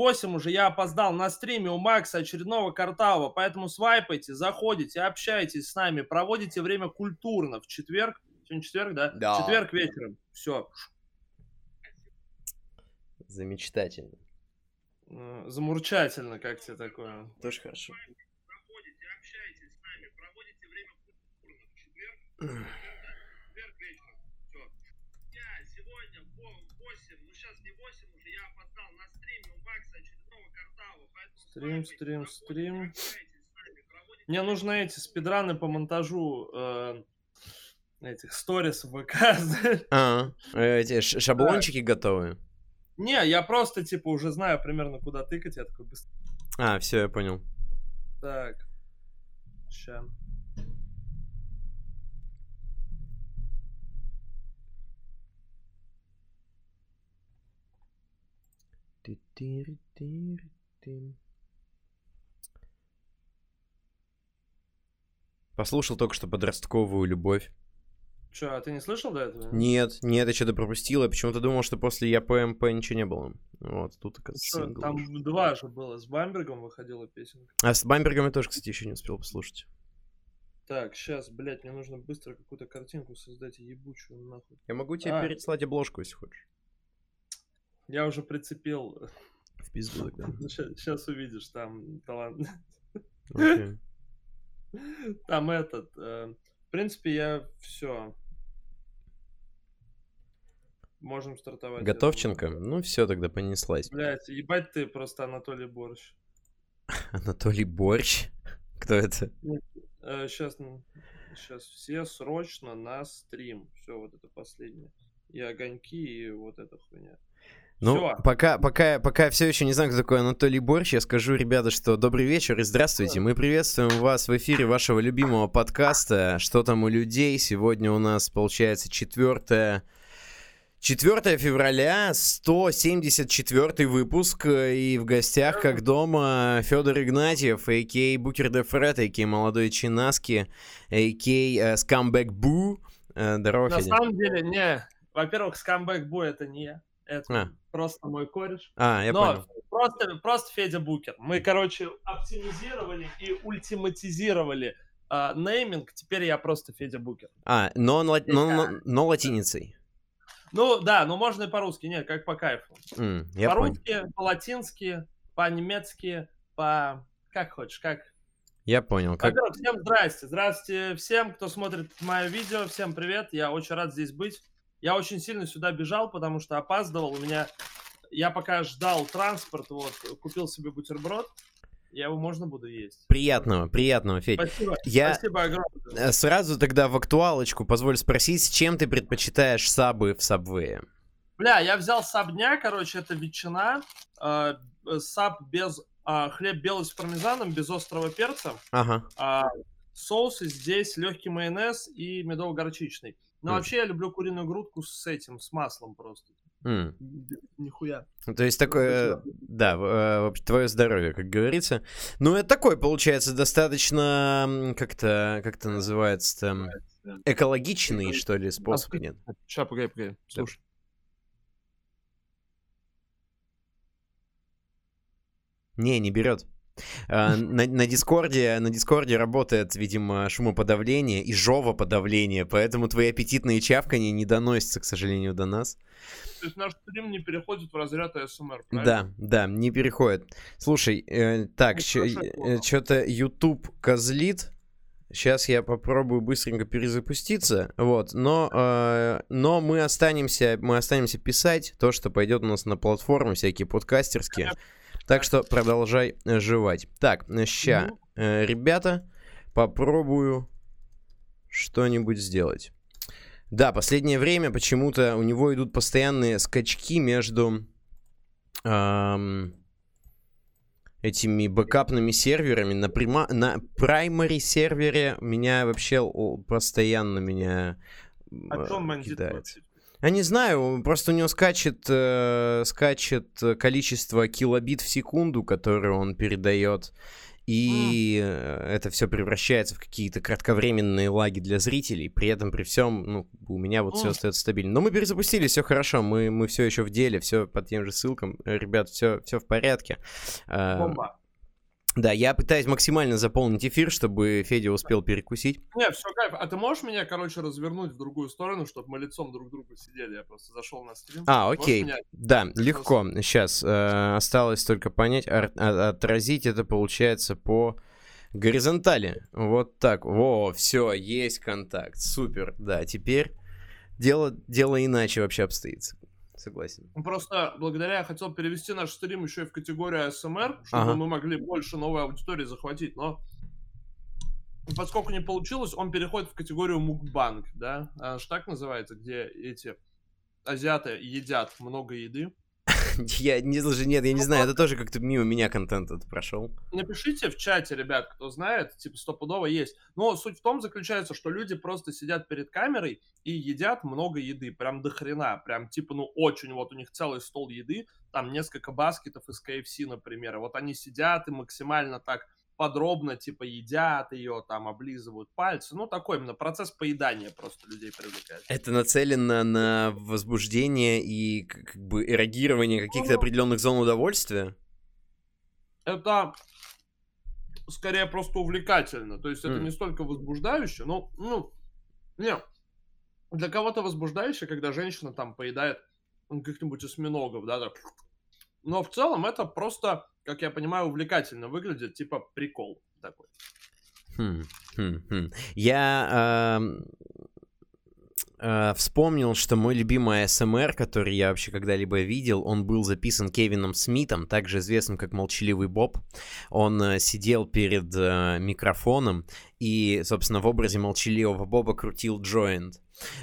8 уже я опоздал на стриме у Макса очередного картава, поэтому свайпайте, заходите, общайтесь с нами, проводите время культурно в четверг. Сегодня четверг, да? Да. В четверг вечером. Все. Замечательно. Замурчательно, как тебе такое? Тоже хорошо. Проходите, общайтесь с нами, проводите время культурно в четверг вечером. Все. Я сегодня в 8, ну сейчас не 8 уже, я опоздал на стриме у Макса очередного картава, поэтому Стрим, стрим, стрим. Мне нужны эти спидраны по монтажу э, этих сторис в ВК. А, эти ш- шаблончики готовы? Не, я просто, типа, уже знаю примерно, куда тыкать. Я такой, быстро. А, все, я понял. Так. Ща. Послушал только что подростковую любовь. Че, а ты не слышал до этого? Нет, нет, я что-то пропустил. Я почему-то думал, что после Я ПМП ничего не было. Вот, тут, оказывается, сингл там вышел. два же было. С Бамбергом выходила песенка. А с Бамбергом я тоже, кстати, еще не успел послушать. Так, сейчас, блядь, мне нужно быстро какую-то картинку создать ебучую нахуй. Я могу тебе А. переслать обложку, если хочешь. Я уже прицепил. В пизду тогда. Сейчас увидишь, там талант. Окей. Там этот. э, В принципе, я все. Можем стартовать. я Готовченко? Ну все, тогда понеслась. Блять, ебать ты просто Анатолий Борщ. Анатолий Борщ? Кто это? Сейчас, сейчас все срочно на стрим. Все, вот это последнее. И огоньки, и вот эта хуйня. Ну, Всё. пока, пока, пока я все еще не знаю, кто такой Анатолий Борщ, я скажу, ребята, что добрый вечер и здравствуйте. Мы приветствуем вас в эфире вашего любимого подкаста «Что там у людей?». Сегодня у нас, получается, 4 4 февраля, 174 выпуск, э, и в гостях, как дома, Федор Игнатьев, а.к.а. Букер де Фред, а.к.а. Молодой Чинаски, а.к.а. Скамбэк Бу. Э, Здорово, На Федя. самом деле, не. Во-первых, скамбэк бой это не я. Это А. просто мой кореш. А, я Но понял. Просто, просто Федя Букер. Мы, короче, оптимизировали и ультиматизировали а, нейминг. Теперь я просто Федя Букер. А, но, на ла- но- но- но латиницей. Ну, да, но можно и по-русски. Нет, как по кайфу. Понял. По-русски, по-латински, по-немецки, по... Как хочешь, как... Я понял. Как... Во-первых, всем здрасте. Здрасте всем, кто смотрит мое видео. Всем привет. Я очень рад здесь быть. Я очень сильно сюда бежал, потому что опаздывал. У меня... Я пока ждал транспорт, вот, купил себе бутерброд. Я его можно буду есть. Приятного, приятного, Федь. Спасибо. Я Спасибо огромное. э, сразу тогда в актуалочку позволь спросить, с чем ты предпочитаешь сабы в сабвее? Бля, я взял саб дня, короче, это ветчина. э, саб без... а, хлеб белый с пармезаном, без острого перца. Ага. А, соусы здесь легкий майонез и медово-горчичный. Но Мгм. вообще я люблю куриную грудку с этим, с маслом просто. М. Нихуя. То есть такое, э, да, э, твое здоровье, как говорится. Ну, это такой, получается, достаточно, как-то, как это называется, экологичный, что ли, способ, нет? Сейчас, погоди, погоди. Слушай. Не, не берет. А, На, на Дискорде, на Дискорде работает, видимо, шумоподавление и жовоподавление, поэтому твои аппетитные чавканье не доносятся, к сожалению, до нас. То есть наш стрим не переходит в разряд АСМР, правильно? Да, да, не переходит. Слушай, э, так, Ну, понял. что-то YouTube козлит. Сейчас я попробую быстренько перезапуститься, вот, но, э, но мы останемся, мы останемся писать то, что пойдет у нас на платформы всякие подкастерские, так что продолжай э, жевать. Так, ща, Ну. э, ребята, попробую что-нибудь сделать. Да, последнее время почему-то у него идут постоянные скачки между ам, этими бэкапными серверами. На, прима- на primary сервере меня вообще постоянно меня О э, чем кидает. Я не знаю, просто у него скачет, э, скачет количество килобит в секунду, которые он передает. и э, это все превращается в какие-то кратковременные лаги для зрителей, при этом при всем, ну, у меня вот все М. остается стабильно. Но мы перезапустили, все хорошо, мы, мы все еще в деле, все по тем же ссылкам, Э, ребят, все, все в порядке. А, Бомба. Да, я пытаюсь максимально заполнить эфир, чтобы Федя успел перекусить. Не, все кайф. А ты можешь меня, короче, развернуть в другую сторону, чтобы мы лицом друг к другу сидели? Я просто зашел на стрим. А, окей. меня- Да, легко. Сейчас осталось только понять, а- отразить это получается по горизонтали. Вот так. Во, все, есть контакт. Супер. Да, теперь дело, дело иначе вообще обстоит. Согласен. Ну, Просто благодаря я хотел перевести наш стрим еще и в категорию АСМР, чтобы Ага. мы могли больше новой аудитории захватить, но поскольку не получилось, он переходит в категорию мукбанг, да? Же так называется, где эти азиаты едят много еды. Я не даже нет, я не знаю, это тоже как-то мимо меня контент этот прошел. Напишите в чате, ребят, кто знает, типа стопудово есть. Но суть в том заключается, что люди просто сидят перед камерой и едят много еды, прям до хрена, прям типа, ну очень, вот у них целый стол еды, там несколько баскетов из KFC, например, вот они сидят и максимально так подробно, типа, едят ее, там, облизывают пальцы, ну, такой именно процесс поедания просто людей привлекает. Это нацелено на возбуждение и как бы эрогирование каких-то определенных зон удовольствия. это скорее просто увлекательно. То есть это М. не столько возбуждающе, но, ну, не, для кого-то возбуждающе, когда женщина там поедает ну, каких-нибудь осьминогов, да, так. Но в целом это просто, как я понимаю, увлекательно выглядит, типа прикол такой. Хм, хм, хм. Я ам, э, вспомнил, что мой любимый АСМР, который я вообще когда-либо видел, он был записан Кевином Смитом, также известным как Молчаливый Боб. Он э, сидел перед э, микрофоном и, собственно, в образе Молчаливого Боба крутил джойнт.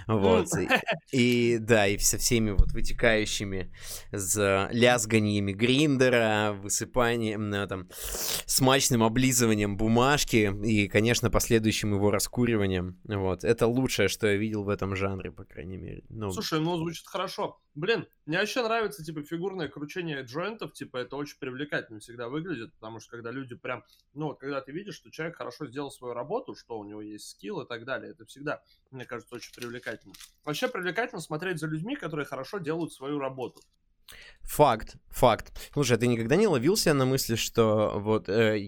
Вот. И, да, и со всеми вот вытекающими с лязганиями гриндера, высыпанием, э, там, смачным облизыванием бумажки и, конечно, последующим его раскуриванием. Вот. Это лучшее, что я видел в этом жанре, по крайней мере. Ну, Слушай, ну звучит хорошо. Блин, мне вообще нравится, типа, фигурное кручение джойнтов, типа, это очень привлекательно всегда выглядит, потому что когда люди прям, ну, вот когда ты видишь, что человек хорошо сделал свою работу, что у него есть скилл и так далее, это всегда, мне кажется, очень привлекательно. Вообще привлекательно смотреть за людьми, которые хорошо делают свою работу. Факт, факт. Слушай, а ты никогда не ловил себя на мысли, что вот... э,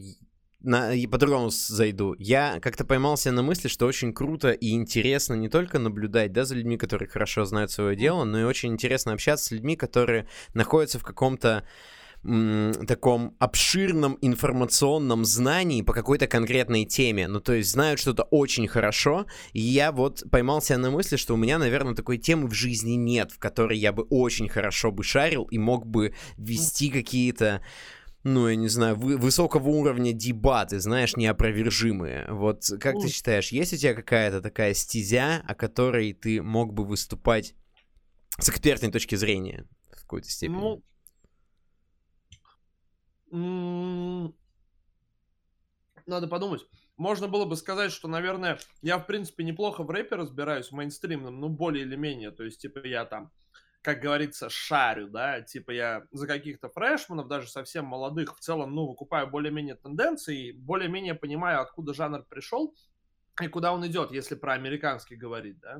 на, и по-другому зайду. Я как-то поймался на мысли, что очень круто и интересно не только наблюдать, да, за людьми, которые хорошо знают свое дело, но и очень интересно общаться с людьми, которые находятся в каком-то таком обширном информационном знании по какой-то конкретной теме. Ну, то есть знают что-то очень хорошо, и я вот поймался на мысли, что у меня, наверное, такой темы в жизни нет, в которой я бы очень хорошо бы шарил и мог бы вести какие-то ну, я не знаю, вы- высокого уровня дебаты, знаешь, неопровержимые. Вот как ты считаешь, есть у тебя какая-то такая стезя, о которой ты мог бы выступать с экспертной точки зрения в какой-то степени? Ну, надо подумать. Можно было бы сказать, что, наверное, я, в принципе, неплохо в рэпе разбираюсь, в мейнстримном, ну, более или менее. То есть, типа, я там, как говорится, шарю, да, типа, я за каких-то фрешманов, даже совсем молодых, в целом, ну, выкупаю более-менее тенденции, более-менее понимаю, откуда жанр пришел и куда он идет, если про американский говорить, да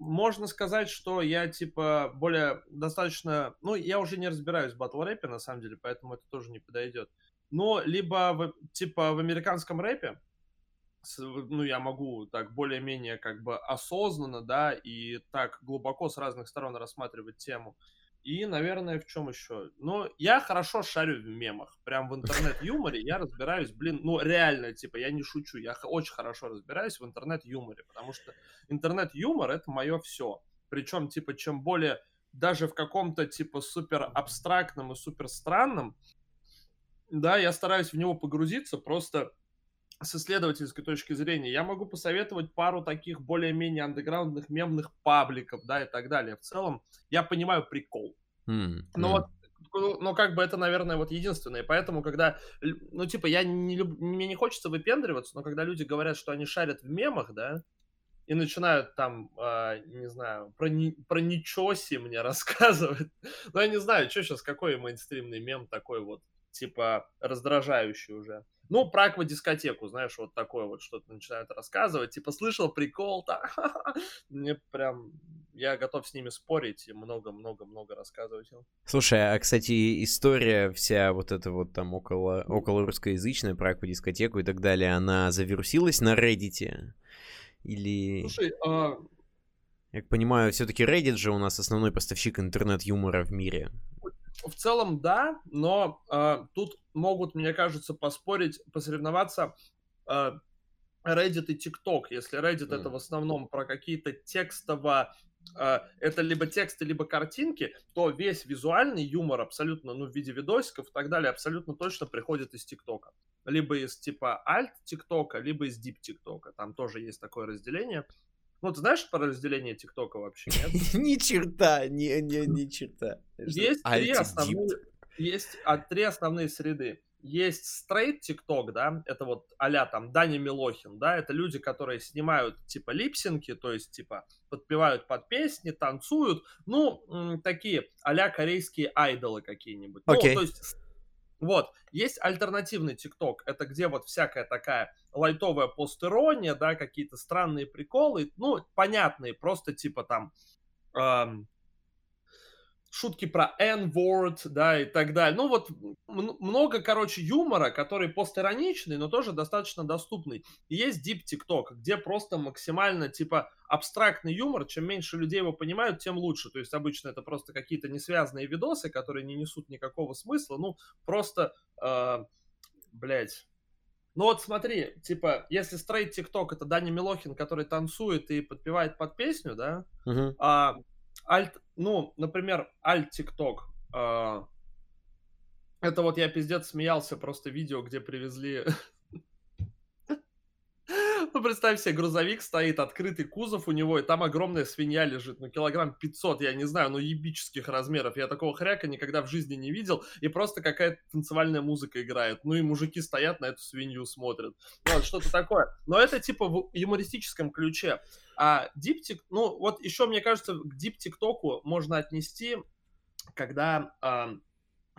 можно сказать, что я, типа, более достаточно... Ну, я уже не разбираюсь в батл рэпе, на самом деле, поэтому это тоже не подойдет. Но либо, в, типа, в американском рэпе, ну, я могу так более-менее как бы осознанно, да, и так глубоко с разных сторон рассматривать тему. И, наверное, в чем еще? Ну, я хорошо шарю в мемах. Прям в интернет-юморе я разбираюсь, блин, ну, реально, типа, я не шучу. Я очень хорошо разбираюсь в интернет-юморе, потому что интернет-юмор — это мое все. Причем, типа, чем более даже в каком-то, типа, супер абстрактном и супер странном, да, я стараюсь в него погрузиться просто с исследовательской точки зрения. Я могу посоветовать пару таких более-менее андеграундных мемных пабликов, да, и так далее. В целом, я понимаю прикол. Ну м. вот, ну, как бы это, наверное, вот единственное. Поэтому, когда, ну, типа, я не люб... мне не хочется выпендриваться, но когда люди говорят, что они шарят в мемах, да, и начинают там, а, не знаю, про, ни... про ничоси мне рассказывать. Ну, я не знаю, что сейчас, какой мейнстримный мем такой вот типа, раздражающий уже. Ну, про аквадискотеку, знаешь, вот такое вот что-то начинают рассказывать. Типа, слышал прикол-то? Мне прям... Я готов с ними спорить и много-много-много рассказывать им. Слушай, а, кстати, история вся вот эта вот там около, около русскоязычная про аквадискотеку и так далее, она завирусилась на Reddit? Или... Слушай, а... Я понимаю, все-таки Reddit же у нас основной поставщик интернет-юмора в мире. В целом, да, но э, тут могут, мне кажется, поспорить, посоревноваться э, Reddit и TikTok. Если Reddit mm. это в основном про какие-то текстово это либо тексты, либо картинки, то весь визуальный юмор абсолютно, ну, в виде видосиков и так далее, абсолютно точно приходит из ТикТока. Либо из типа альт ТикТока, либо из дип ТикТока. Там тоже есть такое разделение. Ну, ты знаешь про разделение ТикТока вообще, нет? Ни черта, ни, ни, ни черта. Есть три основные, есть а, три основные среды. Есть стрейт ТикТок, да, это вот а там Даня Милохин, да, это люди, которые снимают типа липсинки, то есть типа подпевают под песни, танцуют, ну, такие а корейские айдолы какие-нибудь. Okay. Ну, то есть вот, есть альтернативный ТикТок, это где вот всякая такая лайтовая постерония, да, какие-то странные приколы, ну, понятные, просто типа там эм, шутки про N-word, да, и так далее. Ну, вот много, короче, юмора, который постироничный, но тоже достаточно доступный. И есть Deep TikTok, где просто максимально, типа, абстрактный юмор. Чем меньше людей его понимают, тем лучше. То есть обычно это просто какие-то несвязанные видосы, которые не несут никакого смысла. Ну, просто, э, блядь, ну вот смотри, типа, если стрейт ТикТок это Даня Милохин, который танцует и подпевает под песню, да, uh-huh. а Альт, ну, например, Альт ТикТок. Э, это вот я пиздец смеялся, просто видео, где привезли... Представь себе, грузовик стоит, открытый кузов у него, и там огромная свинья лежит, ну, килограмм 500, я не знаю, ну, ебических размеров. Я такого хряка никогда в жизни не видел, и просто какая-то танцевальная музыка играет. Ну, и мужики стоят на эту свинью смотрят. Ну, вот, что-то такое. Но это, типа, в юмористическом ключе. А диптик, ну вот еще, мне кажется, к диптиктоку можно отнести, когда э,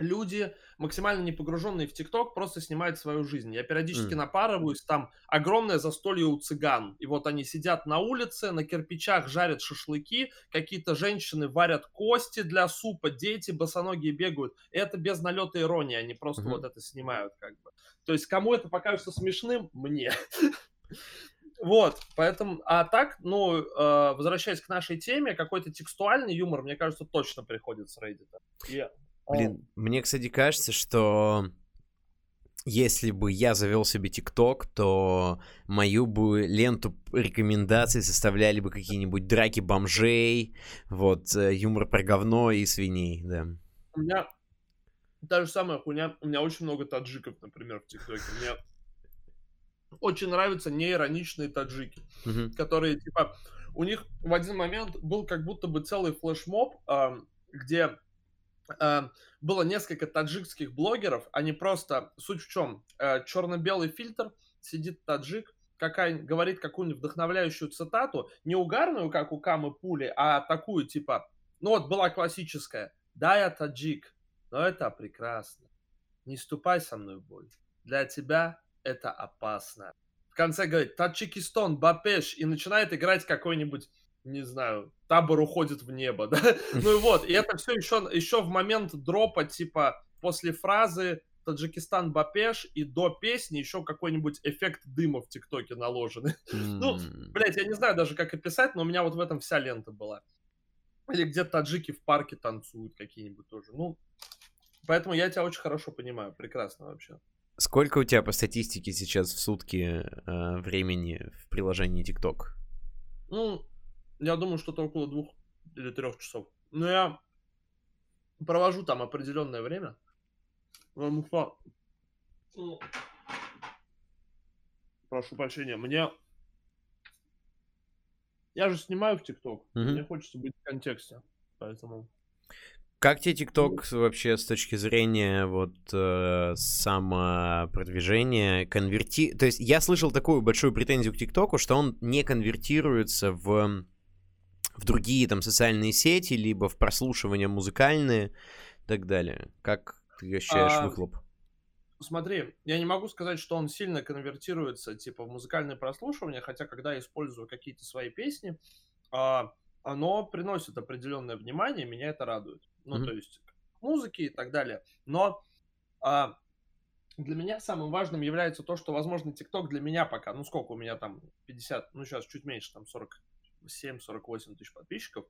люди, максимально не погруженные в ТикТок, просто снимают свою жизнь. Я периодически mm. напарываюсь, там огромное застолье у цыган. И вот они сидят на улице, на кирпичах жарят шашлыки, какие-то женщины варят кости для супа, дети босоногие бегают. И это без налета иронии, они просто mm-hmm. вот это снимают как бы. То есть кому это покажется смешным? Мне. Вот, поэтому, а так, ну, э, возвращаясь к нашей теме, какой-то текстуальный юмор, мне кажется, точно приходит с Reddit. Yeah. Блин, мне, кстати, кажется, что если бы я завел себе ТикТок, то мою бы ленту рекомендаций составляли бы какие-нибудь драки бомжей, вот, э, юмор про говно и свиней, да. У меня та же самая хуйня, у меня очень много таджиков, например, в ТикТоке. Мне очень нравятся неироничные таджики, mm-hmm. которые, типа, у них в один момент был как будто бы целый флешмоб, где было несколько таджикских блогеров, они просто, суть в чем, э, черно-белый фильтр, сидит таджик, какая, говорит какую-нибудь вдохновляющую цитату, не угарную, как у Камы Пули, а такую, типа, ну вот была классическая, да, я таджик, но это прекрасно, не ступай со мной в бой, для тебя это опасно. В конце говорит Таджикистан, Бапеш, и начинает играть какой-нибудь не знаю, табор уходит в небо, да? Ну и вот, и это все еще, еще в момент дропа, типа, после фразы Таджикистан Бапеш и до песни еще какой-нибудь эффект дыма в ТикТоке наложен. Ну, блядь, я не знаю даже, как описать, но у меня вот в этом вся лента была. Или где таджики в парке танцуют какие-нибудь тоже. Ну, поэтому я тебя очень хорошо понимаю, прекрасно вообще. Сколько у тебя по статистике сейчас в сутки э, времени в приложении TikTok? Ну, я думаю, что-то около двух или трех часов. Но я провожу там определенное время. Ну, прошу прощения, мне... Я же снимаю в ТикТок, mm-hmm. мне хочется быть в контексте, поэтому... Как тебе ТикТок вообще с точки зрения вот э, самопродвижения, конверти... То есть я слышал такую большую претензию к ТикТоку, что он не конвертируется в, в другие там социальные сети, либо в прослушивание музыкальные и так далее. Как ты ощущаешь а, выхлоп? Смотри, я не могу сказать, что он сильно конвертируется, типа, в музыкальное прослушивание, хотя, когда я использую какие-то свои песни, а, оно приносит определенное внимание, меня это радует. Ну, Мгм. то есть, музыки и так далее. Но а, для меня самым важным является то, что, возможно, ТикТок для меня пока, ну, сколько у меня там, 50, ну, сейчас чуть меньше, там, 47-48 тысяч подписчиков,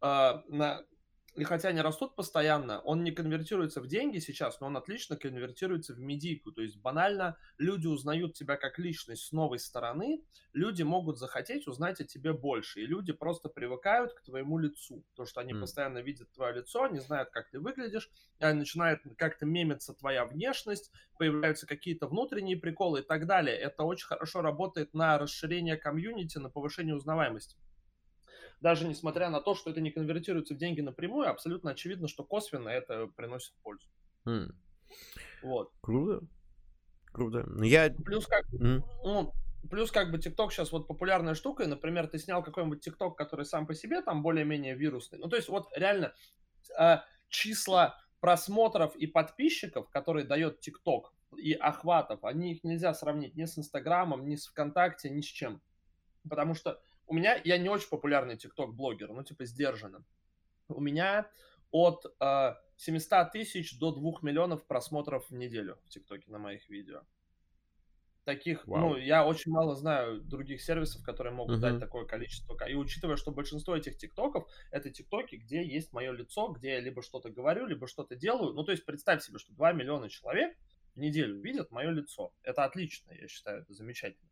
а, на, и хотя они растут постоянно, он не конвертируется в деньги сейчас, но он отлично конвертируется в медийку. То есть банально люди узнают тебя как личность с новой стороны, люди могут захотеть узнать о тебе больше, и люди просто привыкают к твоему лицу. То, что они М. постоянно видят твое лицо, они знают, как ты выглядишь, а начинает как-то мемиться твоя внешность, появляются какие-то внутренние приколы и так далее. Это очень хорошо работает на расширение комьюнити, на повышение узнаваемости даже несмотря на то, что это не конвертируется в деньги напрямую, абсолютно очевидно, что косвенно это приносит пользу. М, Вот. Круто. Круто. Ну, я... Плюс как, М, ну, плюс как бы ТикТок сейчас вот популярная штука, и, например, ты снял какой-нибудь ТикТок, который сам по себе там более-менее вирусный. Ну, то есть вот реально э, числа просмотров и подписчиков, которые дает ТикТок, и охватов, они их нельзя сравнить ни с Инстаграмом, ни с ВКонтакте, ни с чем. Потому что у меня, я не очень популярный ТикТок-блогер, ну, типа, сдержанно. У меня от э, 700 тысяч до 2 миллионов просмотров в неделю в ТикТоке на моих видео. Таких, Вау. ну, я очень мало знаю других сервисов, которые могут Мгм. дать такое количество. И учитывая, что большинство этих ТикТоков это ТикТоки, где есть мое лицо, где я либо что-то говорю, либо что-то делаю. Ну, то есть представь себе, что 2 миллиона человек в неделю видят мое лицо. Это отлично, я считаю, это замечательно.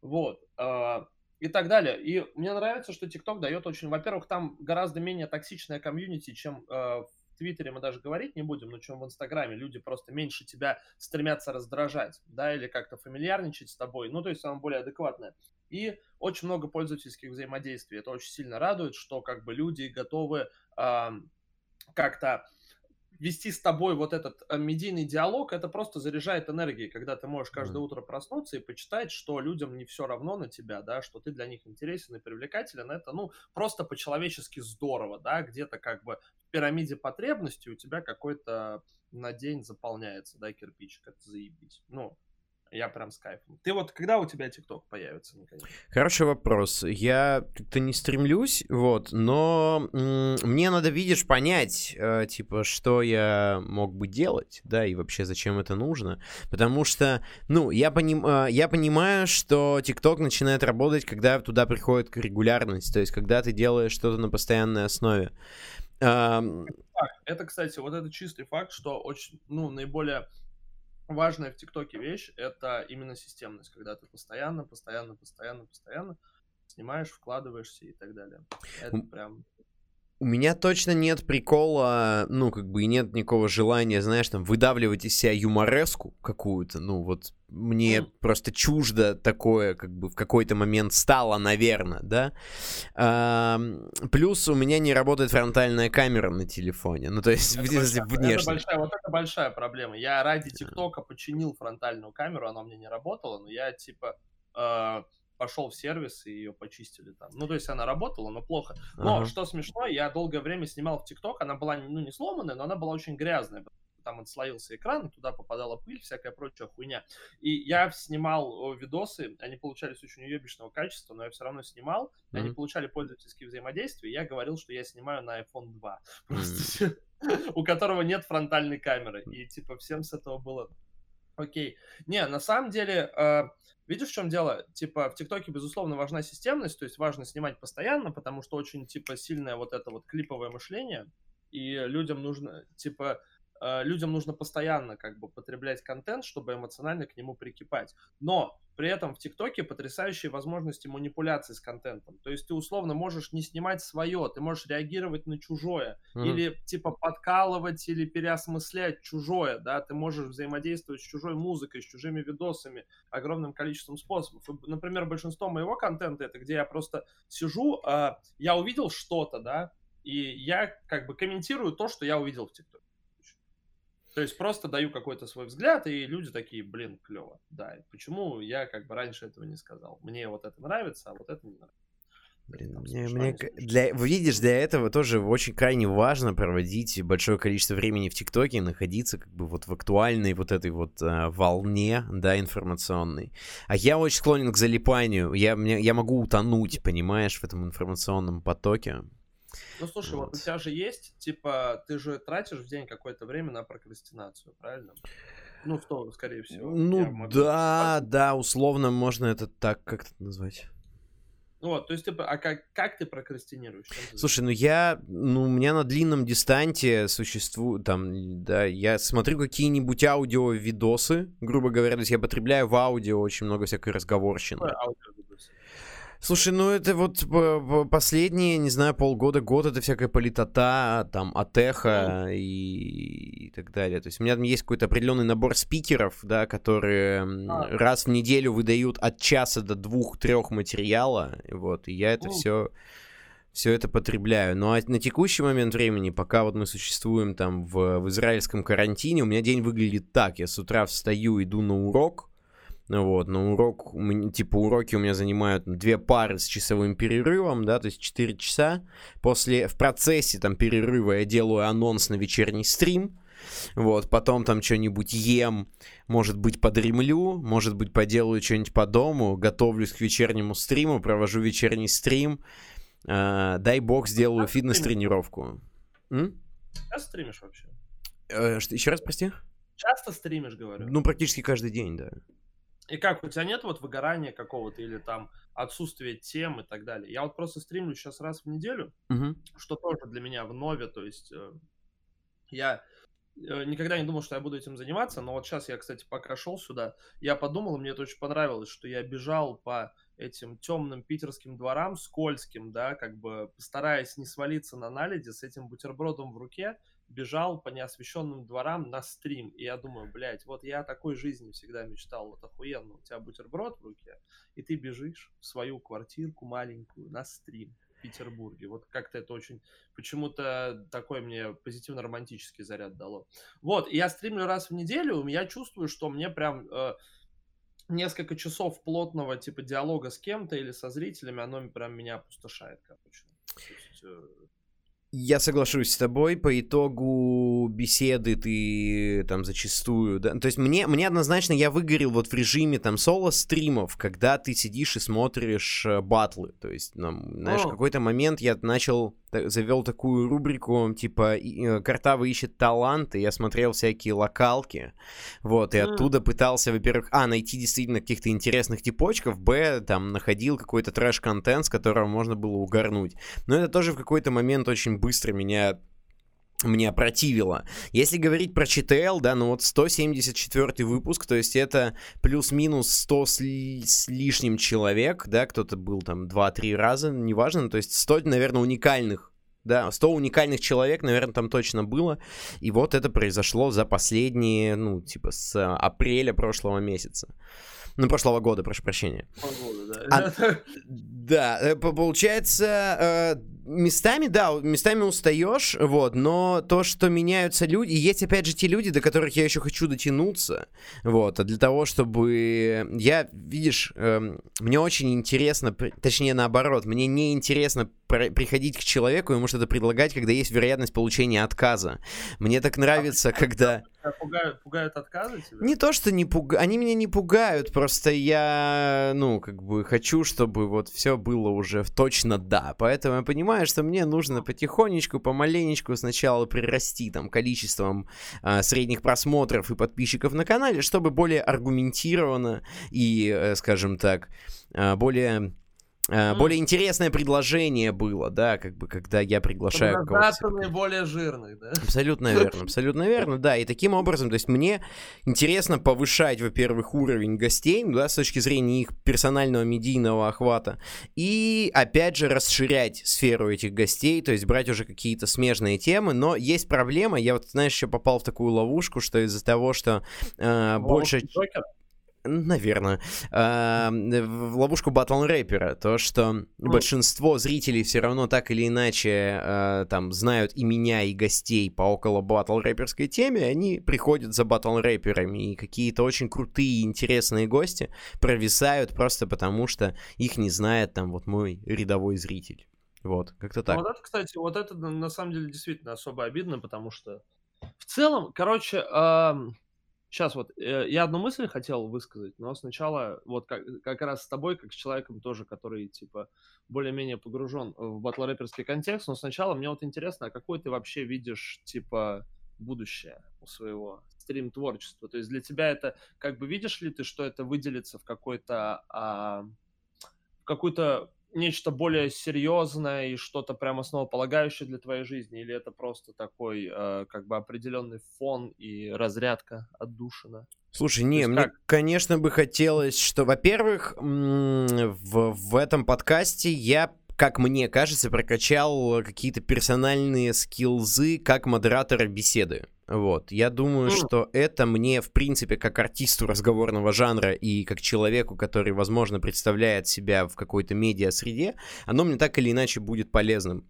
Вот. а, И так далее. И мне нравится, что TikTok дает очень... Во-первых, там гораздо менее токсичная комьюнити, чем э, в Твиттере мы даже говорить не будем, но чем в Инстаграме. Люди просто меньше тебя стремятся раздражать, да, или как-то фамильярничать с тобой. Ну, то есть она более адекватная. И очень много пользовательских взаимодействий. Это очень сильно радует, что как бы люди готовы ам, как-то вести с тобой вот этот э, медийный диалог, это просто заряжает энергией, когда ты можешь каждое Мгм. утро проснуться и почитать, что людям не все равно на тебя, да, что ты для них интересен и привлекателен, это, ну, просто по-человечески здорово, да, где-то как бы в пирамиде потребностей у тебя какой-то на день заполняется, да, кирпичик, это заебись. Ну, я прям с кайфом. Ты вот, когда у тебя ТикТок появится, наконец? Хороший вопрос. Я как-то не стремлюсь, вот, но мне надо, видишь, понять, э, типа, что я мог бы делать, да, и вообще зачем это нужно. Потому что, ну, я, поним, э, я понимаю, что TikTok начинает работать, когда туда приходит регулярность, то есть когда ты делаешь что-то на постоянной основе. Факт. Это, кстати, вот это чистый факт, что очень, ну, наиболее важная в ТикТоке вещь — это именно системность, когда ты постоянно, постоянно, постоянно, постоянно снимаешь, вкладываешься и так далее. Это прям... У меня точно нет прикола, ну, как бы и нет никакого желания, знаешь, там, выдавливать из себя юмореску какую-то. Ну, вот мне Мгм. просто чуждо такое, как бы в какой-то момент стало, наверное, да. Ам, плюс у меня не работает фронтальная камера на телефоне. Ну, то есть, Это большая, это внешне. большая- вот это большая проблема. Я ради ТикТока починил фронтальную камеру, она меня не работала, но я, типа, э, пошел в сервис и ее почистили там. Ну, то есть она работала, но плохо. Но, Ага. что смешно, я долгое время снимал в ТикТок, она была, ну, не сломанная, но она была очень грязная. Там отслоился экран, туда попадала пыль, всякая прочая хуйня. И я снимал видосы, они получались очень уебищного качества, но я все равно снимал, и они получали пользовательские взаимодействия, я говорил, что я снимаю на iPhone 2. Мгм. Просто у которого нет фронтальной камеры. И типа всем с этого было окей. Не, на самом деле, э, видишь, в чем дело? Типа в ТикТоке, безусловно, важна системность, то есть важно снимать постоянно, потому что очень, типа, сильное вот это вот клиповое мышление, и людям нужно, типа, людям нужно постоянно как бы потреблять контент, чтобы эмоционально к нему прикипать. Но при этом в ТикТоке потрясающие возможности манипуляции с контентом. То есть ты условно можешь не снимать свое, ты можешь реагировать на чужое, Мгм. или типа подкалывать или переосмыслять чужое, да, ты можешь взаимодействовать с чужой музыкой, с чужими видосами огромным количеством способов. И, например, большинство моего контента это где я просто сижу, а, я увидел что-то, да, и я как бы комментирую то, что я увидел в ТикТоке. То есть просто даю какой-то свой взгляд, и люди такие, блин, клево. Да, почему я как бы раньше этого не сказал? Мне вот это нравится, а вот это не нравится. Блин, Там мне, мне для, видишь, для этого тоже очень крайне важно проводить большое количество времени в ТикТоке и находиться как бы вот в актуальной вот этой вот а, волне, да, информационной. А я очень склонен к залипанию. Я, мне, я могу утонуть, понимаешь, в этом информационном потоке. Ну, слушай, вот. Вот. у тебя же есть, типа, ты же тратишь в день какое-то время на прокрастинацию, правильно? Ну, что, скорее всего. Ну могу да, да, условно можно это так как-то назвать. Ну вот, то есть, типа, а как, как ты прокрастинируешь? Ты Слушай, ну я, ну у меня на длинном дистанте существует, там, да, я смотрю какие-нибудь аудио-видосы, грубо говоря, то есть я потребляю в аудио очень много всякой разговорщины. занимаешься? Слушай, ну это вот по- по- последние, не знаю, полгода, год это всякая политота, там, атеха и, и так далее. То есть у меня там есть какой-то определенный набор спикеров, да, которые А. раз в неделю выдают от часа до двух-трех материала, вот, и я это все все это потребляю. Ну а на текущий момент времени, пока вот мы существуем там в, в израильском карантине, у меня день выглядит так. Я с утра встаю, иду на урок, Вот, на урок, типа, уроки у меня занимают две пары с часовым перерывом, да, то есть 4 часа. После, в процессе там перерыва я делаю анонс на вечерний стрим, вот, потом там что-нибудь ем, может быть, подремлю, может быть, поделаю что-нибудь по дому, готовлюсь к вечернему стриму, провожу вечерний стрим, а, дай бог, сделаю ты фитнес-тренировку. Часто стримишь вообще? Э, что, еще раз, прости? Часто стримишь, говорю. Ну, практически каждый день, да. И как, у тебя нет вот выгорания какого-то или там отсутствия тем и так далее? Я вот просто стримлю сейчас раз в неделю, Мгм. что тоже для меня в нове, то есть э, я э, никогда не думал, что я буду этим заниматься, но вот сейчас я, кстати, пока шел сюда, я подумал, мне это очень понравилось, что я бежал по этим темным питерским дворам, скользким, да, как бы стараясь не свалиться на наледи с этим бутербродом в руке, бежал по неосвещенным дворам на стрим. И я думаю, блядь, вот я о такой жизни всегда мечтал, вот охуенно, у тебя бутерброд в руке, и ты бежишь в свою квартирку маленькую на стрим Петербурге. Вот как-то это очень почему-то такой мне позитивно-романтический заряд дало. Вот, я стримлю раз в неделю, я чувствую, что мне прям э, несколько часов плотного типа диалога с кем-то или со зрителями, оно прям меня опустошает, короче. То есть, э, Я соглашусь с тобой. По итогу беседы ты там зачастую... Да? То есть мне, мне однозначно я выгорел вот в режиме там соло-стримов, когда ты сидишь и смотришь э, батлы. То есть, нам, знаешь, в О. какой-то момент я начал, завел такую рубрику, типа, э, Картава ищет таланты. Я смотрел всякие локалки. Вот, и оттуда пытался, во-первых, а, найти действительно каких-то интересных типочков, б, там, находил какой-то трэш-контент, с которого можно было угорнуть. Но это тоже в какой-то момент очень быстро меня мне опротивило. Если говорить про ЧТЛ, да, ну вот 174 выпуск, то есть это плюс-минус 100 с, ли- с лишним человек, да, кто-то был там 2-3 раза, неважно, ну, то есть 100, наверное, уникальных да, 100 уникальных человек, наверное, там точно было. И вот это произошло за последние, ну, типа, с апреля прошлого месяца. Ну, прошлого года, прошу прощения. полгода, А- да. Да, э, по- получается, э, местами, да, местами устаешь, вот, но то, что меняются люди, и есть, опять же, те люди, до которых я еще хочу дотянуться, вот, а для того, чтобы я, видишь, эм, мне очень интересно, точнее, наоборот, мне не интересно приходить к человеку, ему что-то предлагать, когда есть вероятность получения отказа. Мне так нравится, когда... Тебя Пугают, пугают отказы тебя? Не то, что не пугают, они меня не пугают, просто я, ну, как бы хочу, чтобы вот все было уже в точно да. Поэтому я понимаю, что мне нужно потихонечку, помаленечку сначала прирасти там количеством а, средних просмотров и подписчиков на канале, чтобы более аргументированно и, э, скажем так, а, более Мгм. более интересное предложение было, да, как бы, когда я приглашаю кого-то. Наиболее жирных, да? Абсолютно верно, абсолютно верно, да. И таким образом, то есть мне интересно повышать, во-первых, уровень гостей, да, с точки зрения их персонального медийного охвата, и, опять же, расширять сферу этих гостей, то есть брать уже какие-то смежные темы, но есть проблема, я вот, знаешь, еще попал в такую ловушку, что из-за того, что э, больше... Джокер? Наверное, э, в ловушку батл рэпера. То, что Ну. большинство зрителей все равно так или иначе э, там знают и меня, и гостей по около батл рэперской теме, они приходят за батл рэперами, и какие-то очень крутые и интересные гости провисают просто потому, что их не знает там вот мой рядовой зритель. Вот, как-то Ну, так. Вот это, кстати, вот это на на самом деле действительно особо обидно, потому что в целом, короче, сейчас вот э, я одну мысль хотел высказать, но сначала вот как, как раз с тобой, как с человеком тоже, который типа более-менее погружен в батл-рэперский контекст, но сначала мне вот интересно, а какой ты вообще видишь типа будущее у своего стрим-творчества? То есть для тебя это, как бы видишь ли ты, что это выделится в какой-то а, в какую-то нечто более серьезное и что-то прям основополагающее для твоей жизни, или это просто такой э, как бы определенный фон и разрядка отдушина? Слушай, не, мне, как? конечно, бы хотелось, что, во-первых, в, в этом подкасте я, как мне кажется, прокачал какие-то персональные скиллзы как модератора беседы. Вот, я думаю, что это мне, в принципе, как артисту разговорного жанра и как человеку, который, возможно, представляет себя в какой-то медиа-среде, оно мне так или иначе будет полезным.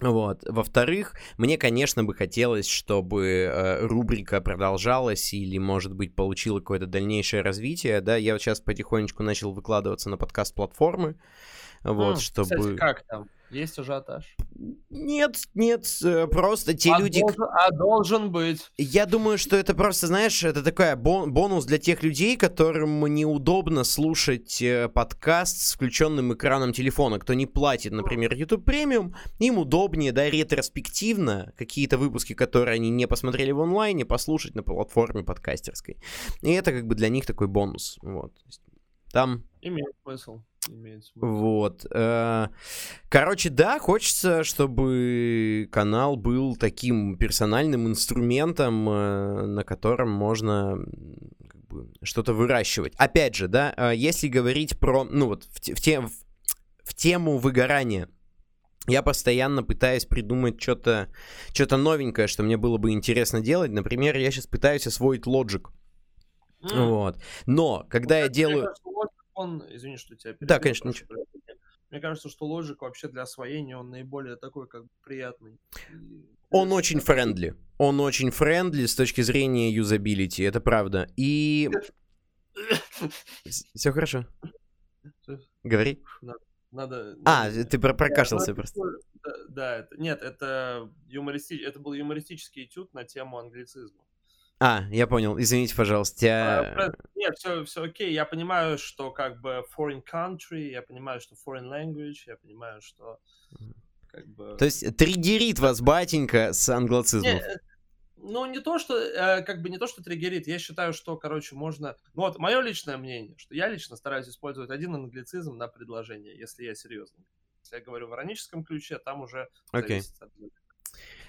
Вот. Во-вторых, мне, конечно, бы хотелось, чтобы э, рубрика продолжалась или, может быть, получила какое-то дальнейшее развитие. Да, я вот сейчас потихонечку начал выкладываться на подкаст-платформы. Вот, М, чтобы... Кстати, как там? Есть ажиотаж? Нет, нет, э, просто те а, люди... должен, а должен быть. Я думаю, что это просто, знаешь, это такой бон- бонус для тех людей, которым неудобно слушать э, подкаст с включенным экраном телефона. Кто не платит, например, YouTube премиум, им удобнее, да, ретроспективно какие-то выпуски, которые они не посмотрели в онлайне, послушать на платформе подкастерской. И это как бы для них такой бонус. Вот. Там Имеет смысл. Имеет смысл. вот. э, Короче, да, хочется, чтобы канал был таким персональным инструментом, э, на котором можно как бы, что-то выращивать. Опять же, да, э, если говорить про, ну вот, в, те- в, те- в- тему выгорания, я постоянно пытаюсь придумать что-то что новенькое, что мне было бы интересно делать. Например, я сейчас пытаюсь освоить Logic. Вот. Но, когда я Мне делаю... кажется, он, извини, что тебя Да, перебил, конечно, прошу прощения. Мне кажется, что Logic вообще для освоения он наиболее такой, как бы, приятный. Он очень friendly. Он очень friendly с точки зрения юзабилити, это правда. И... Все хорошо. Говори. Надо... А, надо- ты про- прокашлялся Я- ну, просто. это- Да, да, это, нет, это, юмористи... это был юмористический этюд на тему англицизма. А, я понял. Извините, пожалуйста. А, про- Нет, все, все окей. Я понимаю, что как бы foreign country, я понимаю, что foreign language, я понимаю, что как бы... То есть триггерит вас батенька с Не, англоцизмом. э, ну, не то, что, э, как бы не то, что триггерит. Я считаю, что, короче, можно... Ну, вот мое личное мнение, что я лично стараюсь использовать один англицизм на предложение, если я серьезно. Если я говорю в ироническом ключе, там уже Окей. зависит от.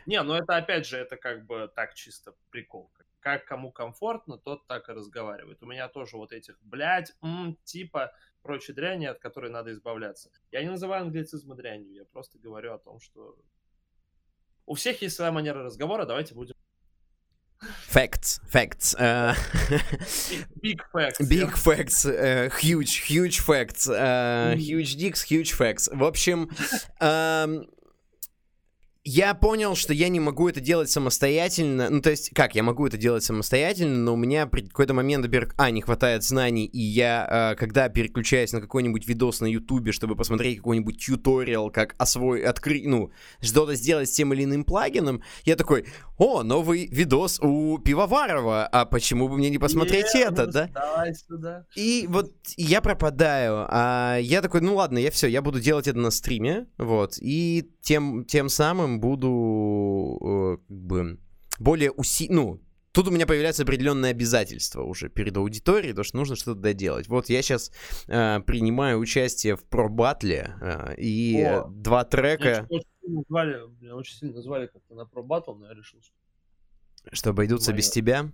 Не, ну это опять же, это как бы так чисто прикол. Как- Как кому комфортно, тот так и разговаривает. У меня тоже вот этих, блядь, м, типа, прочей дряни, от которой надо избавляться. Я не называю англицизмы дрянью, я просто говорю о том, что у всех есть своя манера разговора, давайте будем Facts, facts. э, Big facts. Big facts, э, huge, huge facts, Мгм. huge dicks, huge facts. В общем, эм, я понял, что я не могу это делать самостоятельно. Ну, то есть, как, я могу это делать самостоятельно, но у меня при какой-то момент, например, а, не хватает знаний, и я, э, когда переключаюсь на какой-нибудь видос на ютубе, чтобы посмотреть какой-нибудь тьюториал, как освоить, открыть, ну, что-то сделать с тем или иным плагином, я такой, о, новый видос у Пивоварова, а почему бы мне не посмотреть Не, это, да? Давай сюда. И вот я пропадаю, а я такой, ну ладно, я все, я буду делать это на стриме, вот, и тем, тем самым буду, э, как бы, более уси... ну, тут у меня появляются определенные обязательства уже перед аудиторией, потому что нужно что-то доделать. Вот я сейчас принимаю участие в про-батле, э, и О. два Меня трека, очень сильно звали, меня очень сильно звали как-то на про батл, но я решил, что... что обойдутся без моё. тебя.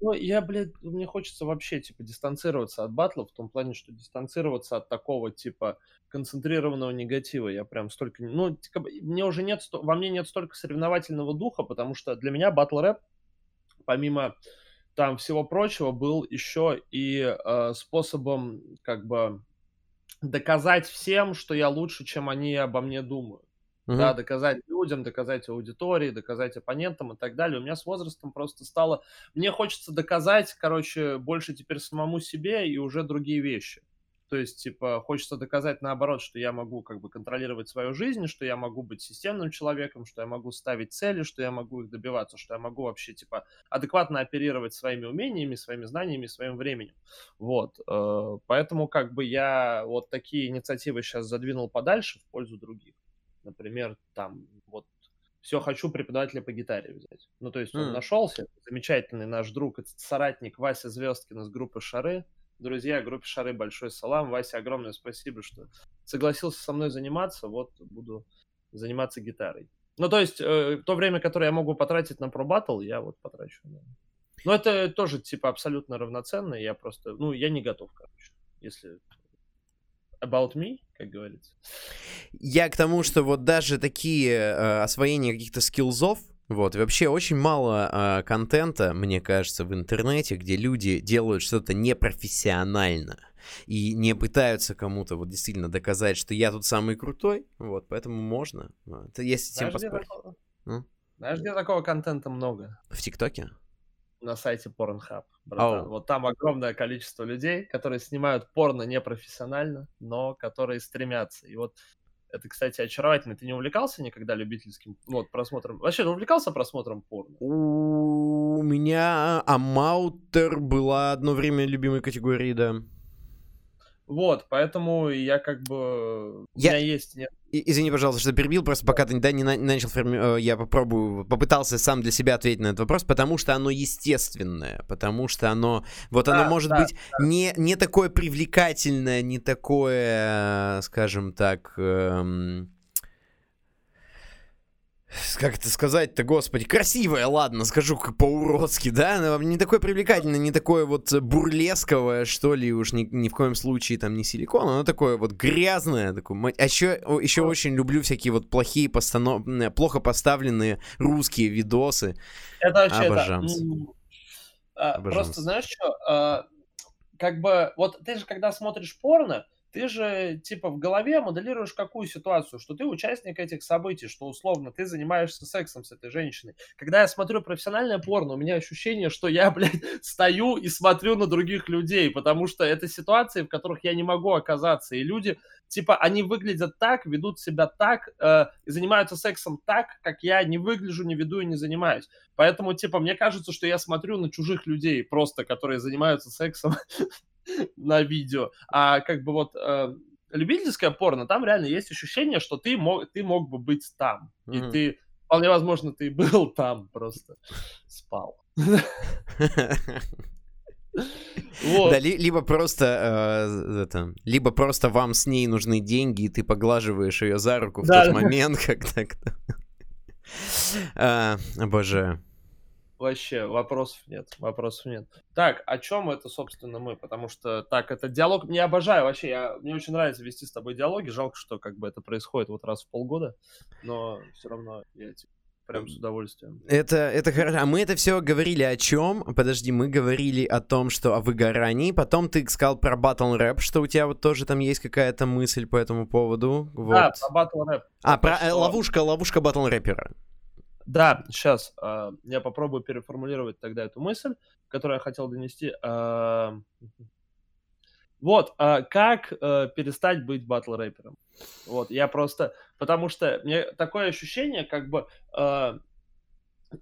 Ну, я, блядь, мне хочется вообще, типа, дистанцироваться от батлов, в том плане, что дистанцироваться от такого, типа, концентрированного негатива. Я прям столько... Ну, типа, мне уже нет... Во мне нет столько соревновательного духа, потому что для меня батл рэп, помимо там всего прочего был еще и э, способом как бы доказать всем, что я лучше, чем они обо мне думают. Uh-huh. Да, доказать людям, доказать аудитории, доказать оппонентам и так далее. У меня с возрастом просто стало... Мне хочется доказать, короче, больше теперь самому себе и уже другие вещи. То есть, типа, хочется доказать наоборот, что я могу как бы контролировать свою жизнь, что я могу быть системным человеком, что я могу ставить цели, что я могу их добиваться, что я могу вообще, типа, адекватно оперировать своими умениями, своими знаниями, своим временем. Вот. Э, поэтому как бы я вот такие инициативы сейчас задвинул подальше в пользу других. Например, там вот все хочу преподавателя по гитаре взять. Ну, то есть он mm. нашелся, замечательный наш друг, соратник Вася Звездкин из группы Шары, друзья, группе Шары большой салам. Вася, огромное спасибо, что согласился со мной заниматься. Вот буду заниматься гитарой. Ну, то есть, э, то время, которое я могу потратить на про батл, я вот потрачу. Да. Но это тоже, типа, абсолютно равноценно. Я просто, ну, я не готов, короче, если about me, как говорится. Я к тому, что вот даже такие э, освоения каких-то скиллзов, вот, и вообще очень мало э, контента, мне кажется, в интернете, где люди делают что-то непрофессионально и не пытаются кому-то вот действительно доказать, что я тут самый крутой, вот, поэтому можно. Это с тем поспорить. Знаешь, где такого контента много? В ТикТоке? На сайте Pornhub, братан. Oh. Вот там огромное количество людей, которые снимают порно непрофессионально, но которые стремятся. И вот это, кстати, очаровательно. Ты не увлекался никогда любительским вот, просмотром? Вообще, ты увлекался просмотром порно? У меня Амаутер была одно время любимой категорией, да. Вот, поэтому я как бы... Я... У меня есть... Нет... Извини, пожалуйста, что перебил, просто пока ты да, не, на, не начал форми... Э, я попробую, попытался сам для себя ответить на этот вопрос, потому что оно естественное, потому что оно, вот да, оно может да, быть да. Не, не такое привлекательное, не такое, скажем так, эм как это сказать-то, господи, красивая, ладно, скажу как по-уродски, да, не такое привлекательное, не такое вот бурлесковое, что ли, уж ни, ни в коем случае там не силикон, оно такое вот грязное, такое, а еще, еще очень люблю всякие вот плохие постанов... плохо поставленные русские видосы. Это вообще, Обожам. Это, просто знаешь что, а, как бы, вот ты же когда смотришь порно, ты же типа в голове моделируешь какую ситуацию, что ты участник этих событий, что условно ты занимаешься сексом с этой женщиной. Когда я смотрю профессиональное порно, у меня ощущение, что я, блядь, стою и смотрю на других людей, потому что это ситуации, в которых я не могу оказаться, и люди типа они выглядят так, ведут себя так э, и занимаются сексом так, как я не выгляжу, не веду и не занимаюсь. Поэтому, типа, мне кажется, что я смотрю на чужих людей просто, которые занимаются сексом на видео. А как бы вот э, любительское порно, там реально есть ощущение, что ты мог, ты мог бы быть там. Mm-hmm. И ты, вполне возможно, ты был там, просто спал. Вот. Да, ли, либо просто э, это, либо просто вам с ней нужны деньги, и ты поглаживаешь ее за руку в да, тот да. момент, когда... а, обожаю. Вообще, вопросов нет, вопросов нет. Так, о чем это, собственно, мы? Потому что, так, это диалог, мне обожаю вообще, я, мне очень нравится вести с тобой диалоги, жалко, что как бы это происходит вот раз в полгода, но все равно я типа, прям с удовольствием. Это, это хорошо. А мы это все говорили о чем? Подожди, мы говорили о том, что о выгорании. Потом ты сказал про батл рэп, что у тебя вот тоже там есть какая-то мысль по этому поводу. Вот. Да, про батл рэп. А, про э, что... ловушка, ловушка батл рэпера. Да, сейчас э, а, я попробую переформулировать тогда эту мысль, которую я хотел донести. Э, вот, э, как э, перестать быть батл рэпером? Вот, я просто, потому что мне такое ощущение, как бы э,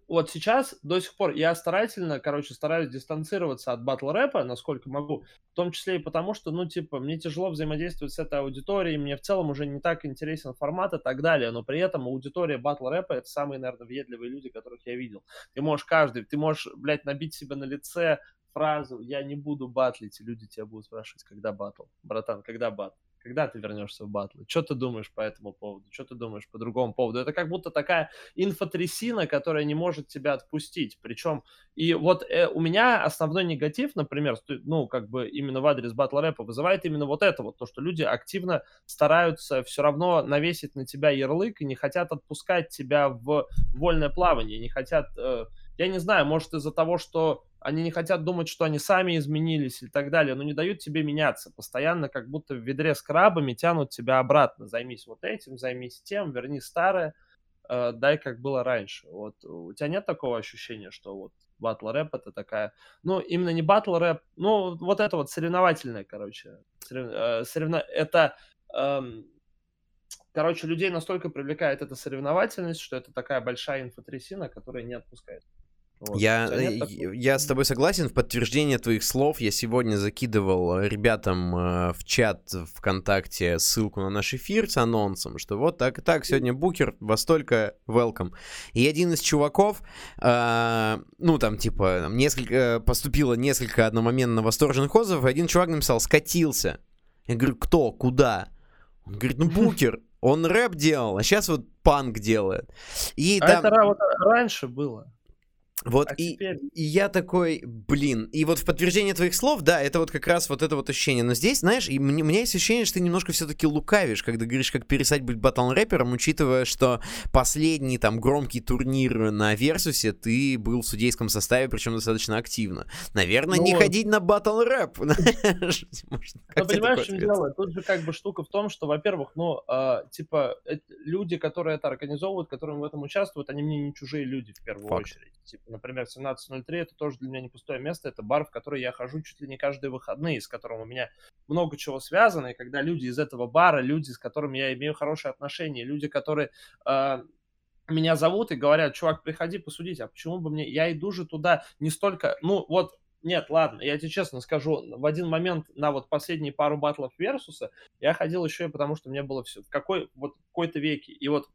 вот сейчас до сих пор я старательно, короче, стараюсь дистанцироваться от батл рэпа, насколько могу, в том числе и потому, что, ну, типа, мне тяжело взаимодействовать с этой аудиторией, мне в целом уже не так интересен формат и так далее, но при этом аудитория батл рэпа это самые, наверное, въедливые люди, которых я видел. Ты можешь каждый, ты можешь, блядь, набить себе на лице фразу «я не буду батлить», и люди тебя будут спрашивать, когда батл. Братан, когда батл? Когда ты вернешься в батлы? Что ты думаешь по этому поводу? Что ты думаешь по другому поводу? Это как будто такая инфотрясина, которая не может тебя отпустить. Причем, и вот э, у меня основной негатив, например, ну, как бы именно в адрес батл рэпа вызывает именно вот это вот, то, что люди активно стараются все равно навесить на тебя ярлык и не хотят отпускать тебя в вольное плавание, не хотят... Э, я не знаю, может из-за того, что они не хотят думать, что они сами изменились и так далее, но не дают тебе меняться. Постоянно как будто в ведре с крабами тянут тебя обратно. Займись вот этим, займись тем, верни старое, э, дай как было раньше. Вот у тебя нет такого ощущения, что вот батл рэп это такая, ну именно не батл рэп, ну вот это вот соревновательное, короче, сорев... э, соревно... это эм, короче, людей настолько привлекает эта соревновательность, что это такая большая инфотрясина, которая не отпускает. Вот. Я, э, я с тобой согласен. В подтверждение твоих слов я сегодня закидывал ребятам э, в чат ВКонтакте ссылку на наш эфир с анонсом, что вот так и так, сегодня букер, во столько welcome. И один из чуваков, э, ну там типа несколько, поступило несколько одномоментно восторженных отзывов, и один чувак написал «скатился». Я говорю, кто, куда? Он говорит, ну букер. Он рэп делал, а сейчас вот панк делает. И а там... это вот раньше было. Вот а и, теперь... и я такой, блин, и вот в подтверждение твоих слов, да, это вот как раз вот это вот ощущение. Но здесь, знаешь, и мне, у меня есть ощущение, что ты немножко все-таки лукавишь, когда говоришь, как перестать быть батл-рэпером, учитывая, что последний там громкий турнир на Версусе ты был в судейском составе, причем достаточно активно. Наверное, ну, не ходить на батл-рэп. Ну, понимаешь, в чем дело? Тут же как бы штука в том, что, во-первых, ну, э, типа, люди, которые это организовывают, которые в этом участвуют, они мне не чужие люди в первую очередь. Типа, например, 17.03 это тоже для меня не пустое место, это бар, в который я хожу чуть ли не каждые выходные, с которым у меня много чего связано, и когда люди из этого бара, люди, с которыми я имею хорошие отношения, люди, которые э, меня зовут и говорят, чувак, приходи посудить, а почему бы мне, я иду же туда не столько, ну вот нет, ладно, я тебе честно скажу, в один момент на вот последние пару батлов Версуса я ходил еще и потому, что мне было все какой вот какой-то веке. И вот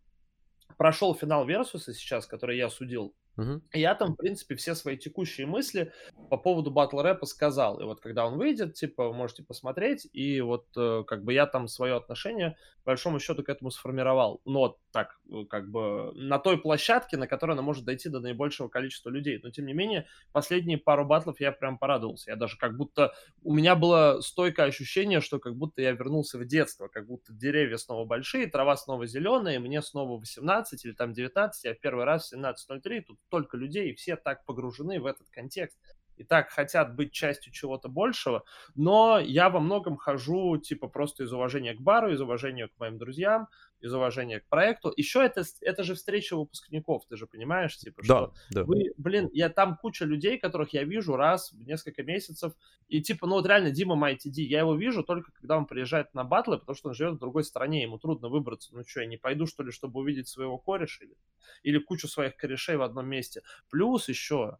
прошел финал Версуса сейчас, который я судил, Угу. Я там, в принципе, все свои текущие мысли по поводу батл рэпа сказал. И вот когда он выйдет, типа, можете посмотреть. И вот э, как бы я там свое отношение, по большому счету, к этому сформировал. Но так, э, как бы на той площадке, на которой она может дойти до наибольшего количества людей. Но, тем не менее, последние пару батлов я прям порадовался. Я даже как будто... У меня было стойкое ощущение, что как будто я вернулся в детство. Как будто деревья снова большие, трава снова зеленая, мне снова 18 или там 19. Я в первый раз в 17.03, тут столько людей, и все так погружены в этот контекст и так хотят быть частью чего-то большего, но я во многом хожу, типа, просто из уважения к бару, из уважения к моим друзьям, из уважения к проекту. Еще это, это же встреча выпускников, ты же понимаешь, типа, что да, да. вы, блин, я там куча людей, которых я вижу раз в несколько месяцев, и типа, ну вот реально Дима MyTD, я его вижу только когда он приезжает на батлы, потому что он живет в другой стране, ему трудно выбраться, ну что, я не пойду, что ли, чтобы увидеть своего кореша или, или кучу своих корешей в одном месте. Плюс еще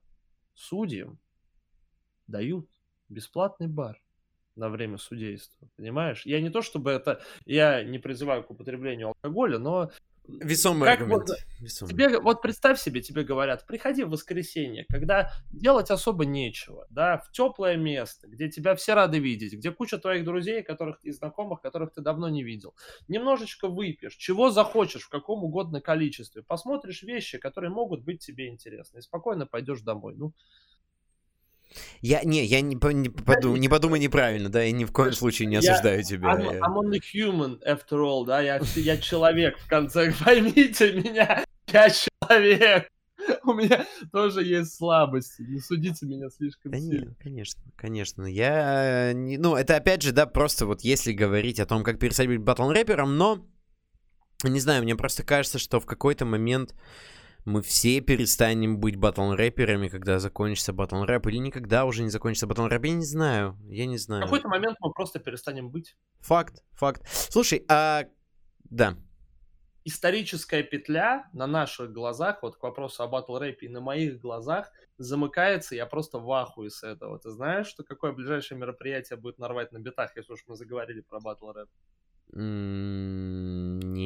судьям дают бесплатный бар на время судейства, понимаешь? Я не то чтобы это, я не призываю к употреблению алкоголя, но Весомый как аргумент. Вот, Весомый. Тебе, вот представь себе, тебе говорят, приходи в воскресенье, когда делать особо нечего, да, в теплое место, где тебя все рады видеть, где куча твоих друзей, которых и знакомых, которых ты давно не видел. Немножечко выпьешь, чего захочешь, в каком угодно количестве, посмотришь вещи, которые могут быть тебе интересны, и спокойно пойдешь домой. Ну, я, не, я не, не, подум, не подумай неправильно, да, я ни в коем случае не осуждаю я, тебя. I'm, I'm only human, after all, да, я, я человек, в конце, поймите меня, я человек. У меня тоже есть слабости, не судите меня слишком да сильно. Нет, конечно, конечно. Я, не, ну, это опять же, да, просто вот если говорить о том, как перестать быть батл-рэпером, но, не знаю, мне просто кажется, что в какой-то момент мы все перестанем быть батл-рэперами, когда закончится батл-рэп, или никогда уже не закончится батл-рэп, я не знаю, я не знаю. В какой-то момент мы просто перестанем быть. Факт, факт. Слушай, а... Да. Историческая петля на наших глазах, вот к вопросу о батл-рэпе, и на моих глазах замыкается, я просто в ахуе с этого. Ты знаешь, что какое ближайшее мероприятие будет нарвать на битах, если уж мы заговорили про батл-рэп? Нет,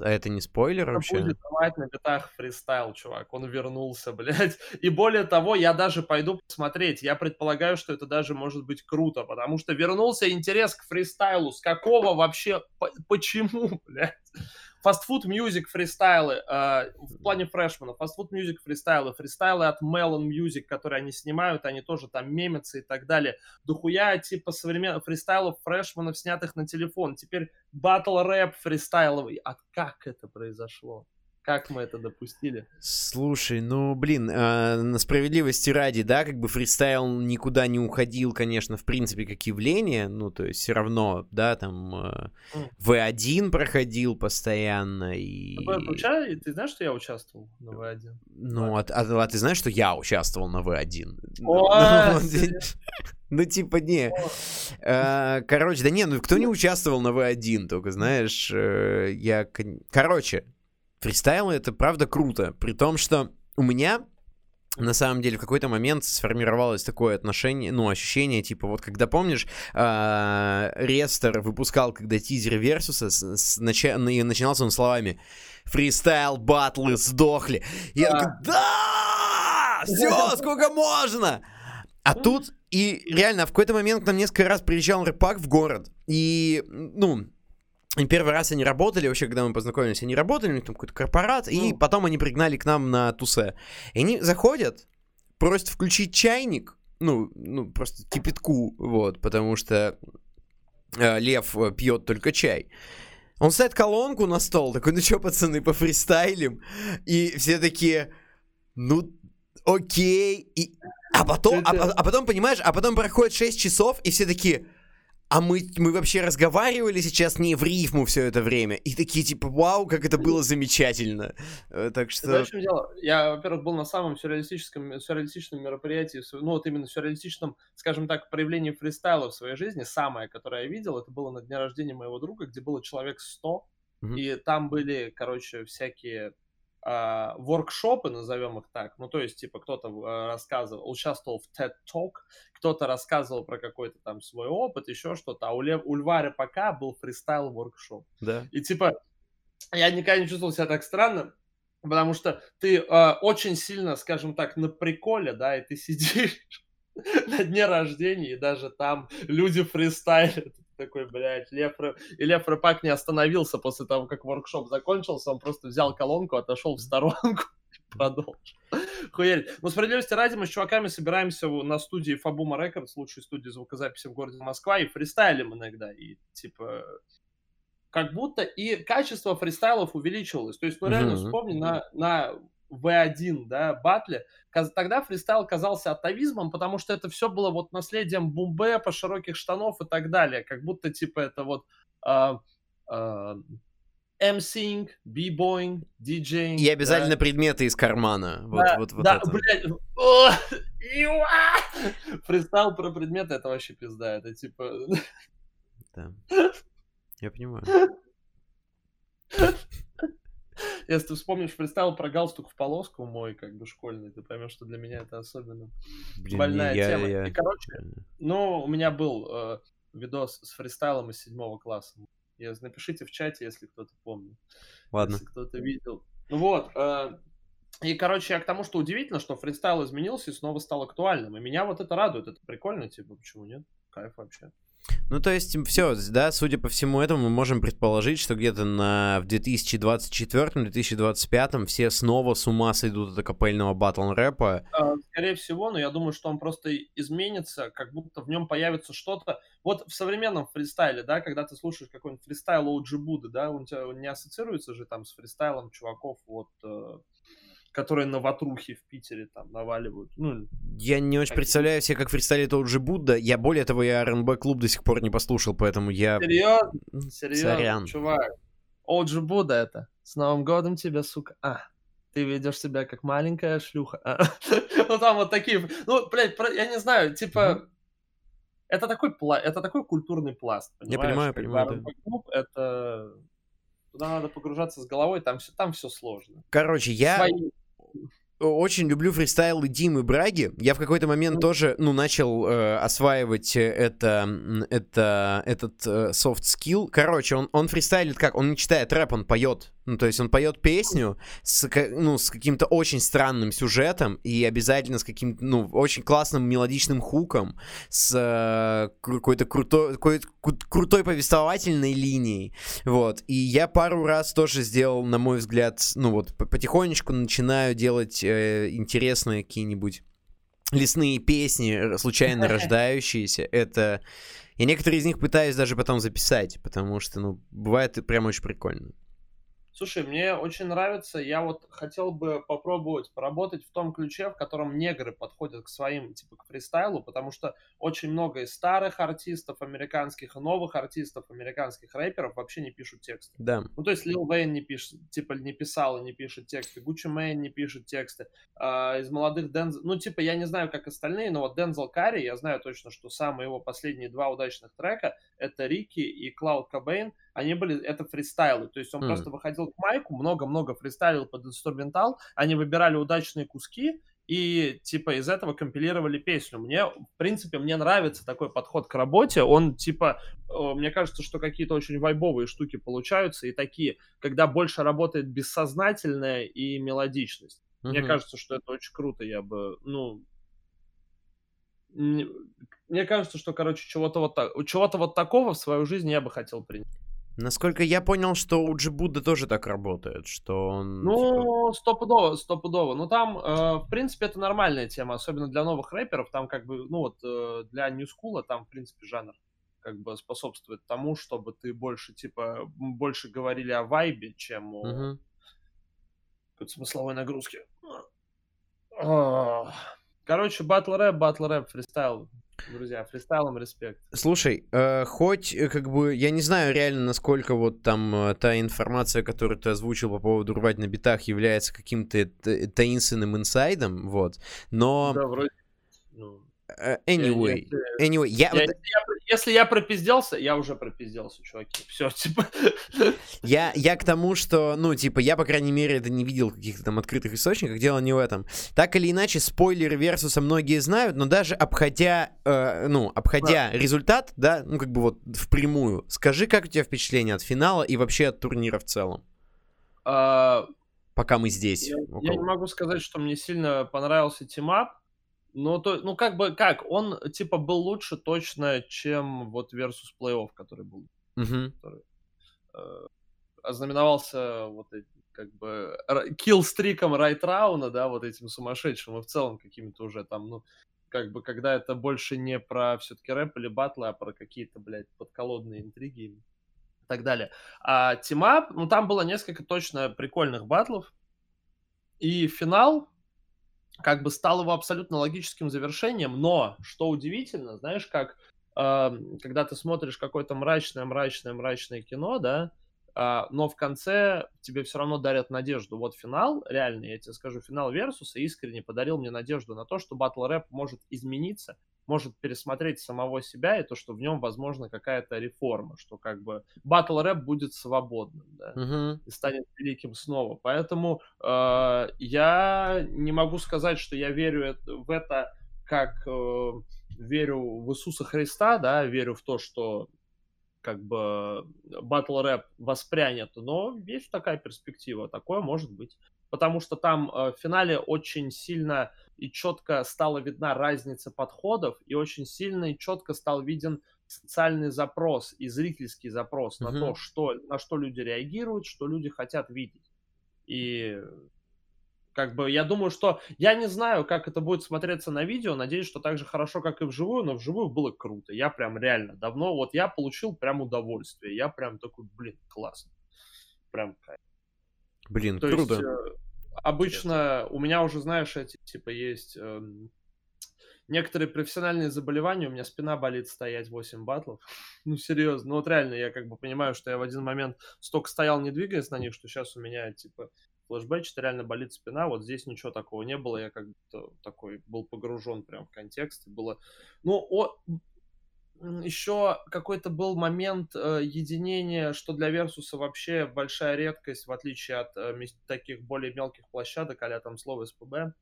а это не спойлер это вообще? будет давать на битах фристайл, чувак. Он вернулся, блядь. И более того, я даже пойду посмотреть. Я предполагаю, что это даже может быть круто, потому что вернулся интерес к фристайлу. С какого вообще... Почему, блядь? Fast Food Music фристайлы э, в плане фрешмана, Fast Food Music фристайлы, фристайлы от Melon Music, которые они снимают, они тоже там мемятся и так далее. Дохуя типа современных фристайлов фрешманов, снятых на телефон. Теперь батл рэп фристайловый. А как это произошло? Как мы это допустили? Слушай, ну, блин, э, на справедливости ради, да, как бы фристайл никуда не уходил, конечно, в принципе, как явление, ну, то есть все равно, да, там э, М. V1 проходил постоянно, и... Ты, ты знаешь, что я участвовал на В1? Ну, а, а- а ты знаешь, что я участвовал на V1? О, Ну? Ну, типа, не. Э, Короче, да не, ну кто не участвовал на V1, только знаешь, э, я... Короче, фристайл это правда круто, при том, что у меня на самом деле в какой-то момент сформировалось такое отношение, ну, ощущение, типа, вот когда, помнишь, э, Рестер выпускал, когда тизер Версуса, с- ну, и начинался он словами «Фристайл батлы сдохли». Я такой «Да! Все, сколько можно!» А тут, и реально, в какой-то момент к нам несколько раз приезжал рэпак в город, и, ну, и первый раз они работали, вообще, когда мы познакомились, они работали, у них там какой-то корпорат, и Ну. потом они пригнали к нам на тусе. И они заходят, просят включить чайник, ну, ну просто кипятку, вот, потому что э, Лев э, пьет только чай. Он ставит колонку на стол, такой, ну что, пацаны, по фристайлим? И все такие, ну, окей. И, а, потом, а- а потом, понимаешь, а потом проходит 6 часов, и все такие, а мы, мы вообще разговаривали сейчас не в рифму все это время. И такие, типа, вау, как это было замечательно. Э, Так что... Знаешь, в дело? Я, во-первых, был на самом сюрреалистическом, сюрреалистичном мероприятии, ну вот именно сюрреалистичном, скажем так, проявлении фристайла в своей жизни. Самое, которое я видел, это было на дне рождения моего друга, где было человек 100, Мгм. и там были, короче, всякие воркшопы, назовем их так. Ну, то есть, типа, кто-то а, рассказывал, участвовал в TED Talk, кто-то рассказывал про какой-то там свой опыт, еще что-то, а у, Лев, у Льва Репака был фристайл-воркшоп. Да. И типа, я никогда не чувствовал себя так странно, потому что ты э, очень сильно, скажем так, на приколе, да, и ты сидишь на дне рождения, и даже там люди фристайлят. Такой, блядь, Лев, и Лев Рыпак не остановился после того, как воркшоп закончился, он просто взял колонку, отошел в сторонку и продолжил. Хуярить. Ну, справедливости ради, мы с чуваками собираемся на студии Фабума Рекордс, лучшей студии звукозаписи в городе Москва, и фристайлим иногда, и типа как будто и качество фристайлов увеличивалось. То есть, ну реально, вспомни на, на V1, да, батле, тогда фристайл казался атовизмом, потому что это все было вот наследием бумбэпа, широких штанов и так далее. Как будто, типа, это вот а, а, MCing, b-boying, DJing. И обязательно да. предметы из кармана. Вот, Да, вот, вот да, это. блядь. Фристайл про предметы, это вообще пизда. Это типа... Да. Я понимаю. Если ты вспомнишь фристайл про галстук в полоску мой, как бы школьный, ты поймешь, что для меня это особенно Блин, больная я- тема. я- И, короче, ну, у меня был э, видос с фристайлом из седьмого класса. Я, напишите в чате, если кто-то помнит. Ладно. Если кто-то видел. Ну вот. э, и, короче, я к тому, что удивительно, что фристайл изменился и снова стал актуальным. И меня вот это радует. Это прикольно, типа, почему нет? Кайф вообще. Ну, то есть, все, да, судя по всему этому, мы можем предположить, что где-то на, в 2024-2025 все снова с ума сойдут от акапельного батл рэпа. А, Скорее всего, но я думаю, что он просто изменится, как будто в нем появится что-то. Вот в современном фристайле, да, когда ты слушаешь какой-нибудь фристайл Оуджи Буды, да, он тебя не ассоциируется же там с фристайлом чуваков, вот, э, которые на ватрухе в Питере там наваливают. Ну, Я не очень Какие? представляю себе, как фристайлит тот же Будда. Я, более того, я РНБ клуб до сих пор не послушал, поэтому я... серьезно, серьезно, Сорян. чувак. Оуджи Буда это. С Новым годом тебя, сука. А, ты ведешь себя как маленькая шлюха. А. Ну там вот такие, ну, блядь, про- я не знаю, типа, это такой, пла... это такой культурный пласт, Я понимаешь? понимаю, Как понимаю, да. Клуб, это... Туда надо погружаться с головой, там все, там все сложно. Короче, я... Свои- очень люблю фристайлы Димы Браги. Я в какой-то момент тоже, ну, начал э, осваивать э, это, это, этот э, soft skill. Короче, он, он фристайлит как? Он не читает рэп, он поет. Ну, то есть он поет песню с, ну, с каким-то очень странным сюжетом и обязательно с каким-то, ну, очень классным мелодичным хуком, с э, какой-то крутой, какой-то кру- крутой повествовательной линией. Вот. И я пару раз тоже сделал, на мой взгляд, ну вот, по- потихонечку начинаю делать э, интересные какие-нибудь лесные песни, р- случайно рождающиеся. Это... Я некоторые из них пытаюсь даже потом записать, потому что, ну, бывает прям очень прикольно. Слушай, мне очень нравится, я вот хотел бы попробовать поработать в том ключе, в котором негры подходят к своим, типа, к фристайлу, потому что очень много из старых артистов американских и новых артистов американских рэперов вообще не пишут тексты. Да. Ну, то есть Лил Вейн не пишет, типа, не писал и не пишет тексты, Гуччи Мэйн не пишет тексты, а, из молодых Дензел, ну, типа, я не знаю, как остальные, но вот Дензел Карри, я знаю точно, что самые его последние два удачных трека, это Рики и Клауд Кобейн, они были, это фристайлы, то есть он mm. просто выходил к майку, много-много фристайлил под инструментал, они выбирали удачные куски, и типа из этого компилировали песню. Мне, в принципе, мне нравится такой подход к работе. Он типа, мне кажется, что какие-то очень вайбовые штуки получаются и такие, когда больше работает бессознательная и мелодичность. Mm-hmm. Мне кажется, что это очень круто. Я бы, ну, мне кажется, что, короче, чего-то вот, так, чего-то вот такого в свою жизнь я бы хотел принять. Насколько я понял, что у Джибуда тоже так работает, что он... Ну, типа... стопудово, стопудово. Ну, там, э, в принципе, это нормальная тема, особенно для новых рэперов. Там, как бы, ну, вот, э, для ньюскула там, в принципе, жанр как бы способствует тому, чтобы ты больше, типа, больше говорили о вайбе, чем о угу. смысловой нагрузке. Короче, батл рэп, батл рэп, фристайл. Друзья, фристайлом респект. Слушай, э, хоть, э, как бы, я не знаю реально, насколько вот там э, та информация, которую ты озвучил по поводу рвать на битах, является каким-то таинственным инсайдом, вот, но... Да, вроде, ну... Uh, anyway, anyway, я... я, я если я пропизделся, я уже пропизделся, чуваки. Все, типа. Я, я к тому, что, ну, типа, я, по крайней мере, это не видел каких-то там открытых источниках, дело не в этом. Так или иначе, спойлеры Версуса многие знают, но даже обходя, э, ну, обходя да. результат, да, ну, как бы вот впрямую, скажи, как у тебя впечатление от финала и вообще от турнира в целом? А... Пока мы здесь. Я, я не могу сказать, что мне сильно понравился Team Up. Ну, то, ну, как бы, как, он, типа, был лучше точно, чем вот Versus Playoff, который был. Uh-huh. Который, э, ознаменовался вот этим, как бы, kill-streak ом Райтрауна, да, вот этим сумасшедшим, и в целом какими-то уже там, ну, как бы, когда это больше не про все-таки рэп или батлы, а про какие-то, блядь, подколодные интриги и так далее. А Team Up, ну, там было несколько точно прикольных батлов, и финал, как бы стал его абсолютно логическим завершением, но, что удивительно, знаешь, как э, когда ты смотришь какое-то мрачное, мрачное, мрачное кино, да, э, но в конце тебе все равно дарят надежду. Вот финал, реально, я тебе скажу, финал Версуса искренне подарил мне надежду на то, что батл рэп может измениться, может пересмотреть самого себя и то, что в нем возможно какая-то реформа, что как бы батл рэп будет свободным, да, uh-huh. и станет великим снова. Поэтому э, я не могу сказать, что я верю в это как э, верю в Иисуса Христа, да, верю в то, что как бы батл рэп воспрянет, но есть такая перспектива, такое может быть. Потому что там э, в финале очень сильно и четко стала видна разница подходов, и очень сильно и четко стал виден социальный запрос и зрительский запрос mm-hmm. на то, что, на что люди реагируют, что люди хотят видеть. И как бы я думаю, что я не знаю, как это будет смотреться на видео. Надеюсь, что так же хорошо, как и вживую, но вживую было круто. Я прям реально давно, вот я получил прям удовольствие. Я прям такой, блин, классно. Прям кайф. Блин, То круто. Есть, э, обычно у меня уже, знаешь, эти типа есть э, некоторые профессиональные заболевания. У меня спина болит стоять 8 батлов. ну, серьезно. Ну, вот реально, я как бы понимаю, что я в один момент столько стоял, не двигаясь на них, что сейчас у меня, типа, флешбэчит, реально болит спина. Вот здесь ничего такого не было. Я как то такой был погружен прям в контекст. Было... Ну, о, еще какой-то был момент э, единения, что для Версуса вообще большая редкость, в отличие от э, таких более мелких площадок, а там слово СПБ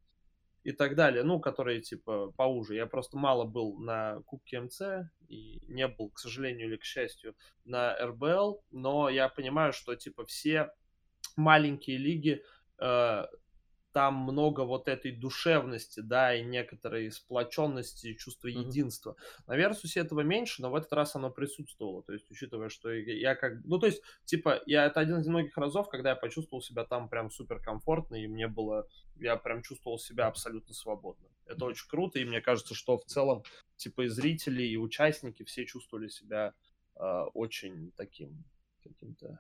и так далее, ну, которые, типа, поуже. Я просто мало был на Кубке МЦ и не был, к сожалению или к счастью, на РБЛ, но я понимаю, что, типа, все маленькие лиги э, там много вот этой душевности, да, и некоторой сплоченности, и чувства mm-hmm. единства. На Версусе этого меньше, но в этот раз оно присутствовало. То есть, учитывая, что я как... Ну, то есть, типа, я это один из многих разов, когда я почувствовал себя там прям супер комфортно, и мне было... Я прям чувствовал себя абсолютно свободно. Это очень круто, и мне кажется, что в целом, типа, и зрители, и участники все чувствовали себя э, очень таким каким-то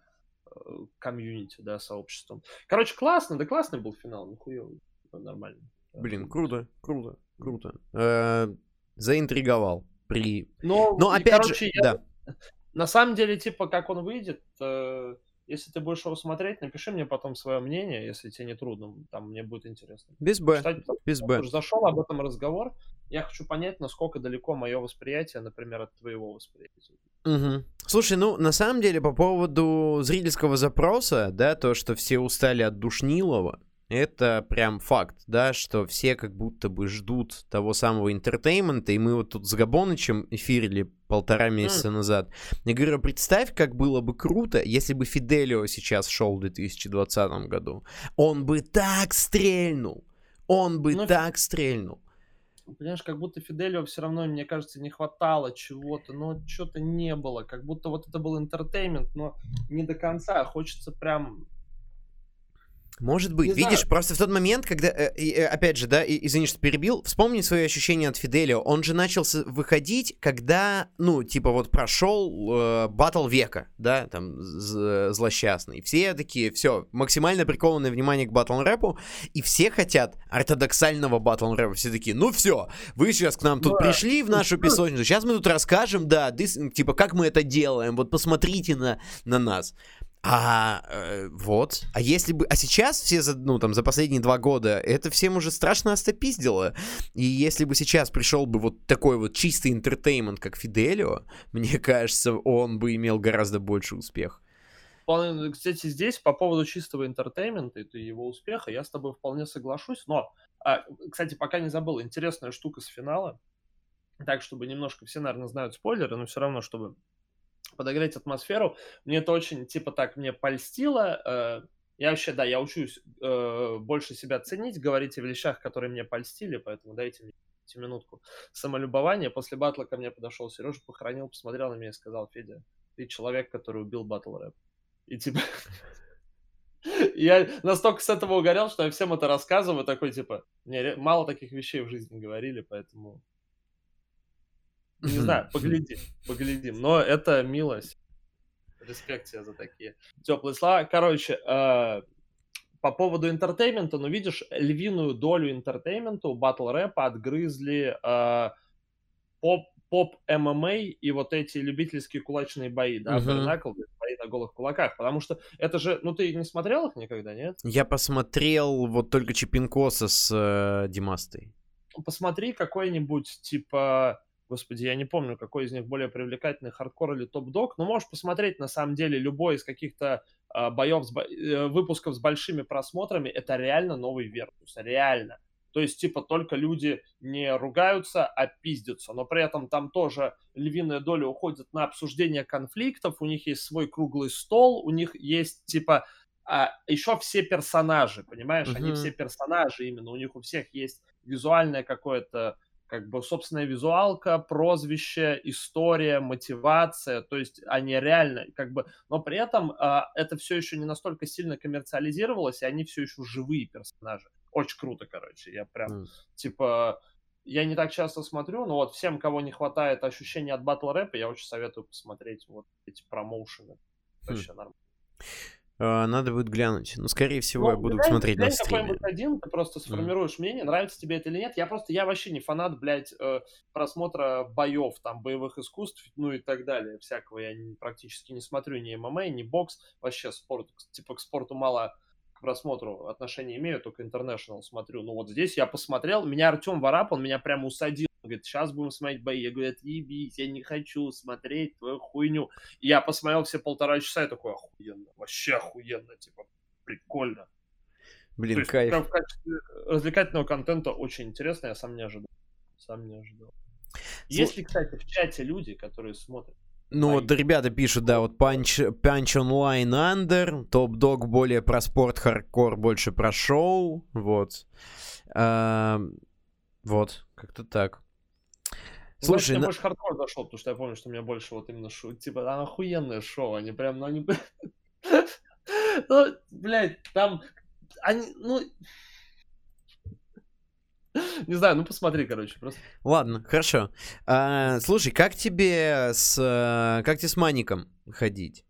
комьюнити, да, сообществом. Короче, классно, да классный был финал, ну хуёвый, нормально. Блин, круто, круто, круто. Э, заинтриговал при... Но, Но и, опять короче, же, я- да. На самом деле, типа, как он выйдет, э, если ты будешь его смотреть, напиши мне потом свое мнение, если тебе не трудно, там мне будет интересно. Без Б, Читать, без Б. уже зашел об этом разговор, я хочу понять, насколько далеко мое восприятие, например, от твоего восприятия. Мгм. Слушай, ну, на самом деле, по поводу зрительского запроса, да, то, что все устали от Душнилова, это прям факт, да, что все как будто бы ждут того самого entertainment а, и мы вот тут с Габонычем эфирили полтора месяца назад. Я говорю, представь, как было бы круто, если бы Фиделио сейчас шел в 2020 году. Он бы так стрельнул, он бы Ну, так стрельнул. Понимаешь, как будто Фиделио все равно, мне кажется, не хватало чего-то, но что-то не было. Как будто вот это был entertainment, но не до конца. Хочется прям... Может быть. Не Видишь, знаю. просто в тот момент, когда, э, э, опять же, да, и- извини, что перебил, вспомни свои ощущения от Фиделио. Он же начал выходить, когда, ну, типа вот прошел э, батл века, да, там, з- злосчастный. Все такие, все, максимально прикованное внимание к батл рэпу, и все хотят ортодоксального батл рэпа. Все такие, ну все, вы сейчас к нам тут Да. пришли в нашу песочницу, сейчас мы тут расскажем, да, дыс- типа, как мы это делаем, вот посмотрите на, на нас. А э, вот, а если бы, а сейчас все, за, ну там за последние два года, это всем уже страшно остопиздило. И если бы сейчас пришел бы вот такой вот чистый entertainment, как Фиделио, мне кажется, он бы имел гораздо больше успех. Вполне- Кстати, здесь по поводу чистого entertainment а и его успеха я с тобой вполне соглашусь. Но, а, кстати, пока не забыл, интересная штука с финала. Так, чтобы немножко все, наверное, знают спойлеры, но все равно, чтобы подогреть атмосферу. Мне это очень, типа, так мне польстило. Э, Я вообще, да, я учусь э, больше себя ценить, говорить о вещах, которые мне польстили, поэтому дайте мне минутку самолюбования. После батла ко мне подошел Сережа, похоронил, посмотрел на меня и сказал, Федя, ты человек, который убил батл рэп. И типа... Я настолько с этого угорел, что я всем это рассказываю, такой, типа, мне мало таких вещей в жизни говорили, поэтому... Не знаю, поглядим, поглядим. Но это милость. Респект тебе за такие теплые слова. Короче, э, по поводу entertainment а, ну, видишь, львиную долю entertainment а у батл рэпа отгрызли э, поп, поп ММА и вот эти любительские кулачные бои, да, knuckle, бои на голых кулаках, потому что это же, ну, ты не смотрел их никогда, нет? Я посмотрел вот только Чипинкоса с э, Димастой. посмотри какой-нибудь, типа, господи, я не помню, какой из них более привлекательный, хардкор или Top Dog, но можешь посмотреть, на самом деле, любой из каких-то а, боев, с э, выпусков с большими просмотрами, это реально новый Версус, реально. То есть, типа, только люди не ругаются, а пиздятся. Но при этом там тоже львиная доля уходит на обсуждение конфликтов, у них есть свой круглый стол, у них есть, типа, а, еще все персонажи, понимаешь? Они Мгм. все персонажи именно, у них у всех есть визуальное какое-то, как бы, собственная визуалка, прозвище, история, мотивация, то есть они реально, как бы, но при этом а, это все еще не настолько сильно коммерциализировалось, и они все еще живые персонажи. Очень круто, короче, я прям, М. типа, я не так часто смотрю, но вот всем, кого не хватает ощущения от батл рэпа, я очень советую посмотреть вот эти промоушены. Вообще нормально. Э, надо будет глянуть. Ну, скорее всего, Ну, я буду глянь- смотреть на глянь стриме. какой-нибудь один, ты просто сформируешь мнение, нравится тебе это или нет. Я просто, я вообще не фанат, блядь, э, просмотра боев, там, боевых искусств, ну и так далее, всякого. Я не- практически не смотрю ни ММА, ни бокс, вообще спорт, типа к спорту мало к просмотру отношения имею, только интернешнл смотрю. Ну вот здесь я посмотрел, меня Артем Варап, он меня прямо усадил. Он говорит, сейчас будем смотреть бои. Я говорю, отъебись, я не хочу смотреть твою хуйню. И я посмотрел все полтора часа и такой, охуенно, вообще охуенно, типа, прикольно. То Блин, есть, кайф. прям в качестве развлекательного контента очень интересно, я сам не ожидал. Сам не ожидал. Есть ли, кстати, в чате люди, которые смотрят? Ну Мои. вот ребята пишут, да, вот Punch, Punch Online Under, Top Dog более про спорт, хардкор больше про шоу, вот. А, вот, как-то так. Слушай, мне на- больше хардкор зашел, потому что я помню, что у меня больше вот именно шоу, типа, там охуенное шоу, они прям, ну, они... Ну, блядь, там, они, ну... Не знаю, ну посмотри, короче, просто. ладно, хорошо. А, слушай, как тебе с, как тебе с Маником ходить?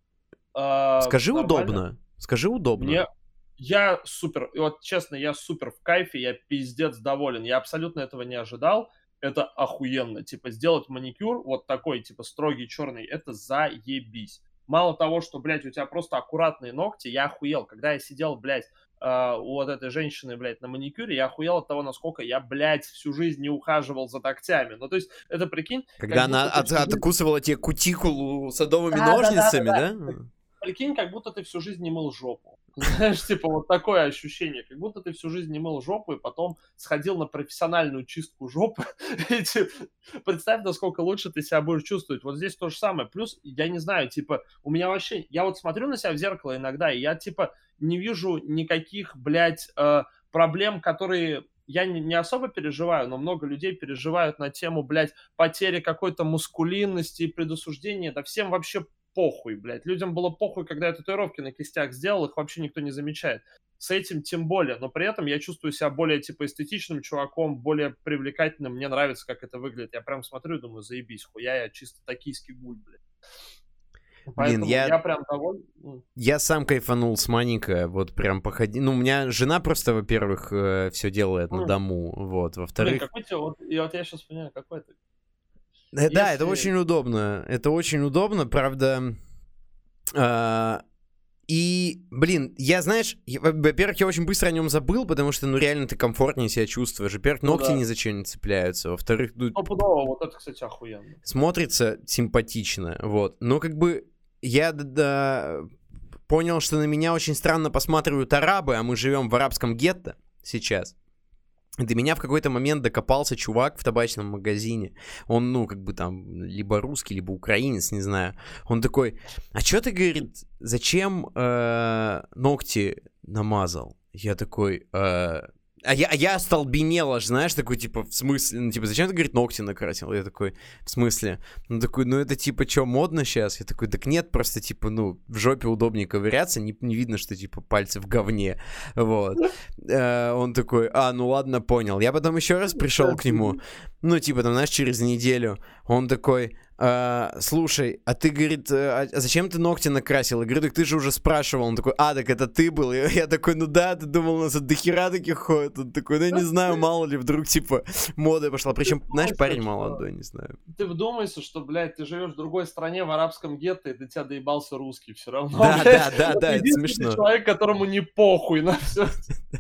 э, Скажи нормально. удобно. Скажи удобно. Мне, я супер, и вот честно, я супер в кайфе, я пиздец доволен. Я абсолютно этого не ожидал. Это охуенно. Типа, сделать маникюр вот такой, типа, строгий черный, это заебись. Мало того, что, блядь, у тебя просто аккуратные ногти, я охуел. Когда я сидел, блядь, э, у вот этой женщины, блядь, на маникюре, я охуел от того, насколько я, блядь, всю жизнь не ухаживал за ногтями. Ну, то есть, это, прикинь... Когда как она от- всю жизнь- откусывала тебе кутикулу садовыми Да, да, да, ножницами, да, да? прикинь, как будто ты всю жизнь не мыл жопу. Знаешь, типа вот такое ощущение, как будто ты всю жизнь не мыл жопу и потом сходил на профессиональную чистку жопы. И, типа, представь, насколько лучше ты себя будешь чувствовать. Вот здесь то же самое. Плюс, я не знаю, типа, у меня вообще... Я вот смотрю на себя в зеркало иногда, и я, типа, не вижу никаких, блядь, э, проблем, которые я не, особо переживаю, но много людей переживают на тему, блядь, потери какой-то мускулинности и предосуждения. Да всем вообще похуй, блядь. Людям было похуй, когда я татуировки на кистях сделал, их вообще никто не замечает. С этим тем более, но при этом я чувствую себя более, типа, эстетичным чуваком, более привлекательным, мне нравится, как это выглядит. Я прям смотрю и думаю, заебись, хуя, я чисто токийский гуль, блядь. Поэтому я- я... прям доволен. Я сам кайфанул с Маника, вот прям походи. Ну, у меня жена просто, во-первых, все делает на Мгм. дому, вот. Блин, Во-вторых, какой тебе, вот, и вот я сейчас понимаю, какой ты. Э, Да, это очень удобно. Это очень удобно, правда. а, И, блин, я, знаешь, во-первых, я очень быстро о нем забыл, потому что, ну, реально ты комфортнее себя чувствуешь. Во-первых, Ну ногти да. ни за что не цепляются. Во-вторых, ну, Стопудово, вот это, кстати, охуенно. смотрится симпатично, вот. Но как бы я да, понял, что на меня очень странно посматривают арабы, а мы живем в арабском гетто сейчас. До меня в какой-то момент докопался чувак в табачном магазине. Он, ну, как бы там, либо русский, либо украинец, не знаю. Он такой, а чё ты, говорит, зачем э, ногти намазал? Я такой, «Э, а я, а я остолбенел аж, знаешь, такой, типа, в смысле, ну, типа, зачем ты, говорит, ногти накрасил? Я такой, в смысле? Ну, такой, ну, это, типа, что, модно сейчас? Я такой, так нет, просто, типа, ну, в жопе удобнее ковыряться, не, не видно, что, типа, пальцы в говне, вот. Э, Он такой, а, ну, ладно, понял. Я потом еще раз пришел к нему, ну, типа, там, знаешь, через неделю. Он такой, «А, слушай, а ты, говорит, э, а а зачем ты ногти накрасил? Я говорю, так ты же уже спрашивал. Он такой, а, так это ты был? Я, я такой, ну да, ты думал, у нас от дохера таких ходят. Он такой, ну, не знаю, мало ли, вдруг, типа, мода пошла. Причем, знаешь, Слушай, парень что- молодой, не знаю. Ты вдумайся, что, блядь, ты живешь в другой стране, в арабском гетто, и до тебя доебался русский все равно. Да, блядь. да, да, да, это смешно. человек, которому не похуй на все.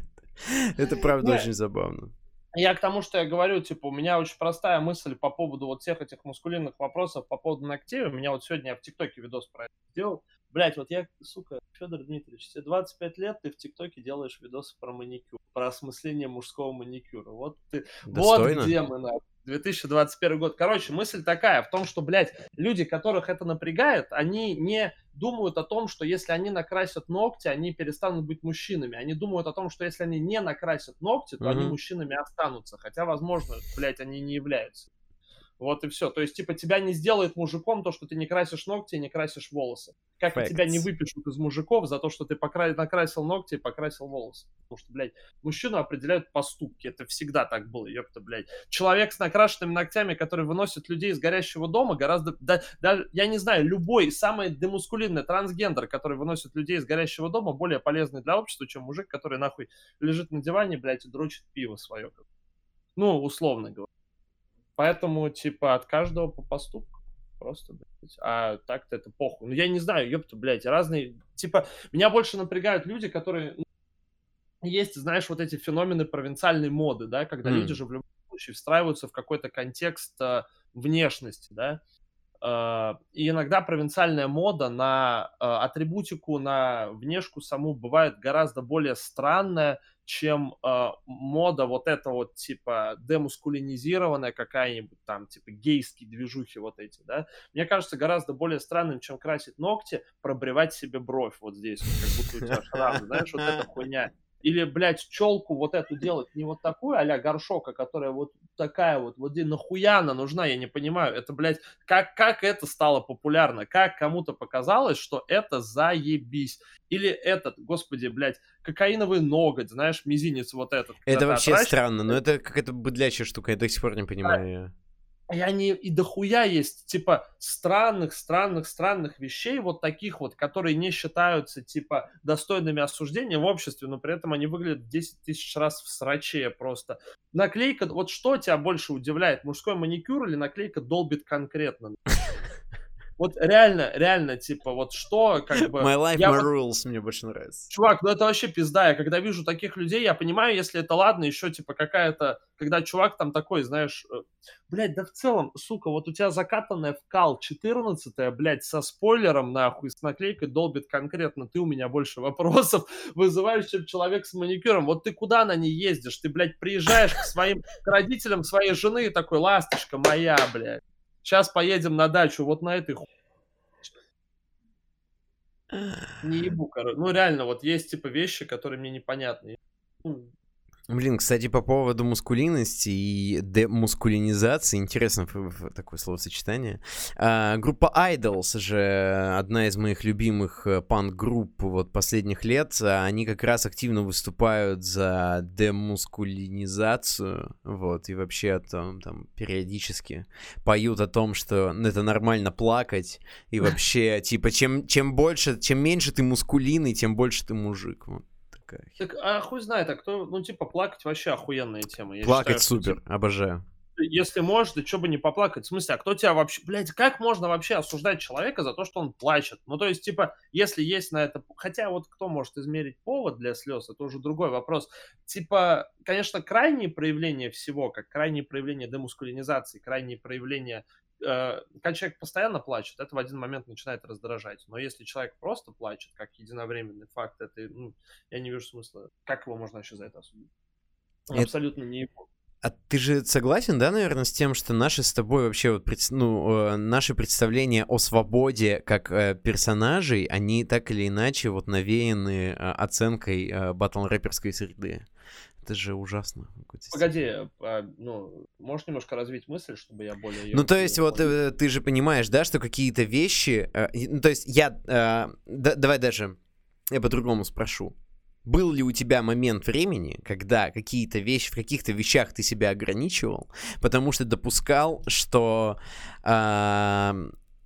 Это правда очень забавно. Я к тому, что я говорю, типа, у меня очень простая мысль по поводу вот всех этих мускулинных вопросов по поводу ногтей. У меня вот сегодня я в ТикТоке видос про это сделал. Блять, вот я, сука, Федор Дмитриевич, тебе 25 лет, ты в ТикТоке делаешь видосы про маникюр, про осмысление мужского маникюра. Вот ты, Достойно. вот где мы, нахуй. 2021 год. Короче, мысль такая в том, что, блядь, люди, которых это напрягает, они не думают о том, что если они накрасят ногти, они перестанут быть мужчинами. Они думают о том, что если они не накрасят ногти, то они Мгм. мужчинами останутся. Хотя, возможно, блядь, они не являются. Вот и все. То есть, типа, тебя не сделает мужиком то, что ты не красишь ногти и не красишь волосы. Как и тебя не Facts. выпишут из мужиков за то, что ты покра... накрасил ногти и покрасил волосы. Потому что, блядь, мужчину определяют поступки. Это всегда так было, ёпта, блядь. Человек с накрашенными ногтями, который выносит людей из горящего дома, гораздо... Да, да, я не знаю, любой самый демускулинный трансгендер, который выносит людей из горящего дома, более полезный для общества, чем мужик, который нахуй лежит на диване, блядь, и дрочит пиво свое. Ну, условно говоря. Поэтому, типа, от каждого по поступку. Просто, блядь. А так-то это похуй. Ну, я не знаю, ёпта, блядь, разные... Типа, меня больше напрягают люди, которые... ну, Есть, знаешь, вот эти феномены провинциальной моды, да, когда М. люди же в любом случае встраиваются в какой-то контекст а, внешности, да. А, И иногда провинциальная мода на а, атрибутику, на внешку саму бывает гораздо более странная, чем а, мода вот эта вот типа демускулинизированная какая-нибудь там, типа гейские движухи вот эти, да. Мне кажется, гораздо более странным, чем красить ногти, пробривать себе бровь вот здесь, вот, как будто у тебя шрам, знаешь, вот эта хуйня. Или, блядь, челку вот эту делать не вот такую а-ля горшока, которая вот такая вот, вот где нахуя она нужна, я не понимаю. Это, блядь, как, как это стало популярно? Как кому-то показалось, что это заебись? Или этот, господи, блядь, кокаиновый ноготь, знаешь, мизинец вот этот. Это вообще отращиваешь, странно, но это какая-то быдлячая штука, я до сих пор не понимаю. её. И они и дохуя есть, типа, странных, странных, странных вещей, вот таких вот, которые не считаются, типа, достойными осуждения в обществе, но при этом они выглядят 10 тысяч раз в сраче просто. Наклейка, вот что тебя больше удивляет, мужской маникюр или наклейка долбит конкретно? Вот реально, реально, типа, вот что, как бы... My life, я my вот- rules, мне больше нравится. Чувак, ну это вообще пизда. Я когда вижу таких людей, я понимаю, если это ладно, еще типа какая-то, когда чувак там такой, знаешь, э, блядь, да в целом, сука, вот у тебя закатанная в кал 14 блядь, со спойлером, нахуй, с наклейкой долбит конкретно, ты у меня больше вопросов вызываешь, чем человек с маникюром. Вот ты куда на ней ездишь? Ты, блядь, приезжаешь к своим, к родителям своей жены и такой, ласточка моя, блядь. Сейчас поедем на дачу, вот на этой ху... Не ебу, короче. Ну, реально, вот есть, типа, вещи, которые мне непонятны. Ну, Блин, кстати, по поводу мускулинности и демускулинизации, интересно такое словосочетание. А, группа Idols же одна из моих любимых э, панк-групп вот последних лет. а Они как раз активно выступают за демускулинизацию, вот, и вообще там, там периодически поют о том, что это нормально плакать, и вообще, типа, чем, чем больше, чем меньше ты мускулинный, тем больше ты мужик. Вот Так, а хуй знает, а кто, ну, типа, плакать вообще охуенная тема. Я Плакать считаю, супер, обожаю. типа, если можешь, да что бы не поплакать. В смысле, а кто тебя вообще... Блядь, как можно вообще осуждать человека за то, что он плачет? Ну, то есть, типа, если есть на это... Хотя вот кто может измерить повод для слез, это уже другой вопрос. Типа, конечно, крайние проявления всего, как крайние проявления демускулинизации, крайние проявления когда человек постоянно плачет, это в один момент начинает раздражать. Но если человек просто плачет, как единовременный факт, это, ну, я не вижу смысла. Как его можно вообще за это осудить? Он Это- Абсолютно не его. А ты же согласен, да, наверное, с тем, что наши с тобой вообще вот, ну, э, наши представления о свободе как э, персонажей, они так или иначе вот навеяны э, оценкой э, батл-рэперской среды. Это же ужасно. Погоди, а, ну, можешь немножко развить мысль, чтобы я более... Ну, то есть, вот понял? э, ты же понимаешь, да, что какие-то вещи... э, ну, то есть, я... э, да- давай даже я по-другому спрошу. Был ли у тебя момент времени, когда какие-то вещи, в каких-то вещах ты себя ограничивал, потому что допускал, что а,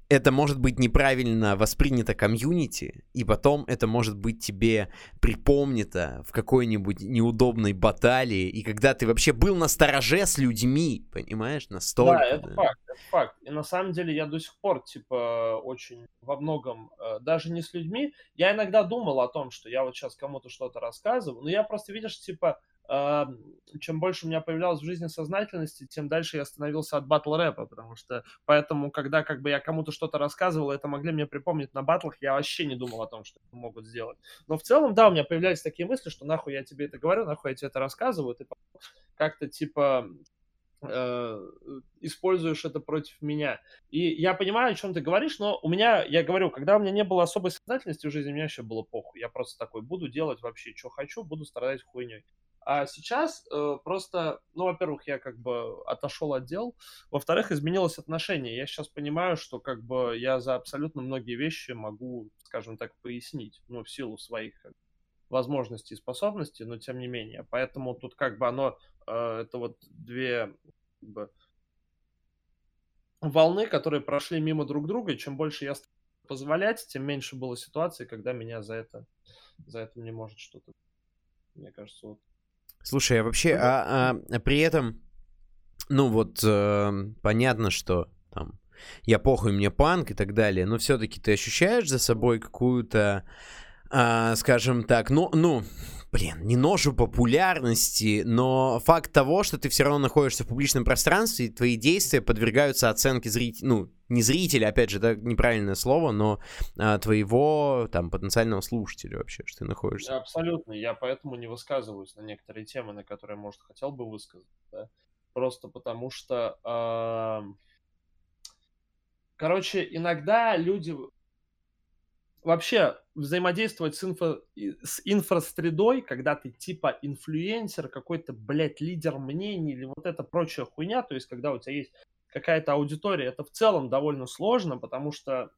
это может быть неправильно воспринято комьюнити, и потом это может быть тебе припомнито в какой-нибудь неудобной баталии, и когда ты вообще был на стороже с людьми, понимаешь, настолько. Да, это да. факт, это факт. И на самом деле я до сих пор, типа, очень во многом, э, даже не с людьми, я иногда думал о том, что я вот сейчас кому-то что-то рассказываю, но я просто, видишь, типа, чем больше у меня появлялось в жизни сознательности, тем дальше я становился от батл рэпа, потому что поэтому, когда как бы я кому-то что-то рассказывал, это могли мне припомнить на батлах, я вообще не думал о том, что это могут сделать. Но в целом, да, у меня появлялись такие мысли, что нахуй я тебе это говорю, нахуй я тебе это рассказываю, ты как-то типа э, используешь это против меня. И я понимаю, о чем ты говоришь, но у меня, я говорю, когда у меня не было особой сознательности в жизни, мне вообще было похуй. Я просто такой, буду делать вообще, что хочу, буду страдать хуйней. А сейчас э, просто, ну, во-первых, я как бы отошел от дел, во-вторых, изменилось отношение. Я сейчас понимаю, что как бы я за абсолютно многие вещи могу, скажем так, пояснить, ну, в силу своих бы, возможностей и способностей, но тем не менее. Поэтому тут как бы оно, э, это вот две как бы, волны, которые прошли мимо друг друга, и чем больше я стал позволять, тем меньше было ситуаций, когда меня за это, за это не может что-то. Мне кажется, вот. Слушай, а вообще, а, а- а при этом, ну вот, э, понятно, что там я похуй, мне панк и так далее, но все-таки ты ощущаешь за собой какую-то, а, скажем так, ну, ну, блин, не ножу популярности, но факт того, что ты все равно находишься в публичном пространстве, и твои действия подвергаются оценке зрителя, ну, не зрителя, опять же, да, неправильное слово, но а, твоего, там, потенциального слушателя вообще, что ты находишься. Абсолютно. Я поэтому не высказываюсь на некоторые темы, на которые, может, хотел бы высказать. да. Просто потому что... ам, Короче, иногда люди вообще взаимодействовать с, инфо... с инфрасредой, когда ты типа инфлюенсер, какой-то, блядь, лидер мнений или вот эта прочая хуйня, то есть когда у тебя есть какая-то аудитория, это в целом довольно сложно, потому что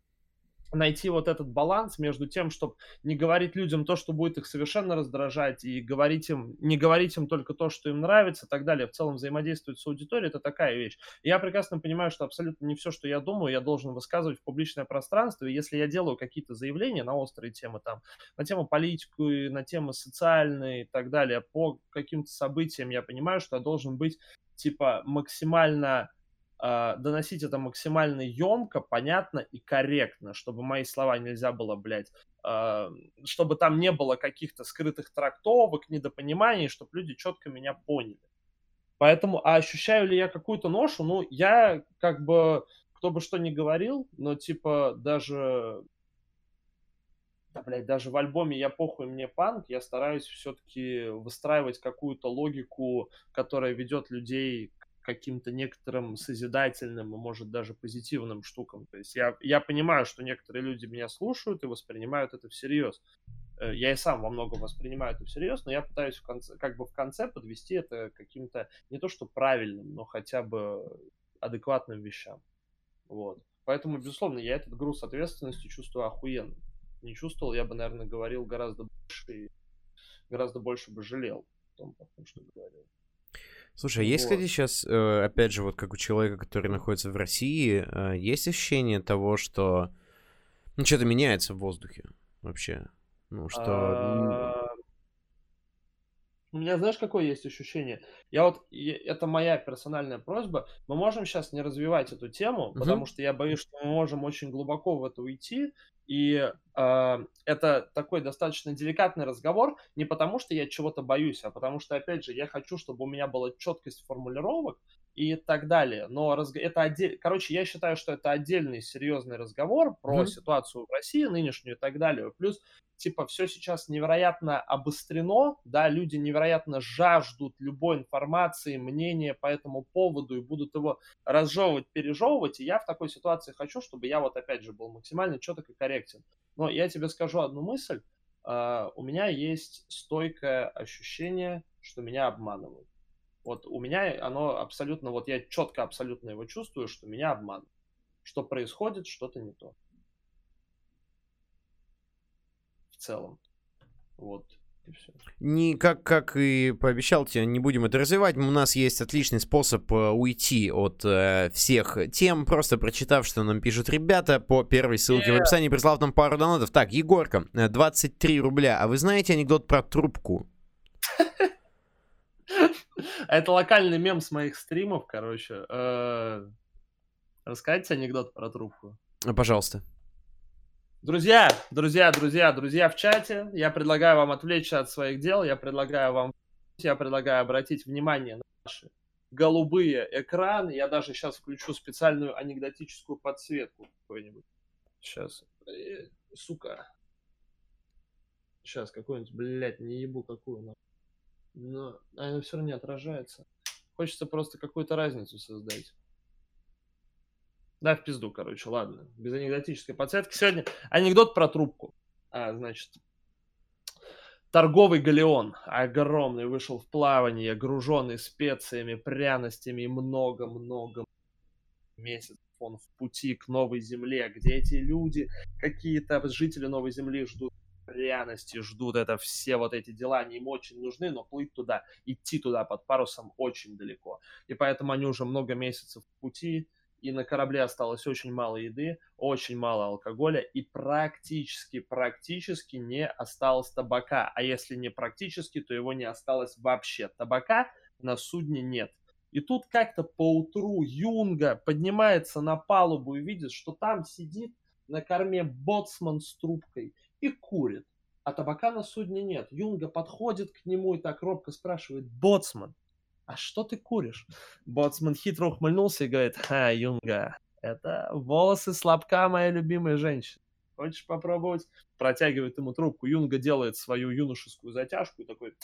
найти вот этот баланс между тем, чтобы не говорить людям то, что будет их совершенно раздражать, и говорить им, не говорить им только то, что им нравится и так далее. В целом взаимодействовать с аудиторией – это такая вещь. Я прекрасно понимаю, что абсолютно не все, что я думаю, я должен высказывать в публичное пространство. И если я делаю какие-то заявления на острые темы, там, на тему политику, на темы социальные и так далее, по каким-то событиям, я понимаю, что я должен быть типа максимально доносить это максимально емко, понятно и корректно, чтобы мои слова нельзя было, блядь, э, чтобы там не было каких-то скрытых трактовок, недопониманий, чтобы люди четко меня поняли. Поэтому, а ощущаю ли я какую-то ношу? Ну, я как бы, кто бы что ни говорил, но типа даже да, блядь, даже в альбоме «Я похуй, мне панк» я стараюсь все-таки выстраивать какую-то логику, которая ведет людей каким-то некоторым созидательным и, может, даже позитивным штукам. То есть я, я понимаю, что некоторые люди меня слушают и воспринимают это всерьез. Э, я и сам во многом воспринимаю это всерьез, но я пытаюсь в конце, как бы в конце подвести это каким-то не то что правильным, но хотя бы адекватным вещам. Вот. Поэтому, безусловно, я этот груз ответственности чувствую охуенно. Не чувствовал, я бы, наверное, говорил гораздо больше и гораздо больше бы жалел о том, о том что говорил. Слушай, а есть, вот. кстати, сейчас, э, опять же, вот как у человека, который находится в России, э, есть ощущение того, что ну, что-то меняется в воздухе вообще? Ну, что... А, у меня, знаешь, какое есть ощущение? Я вот, это моя персональная просьба, мы можем сейчас не развивать эту тему, потому что я боюсь, что мы можем очень глубоко в это уйти, и э, это такой достаточно деликатный разговор, не потому что я чего-то боюсь, а потому что, опять же, я хочу, чтобы у меня была четкость формулировок и так далее. Но разг... это отдель... Короче, я считаю, что это отдельный серьезный разговор про mm-hmm. ситуацию в России нынешнюю и так далее. Плюс типа все сейчас невероятно обострено, да, люди невероятно жаждут любой информации, мнения по этому поводу и будут его разжевывать, пережевывать, и я в такой ситуации хочу, чтобы я вот опять же был максимально четок и корректен. Но я тебе скажу одну мысль, uh, у меня есть стойкое ощущение, что меня обманывают. Вот у меня оно абсолютно, вот я четко абсолютно его чувствую, что меня обманывают. Что происходит, что-то не то. в целом. Вот. Не как, как и пообещал тебе, не будем это развивать. У нас есть отличный способ э, уйти от э, всех тем, просто прочитав, что нам пишут ребята по первой ссылке yeah. в описании, прислав нам пару донатов. Так, Егорка, 23 э, рубля. А вы знаете анекдот про трубку? Это локальный мем с моих стримов, короче. Э, рассказать анекдот про трубку? Пожалуйста. Друзья, друзья, друзья, друзья в чате, я предлагаю вам отвлечься от своих дел, я предлагаю вам, я предлагаю обратить внимание на наши голубые экраны. Я даже сейчас включу специальную анекдотическую подсветку какую-нибудь. Сейчас. Э, сука. Сейчас какую-нибудь, блядь, не ебу какую. Но она все равно не отражается. Хочется просто какую-то разницу создать. Да, в пизду, короче, ладно. Без анекдотической подсветки. Сегодня анекдот про трубку. А, значит, торговый галеон огромный вышел в плавание, груженный специями, пряностями и много-много месяцев. Он в пути к новой земле, где эти люди, какие-то жители новой земли ждут пряности, ждут это все вот эти дела, они им очень нужны, но плыть туда, идти туда под парусом очень далеко. И поэтому они уже много месяцев в пути, и на корабле осталось очень мало еды, очень мало алкоголя, и практически, практически не осталось табака. А если не практически, то его не осталось вообще. Табака на судне нет. И тут как-то поутру Юнга поднимается на палубу и видит, что там сидит на корме боцман с трубкой и курит. А табака на судне нет. Юнга подходит к нему и так робко спрашивает, боцман, а что ты куришь? Боцман хитро ухмыльнулся и говорит, ха, Юнга, это волосы слабка моей любимой женщины. Хочешь попробовать? Протягивает ему трубку. Юнга делает свою юношескую затяжку и такой...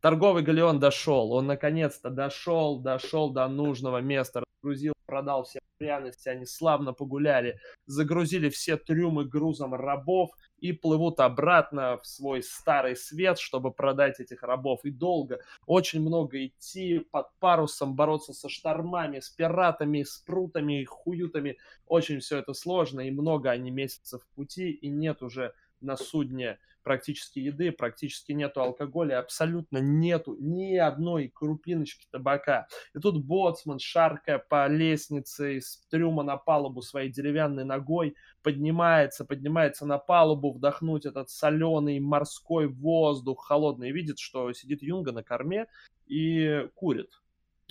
Торговый галеон дошел. Он наконец-то дошел, дошел до нужного места, разгрузил, продал все пряности, они славно погуляли, загрузили все трюмы грузом рабов и плывут обратно в свой старый свет, чтобы продать этих рабов. И долго, очень много идти под парусом, бороться со штормами, с пиратами, с прутами, хуютами. Очень все это сложно, и много они месяцев пути, и нет уже на судне практически еды, практически нету алкоголя, абсолютно нету ни одной крупиночки табака. И тут боцман, шаркая по лестнице из трюма на палубу своей деревянной ногой, поднимается, поднимается на палубу, вдохнуть этот соленый морской воздух холодный, и видит, что сидит Юнга на корме и курит.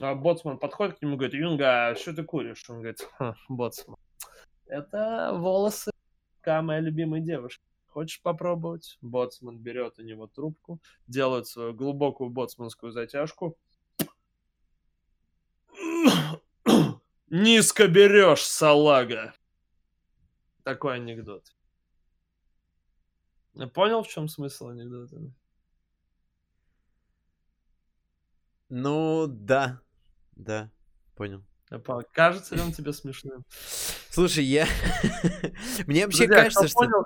А боцман подходит к нему и говорит, Юнга, а что ты куришь? Он говорит, боцман, это волосы моя любимая девушка. Хочешь попробовать? Боцман берет у него трубку, делает свою глубокую боцманскую затяжку. Низко берешь, салага. Такой анекдот. Понял, в чем смысл анекдота? Ну, да. Да, понял. Кажется ли он тебе смешным? Слушай, я... Мне вообще кажется, что...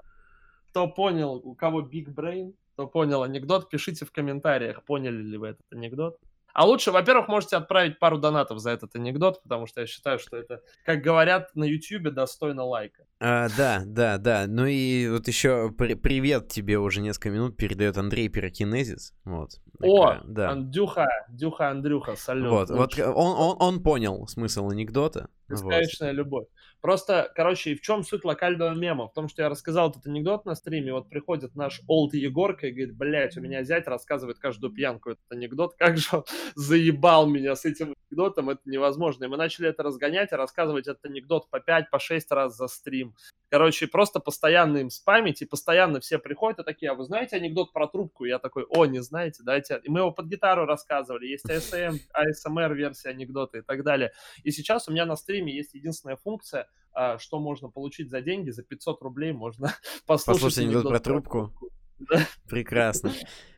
Кто понял, у кого Big Brain, кто понял анекдот, пишите в комментариях, поняли ли вы этот анекдот. А лучше, во-первых, можете отправить пару донатов за этот анекдот, потому что я считаю, что это, как говорят на YouTube, достойно лайка. А, да, да, да. Ну и вот еще при- привет тебе уже несколько минут передает Андрей Пирокинезис. Вот. О, да. Дюха, Дюха Андрюха, салют. Вот, вот он, он, он понял смысл анекдота. Бесконечная вот. любовь. Просто, короче, в чем суть локального мема? В том, что я рассказал этот анекдот на стриме, вот приходит наш Олд Егорка и говорит, блядь, у меня зять рассказывает каждую пьянку этот анекдот, как же он заебал меня с этим анекдотом, это невозможно. И мы начали это разгонять и рассказывать этот анекдот по 5, по 6 раз за стрим. Короче, просто постоянно им спамить, и постоянно все приходят и такие, а вы знаете анекдот про трубку? И я такой, о, не знаете, дайте. И мы его под гитару рассказывали, есть ASM, ASMR версия анекдота и так далее. И сейчас у меня на стриме есть единственная функция, а, что можно получить за деньги, за 500 рублей можно послушать, послушать анекдот, про трубку. Да. Прекрасно.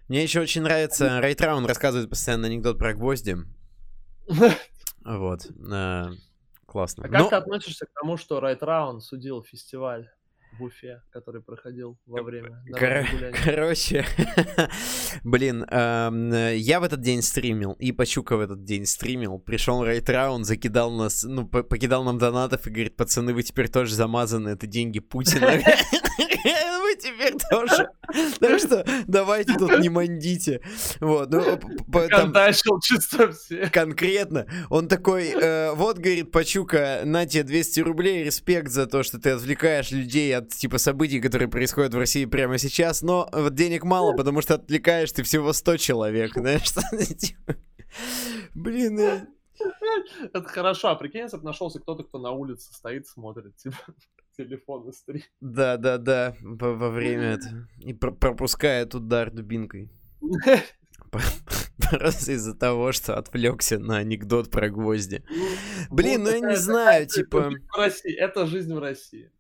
Мне еще очень нравится, Райтраун рассказывает постоянно анекдот про гвозди. Вот. А, Классно. А как Но... ты относишься к тому, что Райт Раун судил фестиваль в Уфе, который проходил во время Кор- Короче, блин, э, я в этот день стримил, и Пачука в этот день стримил. Пришел Райт Раун, закидал нас, ну, покидал нам донатов и говорит, пацаны, вы теперь тоже замазаны, это деньги Путина. Вы теперь тоже. Так что давайте тут не мандите. Вот, ну, Контачил чисто все. Конкретно. Он такой, э, вот, говорит, Пачука, на тебе 200 рублей, респект за то, что ты отвлекаешь людей от, типа, событий, которые происходят в России прямо сейчас, но вот денег мало, потому что отвлекаешь ты всего 100 человек, знаешь, что Блин, э, это хорошо, а прикинь, если бы нашелся кто-то, кто на улице стоит, смотрит, типа, телефон и стрим. Да, да, да, во, во время это. И про пропускает удар дубинкой. Просто из-за того, что отвлекся на анекдот про гвозди. Ну, Блин, ну я не знаю, типа... Это жизнь в России.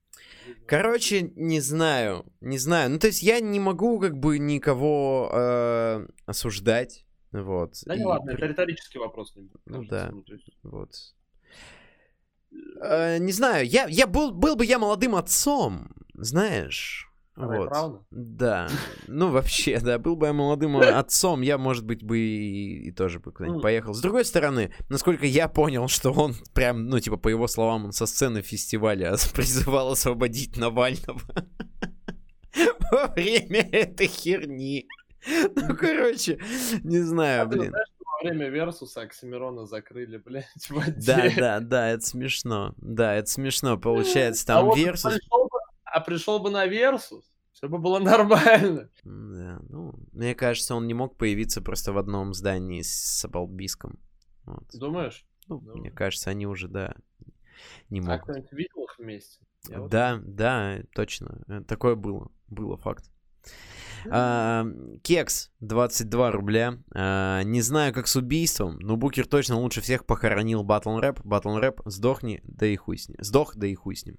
Короче, не знаю, не знаю. Ну, то есть я не могу как бы никого э, осуждать, вот. Да и... не ладно, это риторический вопрос. Ну да, ну, есть... вот. Э, не знаю, я, я был, был бы я молодым отцом, знаешь. А вот. Правда? Да. Ну, вообще, да, был бы я молодым отцом, я, может быть, бы и, и тоже бы куда-нибудь поехал. С другой стороны, насколько я понял, что он прям, ну, типа, по его словам, он со сцены фестиваля призывал освободить Навального во время этой херни. Ну, короче, не знаю, блин время Версуса Оксимирона закрыли, блядь, в Да, да, да, это смешно. Да, это смешно. Получается, там а Версус... Пришел бы, а пришел бы на Версус, все бы было нормально. Да, ну, мне кажется, он не мог появиться просто в одном здании с Абалбиском. Вот. Думаешь? Ну, Думаю. мне кажется, они уже, да, не а могут. А кто-нибудь видел их вместе? Я да, вот... да, точно. Э, такое было. Было факт. А, кекс 22 рубля. А, не знаю, как с убийством, но Букер точно лучше всех похоронил Батл Рэп. Батл Рэп, сдохни, да и хуй с ним. Сдох, да и хуй с ним.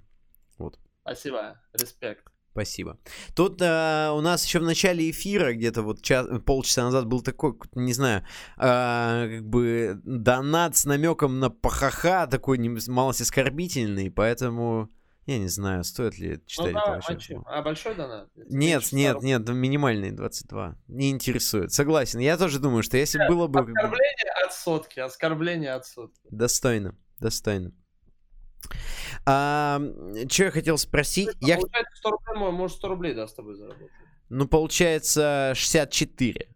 Вот. Спасибо, респект. Спасибо. Тут э, у нас еще в начале эфира, где-то вот час, полчаса назад, был такой, не знаю, э, как бы донат с намеком на пахаха, такой малость оскорбительный, поэтому я не знаю, стоит ли читать ну, это давай, вообще. мочи. А большой донат? Нет, нет, 100 нет, минимальный 22. Не интересует. Согласен. Я тоже думаю, что если было бы... как бы, Оскорбление от сотки, оскорбление от сотки. Достойно, достойно. А, что я хотел спросить? Я, х- Получается 100 рублей, может 100 рублей, да, с тобой заработать. ну, получается, 64.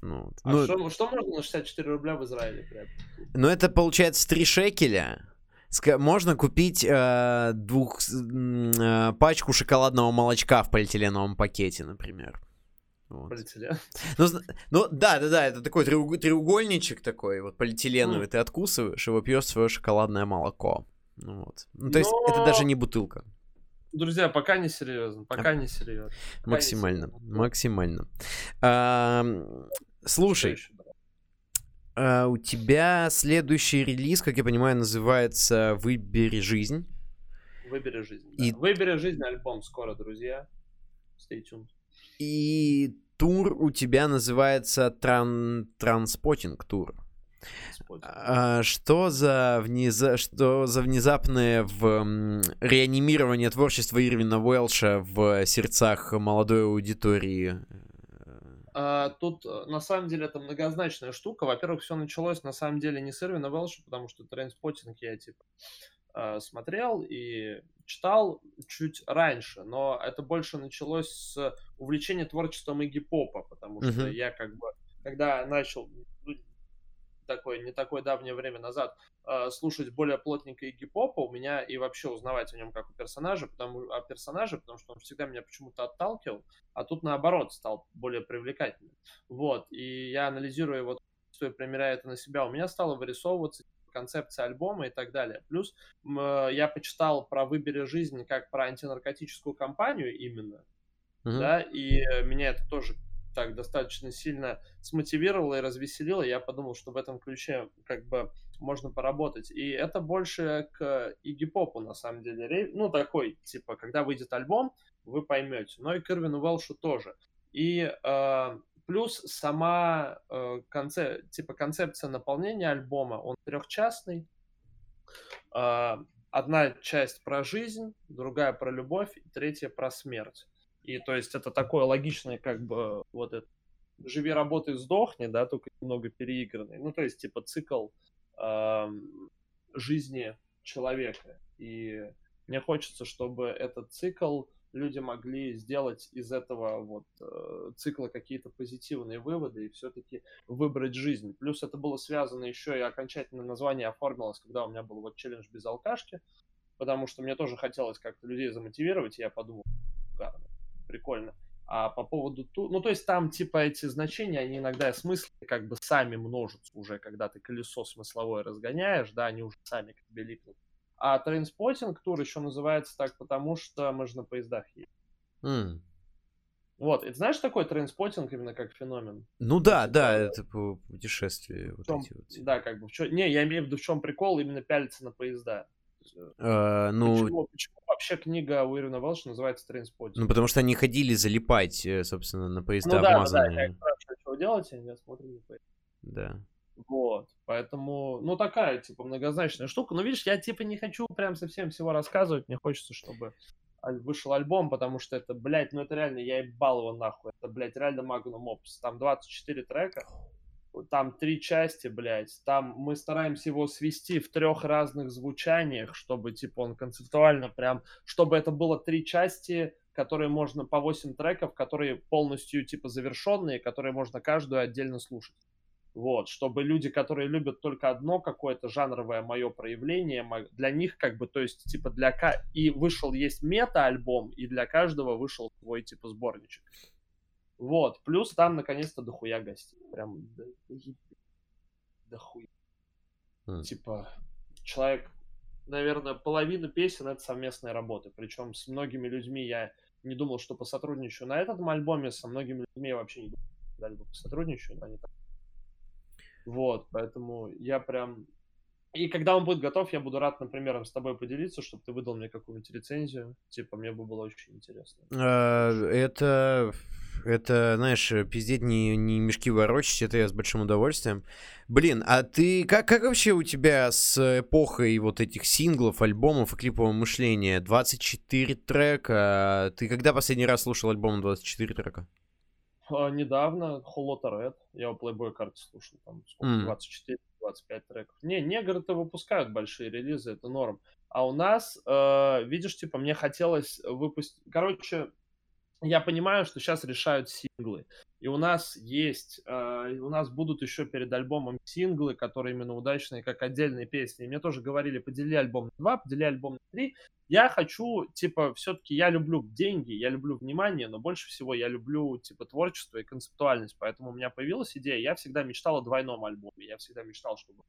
Ну, вот. А ну, что, что можно на 64 рубля в Израиле приобрести? ну, это получается 3 шекеля. Можно купить э, двух, э, пачку шоколадного молочка в полиэтиленовом пакете, например. Вот. Полиэтилен. Ну, ну, да, да, да, это такой треуг- треугольничек такой, вот полиэтиленовый, ты откусываешь, его пьешь свое шоколадное молоко. Ну, вот. Ну, то есть, это Но- даже не бутылка. Друзья, пока не серьезно, пока не серьезно. Пока не Максимально, серьезно. максимально. Ам, слушай, А, у тебя следующий релиз, как я понимаю, называется «Выбери жизнь». Выбери жизнь. И- да. Выбери жизнь альбом скоро, друзья. Stay tuned. И тур у тебя называется тран... «Транспотинг тур». А, что за внеза... что за внезапное в реанимирование творчества Ирвина Уэлша в сердцах молодой аудитории? А, тут, э, на самом деле, это многозначная штука. Во-первых, все началось, на самом деле, не с Ирвина Велша, потому что Trainspotting я, типа, э, смотрел и читал чуть раньше, но это больше началось с увлечения творчеством Игги Попа, потому что Мгм. я, как бы, когда начал, такое, не такое давнее время назад, э, слушать более плотненько Игги Попа, у меня и вообще узнавать о нем как о персонаже, потому, о персонаже, потому что он всегда меня почему-то отталкивал, а тут наоборот стал более привлекательным. Вот, и я анализируя вот что и примеряя это на себя, у меня стало вырисовываться концепция альбома и так далее. Плюс э, я почитал про «Выбери жизнь» как про антинаркотическую кампанию именно, Мгм. да, и э, меня это тоже так достаточно сильно смотивировало и развеселило. Я подумал, что в этом ключе как бы можно поработать. И это больше к Игги Попу, на самом деле. Ну, такой, типа, когда выйдет альбом, вы поймете. Но и к Ирвину Велшу тоже. И э, плюс сама э, конце- типа, концепция наполнения альбома, он трехчастный. Э, одна часть про жизнь, другая про любовь, третья про смерть. И то есть это такое логичное, как бы, вот это живи, работай, сдохни, да, только немного переигранный. Ну, то есть, типа, цикл эм, жизни человека. И мне хочется, чтобы этот цикл люди могли сделать из этого вот э, цикла какие-то позитивные выводы и все-таки выбрать жизнь. Плюс это было связано еще и окончательное название оформилось, когда у меня был вот челлендж без алкашки, потому что мне тоже хотелось как-то людей замотивировать, и я подумал, угарно, прикольно. А по поводу ту, ну то есть там типа эти значения, они иногда смыслы как бы сами множатся уже, когда ты колесо смысловое разгоняешь, да, они уже сами к тебе липнут. А Trainspotting тур еще называется так, потому что мы же на поездах едем. М. Вот, и ты знаешь такой trainspotting именно как феномен? Ну да, Типа, да, это по путешествию. Вот чем- эти вот. Да, как бы в чё- Не, я имею в виду, в чем прикол именно пялиться на поезда. Э, ну, почему, почему вообще книга у Ирвина Велша называется Trainspotting? ну, потому что они ходили залипать, э, собственно, на поезда Ну да, да, да, обмазанные. я спрашиваю, что вы делаете, они смотрят на поезд. Да. Вот, поэтому, ну, такая, типа, многозначная штука. Но, видишь, я, типа, не хочу прям совсем всего рассказывать. Мне хочется, чтобы вышел альбом, потому что это, блядь, ну, это реально, я ебал его нахуй. Это, блядь, реально Magnum Opus. Там 24 трека, там три части, блядь. Там мы стараемся его свести в трех разных звучаниях, чтобы, типа, он концептуально прям, чтобы это было три части, которые можно по 8 треков, которые полностью, типа, завершенные, которые можно каждую отдельно слушать. Вот, чтобы люди, которые любят только одно какое-то жанровое мое проявление, для них как бы, то есть, типа, для... И вышел, есть мета-альбом, и для каждого вышел свой, типа, сборничек. Вот, плюс там, наконец-то, дохуя гостей. Прям, дохуя. М. Типа, человек, наверное, половина песен — это совместные работы. Причем с многими людьми я не думал, что посотрудничаю на этом альбоме, со многими людьми я вообще не думал, что когда-либо посотрудничаю, но они так вот, поэтому я прям И когда он будет готов, я буду рад, например, им с тобой поделиться, чтобы ты выдал мне какую-нибудь рецензию. Типа, мне бы было очень интересно. А, Это, это, знаешь, пиздеть не, не мешки ворочать, это я с большим удовольствием. Блин, а ты, как, как вообще у тебя с эпохой вот этих синглов, альбомов и клипового мышления? 24 трека, ты когда последний раз слушал альбом 24 трека? А, недавно Lotta Red, я у Playboy карты слушал, там сколько, М. 24 25 треков. Не, негры-то выпускают большие релизы, это норм. А у нас, э, видишь, типа, мне хотелось выпустить... Короче, я понимаю, что сейчас решают синглы. И у нас есть, э, у нас будут еще перед альбомом синглы, которые именно удачные, как отдельные песни. И мне тоже говорили, подели альбом на два, подели альбом на три. Я хочу, типа, все-таки я люблю деньги, я люблю внимание, но больше всего я люблю, типа, творчество и концептуальность. Поэтому у меня появилась идея, я всегда мечтал о двойном альбоме. Я всегда мечтал, чтобы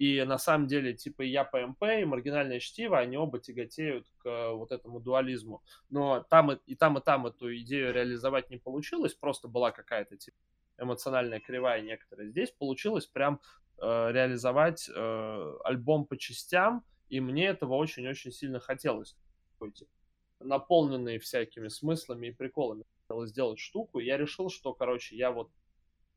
и на самом деле, типа, я ПМП, и маргинальное чтиво, они оба тяготеют к э, вот этому дуализму. Но там и, и там, и там эту идею реализовать не получилось, просто была какая-то, типа, эмоциональная кривая некоторая. Здесь получилось прям э, реализовать э, альбом по частям, и мне этого очень-очень сильно хотелось. Типа, наполненный всякими смыслами и приколами хотелось сделать штуку. Я решил, что, короче, я вот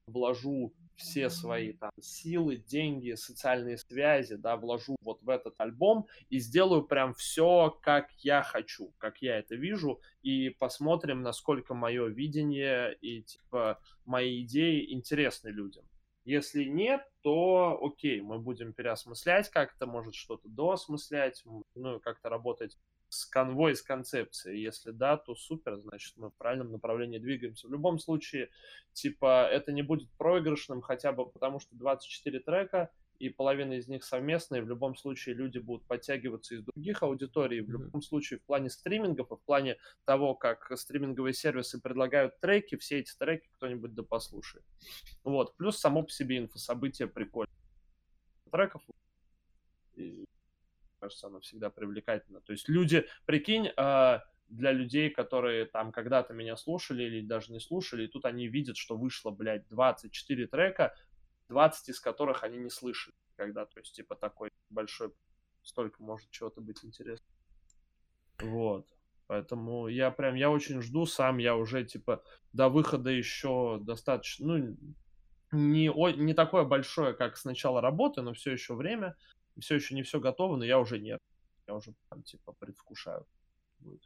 вложу все свои там силы, деньги, социальные связи, да, вложу вот в этот альбом и сделаю прям все, как я хочу, как я это вижу, и посмотрим, насколько мое видение и типа мои идеи интересны людям. Если нет, то окей, мы будем переосмыслять как-то, может что-то доосмыслять, ну, как-то работать с конвой, с концепцией. Если да, то супер, значит, мы в правильном направлении двигаемся. В любом случае, типа, это не будет проигрышным, хотя бы потому, что 24 трека, и половина из них совместные. В любом случае, люди будут подтягиваться из других аудиторий. В любом случае, в плане стримингов и в плане того, как стриминговые сервисы предлагают треки, все эти треки кто-нибудь да послушает. Вот. Плюс само по себе инфособытие прикольное. Треков и кажется, оно всегда привлекательно. То есть люди, прикинь, э, для людей, которые там когда-то меня слушали или даже не слушали, и тут они видят, что вышло, блядь, 24 трека, 20 из которых они не слышали когда, то есть, типа, такой большой, столько может чего-то быть интересно. Вот. Поэтому я прям, я очень жду сам, я уже, типа, до выхода еще достаточно, ну, не, не такое большое, как с начала работы, но все еще время, все еще не все готово, но я уже нет. Я уже там, типа, предвкушаю. Будет.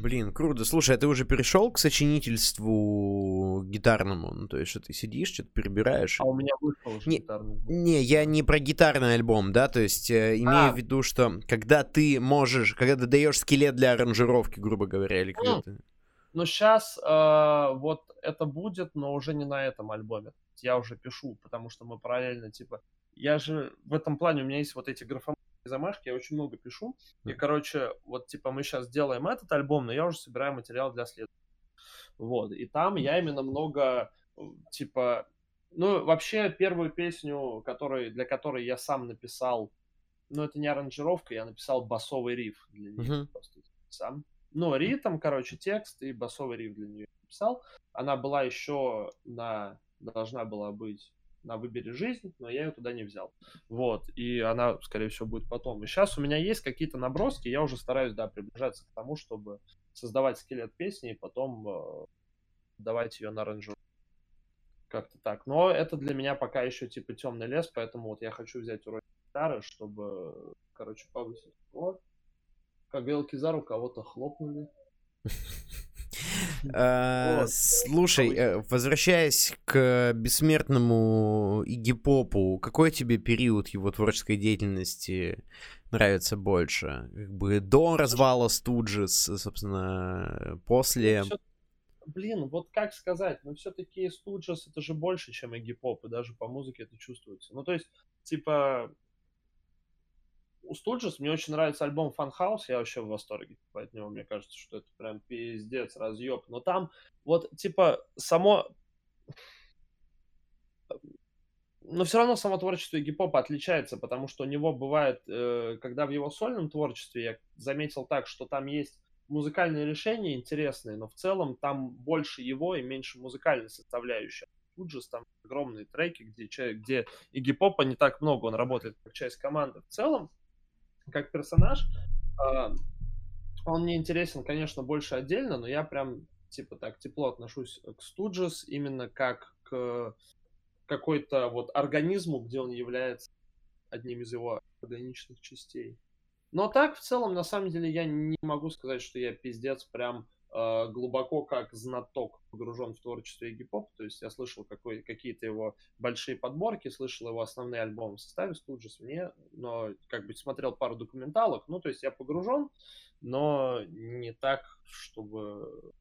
Блин, круто. Слушай, а ты уже перешел к сочинительству гитарному? Ну, то есть, что ты сидишь, что-то перебираешь? А у меня вышел уже Не- гитарный. Не, я не про гитарный альбом, да, то есть э, имею А. в виду, что когда ты можешь, когда ты даешь скелет для аранжировки, грубо говоря, или когда Ну, ты... Но сейчас э, вот это будет, но уже не на этом альбоме. Я уже пишу, потому что мы параллельно, типа, я же в этом плане, у меня есть вот эти графоманские замашки, я очень много пишу. И, короче, вот, типа, мы сейчас делаем этот альбом, но я уже собираю материал для следующего. Вот, и там я именно много, типа, ну, вообще, первую песню, который, для которой я сам написал, ну, это не аранжировка, я написал басовый риф для нее Мгм. просто сам. Ну, ритм, короче, текст и басовый риф для нее написал. Она была еще на... Должна была быть на «Выбери жизнь», но я ее туда не взял. Вот, и она, скорее всего, будет потом. И сейчас у меня есть какие-то наброски, я уже стараюсь, да, приближаться к тому, чтобы создавать скелет песни и потом э, давать ее на аранжировку. Как-то так. Но это для меня пока еще типа темный лес, поэтому вот я хочу взять уроки гитары, чтобы, короче, повысить. Вот. Как белки за руку кого-то хлопнули. Вот. Слушай, э, возвращаясь к бессмертному Игги Попу, какой тебе период его творческой деятельности нравится больше? Как бы до развала Студжес, собственно, после... Всё- Блин, вот как сказать, но все-таки Студжес это же больше, чем Игги Поп, и даже по музыке это чувствуется. Ну, то есть, типа, у Студжес мне очень нравится альбом Fun House, я вообще в восторге от него, мне кажется, что это прям пиздец, разъеб. Но там вот, типа, само... Но все равно само творчество Игги Попа отличается, потому что у него бывает, э, когда в его сольном творчестве, я заметил так, что там есть музыкальные решения интересные, но в целом там больше его и меньше музыкальной составляющей. Студжес, там огромные треки, где, где Игги Попа не так много, он работает как часть команды. В целом, как персонаж, а, он мне интересен, конечно, больше отдельно, но я прям, типа, так тепло отношусь к Студжес именно как к какой-то вот организму, где он является одним из его органичных частей. Но так, в целом, на самом деле, я не могу сказать, что я пиздец прям глубоко как знаток погружен в творчество Игги Поп. То есть я слышал какой, какие-то его большие подборки, слышал его основные альбомы в составе Студжес мне, но как бы смотрел пару документалок. Ну, то есть я погружен, но не так, чтобы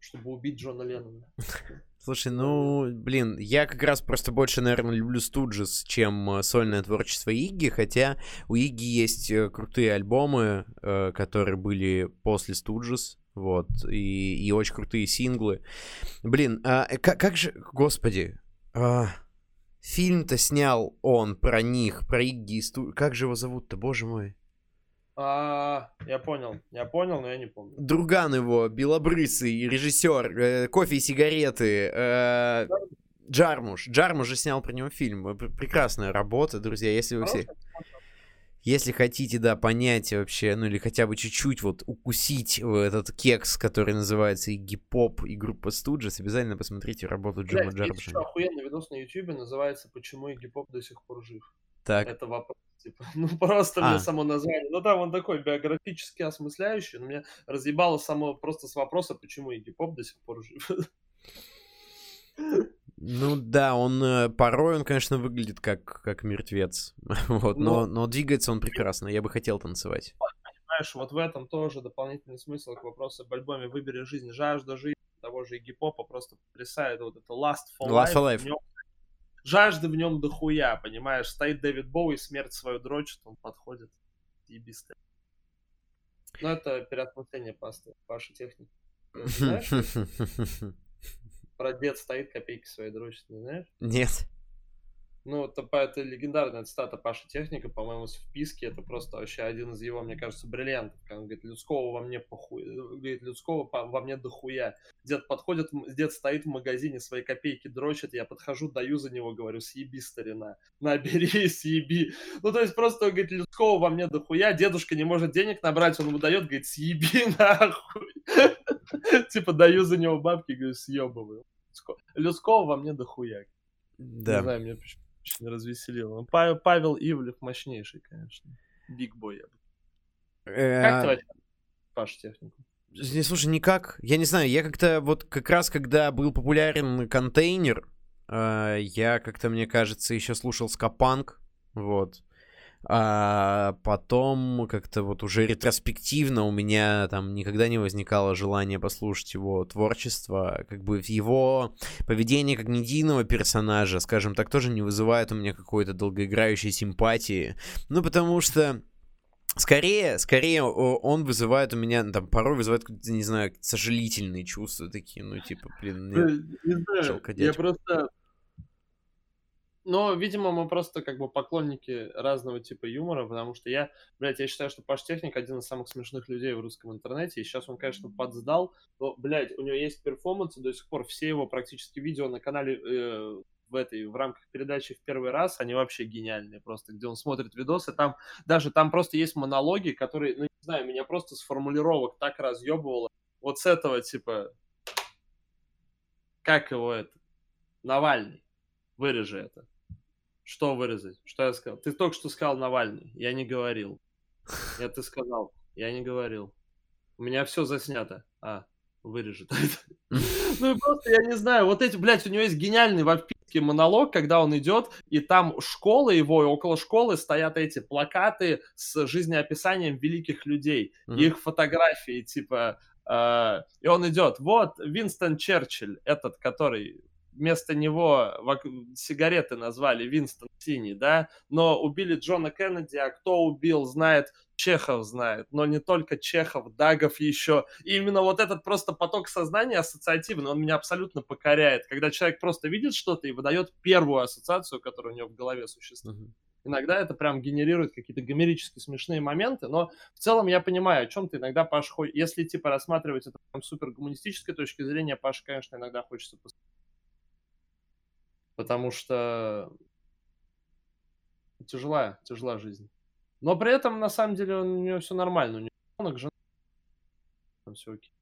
чтобы убить Джона Леннона. Слушай, ну, блин, я как раз просто больше, наверное, люблю Студжес, чем э, сольное творчество Игги, хотя у Игги есть э, крутые альбомы, э, которые были после Студжес, вот, и, и очень крутые синглы. Блин, а, как, как же, господи, а, фильм-то снял он про них, про Игги и Студжес, как же его зовут-то, боже мой? А, я понял, я понял, но я не помню. Друган его, белобрысый, режиссер, э, кофе и сигареты, э, Джармуш. Джармуш же снял про него фильм. Прекрасная работа, друзья, если вы все... Если хотите, да, понять вообще, ну или хотя бы чуть-чуть вот укусить этот кекс, который называется Игги Поп и группа Студжес, обязательно посмотрите работу Джима Джармуша. Охуенный видос на Ютубе, называется «Почему Игги Поп до сих пор жив». Так. Это вопрос Типа, ну просто а. мне само название. Ну там он такой биографически осмысляющий, но меня разъебало само просто с вопроса, почему Игги Поп до сих пор жив. Ну да, он э, порой он, конечно, выглядит как, как мертвец. вот, но, но, двигается он прекрасно. Я бы хотел танцевать. Понимаешь, вот в этом тоже дополнительный смысл к вопросу об альбоме «Выбери жизнь». Жажда жизни того же Игги Попа просто потрясает вот это Last for Last For life жажды в нем дохуя, понимаешь? Стоит Дэвид Боуи, смерть свою дрочит, он подходит, ебистый. Ну, это переосмысление пасты, Паша техники. Знаешь? Про дед стоит, копейки свои дрочит, не знаешь? Нет. Ну, это, это легендарная цитата Паши Техника, по-моему, с вписки. Это просто вообще один из его, мне кажется, бриллиантов. Он говорит, людского во мне похуй. Говорит, людского во мне дохуя. Дед подходит, дед стоит в магазине, свои копейки дрочит. Я подхожу, даю за него, говорю, съеби, старина. Набери, съеби. Ну, то есть просто, он говорит, людского во мне дохуя. Дедушка не может денег набрать, он ему дает, говорит, съеби нахуй. Типа, даю за него бабки, говорю, съебываю. Людского во мне дохуя. Да. Не знаю, мне почему очень развеселил. Ну, Павел, Павел Ивлев мощнейший, конечно. Биг бой. Э, как ты Паш технику? Не, слушай, никак. Я не знаю, я как-то вот как раз когда был популярен контейнер, э, я как-то, мне кажется, еще слушал скапанк, вот. А потом как-то вот уже ретроспективно у меня там никогда не возникало желания послушать его творчество. Как бы его поведение как медийного персонажа, скажем так, тоже не вызывает у меня какой-то долгоиграющей симпатии. Ну, потому что Скорее, скорее он вызывает у меня, там, порой вызывает, не знаю, сожалительные чувства такие, ну, типа, блин, мне не знаю, я просто но, видимо, мы просто как бы поклонники разного типа юмора, потому что я, блядь, я считаю, что Паш Техник один из самых смешных людей в русском интернете, и сейчас он, конечно, подсдал, но, блядь, у него есть перформансы до сих пор, все его практически видео на канале э, в этой, в рамках передачи в первый раз, они вообще гениальные просто, где он смотрит видосы, там, даже там просто есть монологи, которые, ну, не знаю, меня просто с формулировок так разъебывало, вот с этого, типа, как его это, Навальный, вырежи это. Что вырезать? Что я сказал? Ты только что сказал Навальный. Я не говорил. Я ты сказал. Я не говорил. У меня все заснято. А, вырежет. Ну и просто, я не знаю, вот эти, блядь, у него есть гениальный вампирский монолог, когда он идет, и там школа его, и около школы стоят эти плакаты с жизнеописанием великих людей, их фотографии, типа, э, и он идет, вот, Винстон Черчилль, этот, который вместо него сигареты назвали Винстон Синий, да, но убили Джона Кеннеди, а кто убил, знает, Чехов знает, но не только Чехов, Дагов еще. И именно вот этот просто поток сознания ассоциативный, он меня абсолютно покоряет, когда человек просто видит что-то и выдает первую ассоциацию, которая у него в голове существует. Uh-huh. Иногда это прям генерирует какие-то гомерически смешные моменты, но в целом я понимаю, о чем ты иногда, Паш, Если типа рассматривать это прям супер гуманистической точки зрения, Паш, конечно, иногда хочется Потому что тяжелая, тяжелая жизнь. Но при этом, на самом деле, у нее все нормально. У нее ребенок, жена, все окей.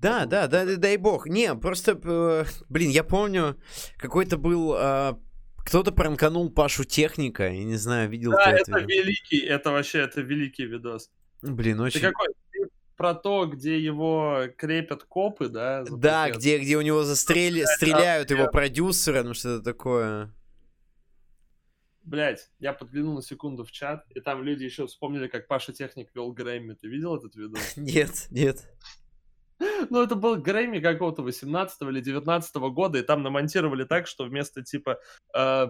Да, да, да, да, дай бог. Не, просто, э, блин, я помню, какой-то был, э, кто-то пранканул Пашу Техника, я не знаю, видел Да, ты это это. великий, это вообще, это великий видос. Блин, Ты очень... какой? Про то, где его крепят копы, да? Да, где, где у него застрели... стреляют его да. продюсера, ну что-то такое. Блять, я подглянул на секунду в чат, и там люди еще вспомнили, как Паша Техник вел Грэмми. Ты видел этот видос? Нет, нет. Ну, это был Грэмми какого-то 18 или 19 года, и там намонтировали так, что вместо типа э,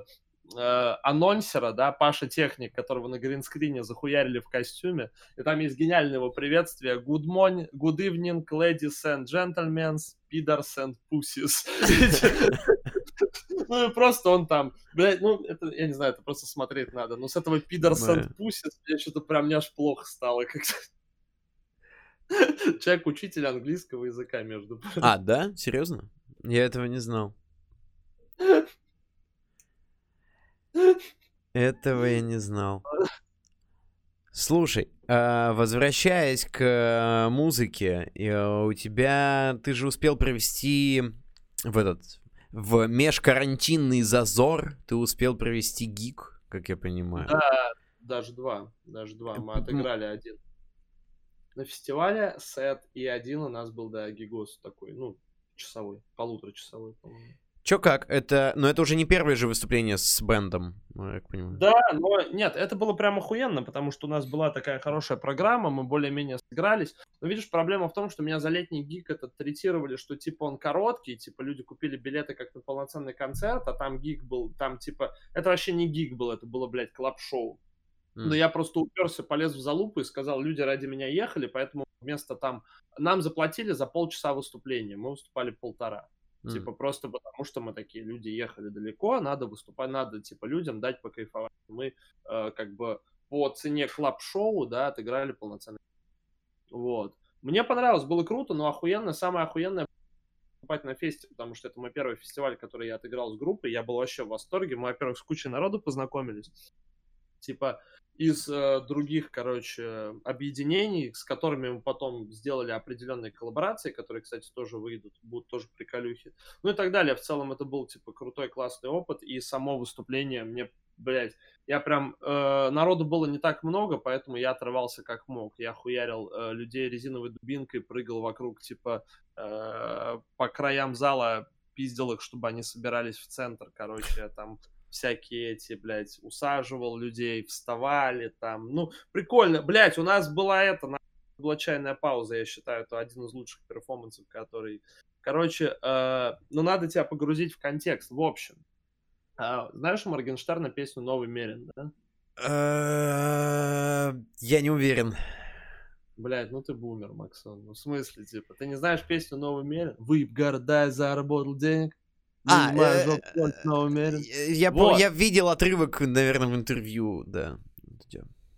э, анонсера, да, Паша Техник, которого на гринскрине захуярили в костюме, и там есть гениальное его приветствие Good morning, good evening, ladies and gentlemen, speeders and pussies. Ну и просто он там, блядь, ну это, я не знаю, это просто смотреть надо. Но с этого пидорс and pussies мне что-то прям мне аж плохо стало как-то. Человек учитель английского языка, между прочим. А, да? Серьезно? Я этого не знал. Этого я не знал. Слушай, а, возвращаясь к э, музыке, э, у тебя ты же успел провести в этот в межкарантинный зазор, ты успел провести гик, как я понимаю. Да, даже два, даже два. Мы отыграли один. На фестивале сет и один у нас был, да, гигос такой, ну, часовой, полуторачасовой, по-моему. Чё как? Это, но это уже не первое же выступление с бендом, я так понимаю. Да, но нет, это было прям охуенно, потому что у нас была такая хорошая программа, мы более-менее сыгрались. Но видишь, проблема в том, что меня за летний гик этот третировали, что типа он короткий, типа люди купили билеты как на полноценный концерт, а там гик был, там типа, это вообще не гик был, это было, блядь, клаб-шоу. Но я просто уперся, полез в залупу и сказал, люди ради меня ехали, поэтому вместо там... Нам заплатили за полчаса выступления, мы выступали полтора. М. Типа просто потому, что мы такие люди ехали далеко, надо выступать, надо типа людям дать покайфовать. Мы э, как бы по цене клаб-шоу, да, отыграли полноценный. Вот. Мне понравилось, было круто, но охуенно, самое охуенное выступать на фесте, потому что это мой первый фестиваль, который я отыграл с группой, я был вообще в восторге. Мы, во-первых, с кучей народу познакомились. Типа из э, других, короче, объединений, с которыми мы потом сделали определенные коллаборации, которые, кстати, тоже выйдут, будут тоже приколюхи. Ну и так далее. В целом это был, типа, крутой, классный опыт, и само выступление мне, блядь, я прям, э, народу было не так много, поэтому я отрывался как мог. Я хуярил э, людей резиновой дубинкой, прыгал вокруг, типа, э, по краям зала, пиздил их, чтобы они собирались в центр, короче, там всякие эти, блядь, усаживал людей, вставали там. Ну, прикольно. Блядь, у нас была это, была чайная пауза, я считаю, это один из лучших перформансов, который... Короче, э, ну, надо тебя погрузить в контекст. В общем, а, знаешь Моргенштерна песню «Новый Мерин», да? Э, Я не уверен. Блядь, ну ты бумер, Максон. Ну, в смысле, типа, ты не знаешь песню «Новый Мерин»? Вы в города заработал денег, А, э. Я, Вот. я видел отрывок, наверное, в интервью, да.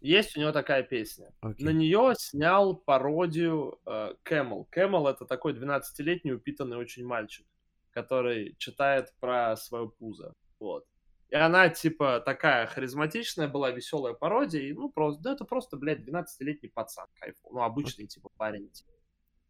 Есть у него такая песня. Окей. На нее снял пародию э, Кэмел. Кэмел это такой 12-летний упитанный очень мальчик, который читает про свое пузо. Вот. И она, типа, такая харизматичная была, веселая пародия. И, ну, просто, да, это просто, блядь, 12-летний пацан, кайф. Ну, обычный, типа, парень, типа,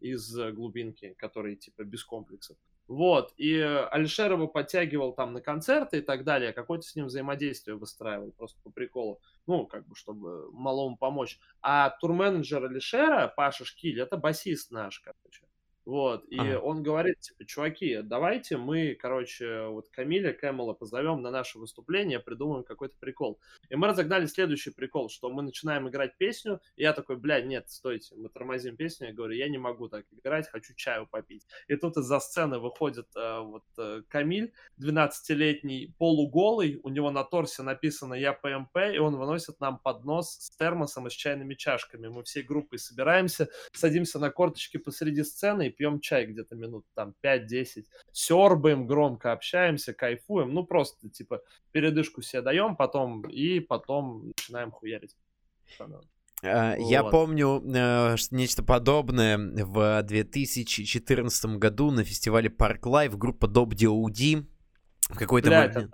из э, глубинки, который, типа, без комплексов. Вот, и Алишер его подтягивал там на концерты и так далее, какое-то с ним взаимодействие выстраивал, просто по приколу, ну, как бы, чтобы малому помочь. А турменеджер Алишера, Паша Шкиль, это басист наш, короче. Вот, и Ага. он говорит, типа, чуваки, давайте мы, короче, вот Камиля Кэмела позовем на наше выступление, придумаем какой-то прикол. И мы разогнали следующий прикол, что мы начинаем играть песню, и я такой, бля, нет, стойте, мы тормозим песню, я говорю, я не могу так играть, хочу чаю попить. И тут из-за сцены выходит э, вот э, Камиль, 12-летний, полуголый, у него на торсе написано «Я ПМП», и он выносит нам поднос с термосом и с чайными чашками. Мы всей группой собираемся, садимся на корточки посреди сцены и пьем чай где-то минут там 5-10, сербаем, громко общаемся, кайфуем, ну просто типа передышку себе даем потом и потом начинаем хуярить. А, Я Вот. помню э, что нечто подобное в 2014 году на фестивале Park Live группа Dob DOD в какой-то момент... это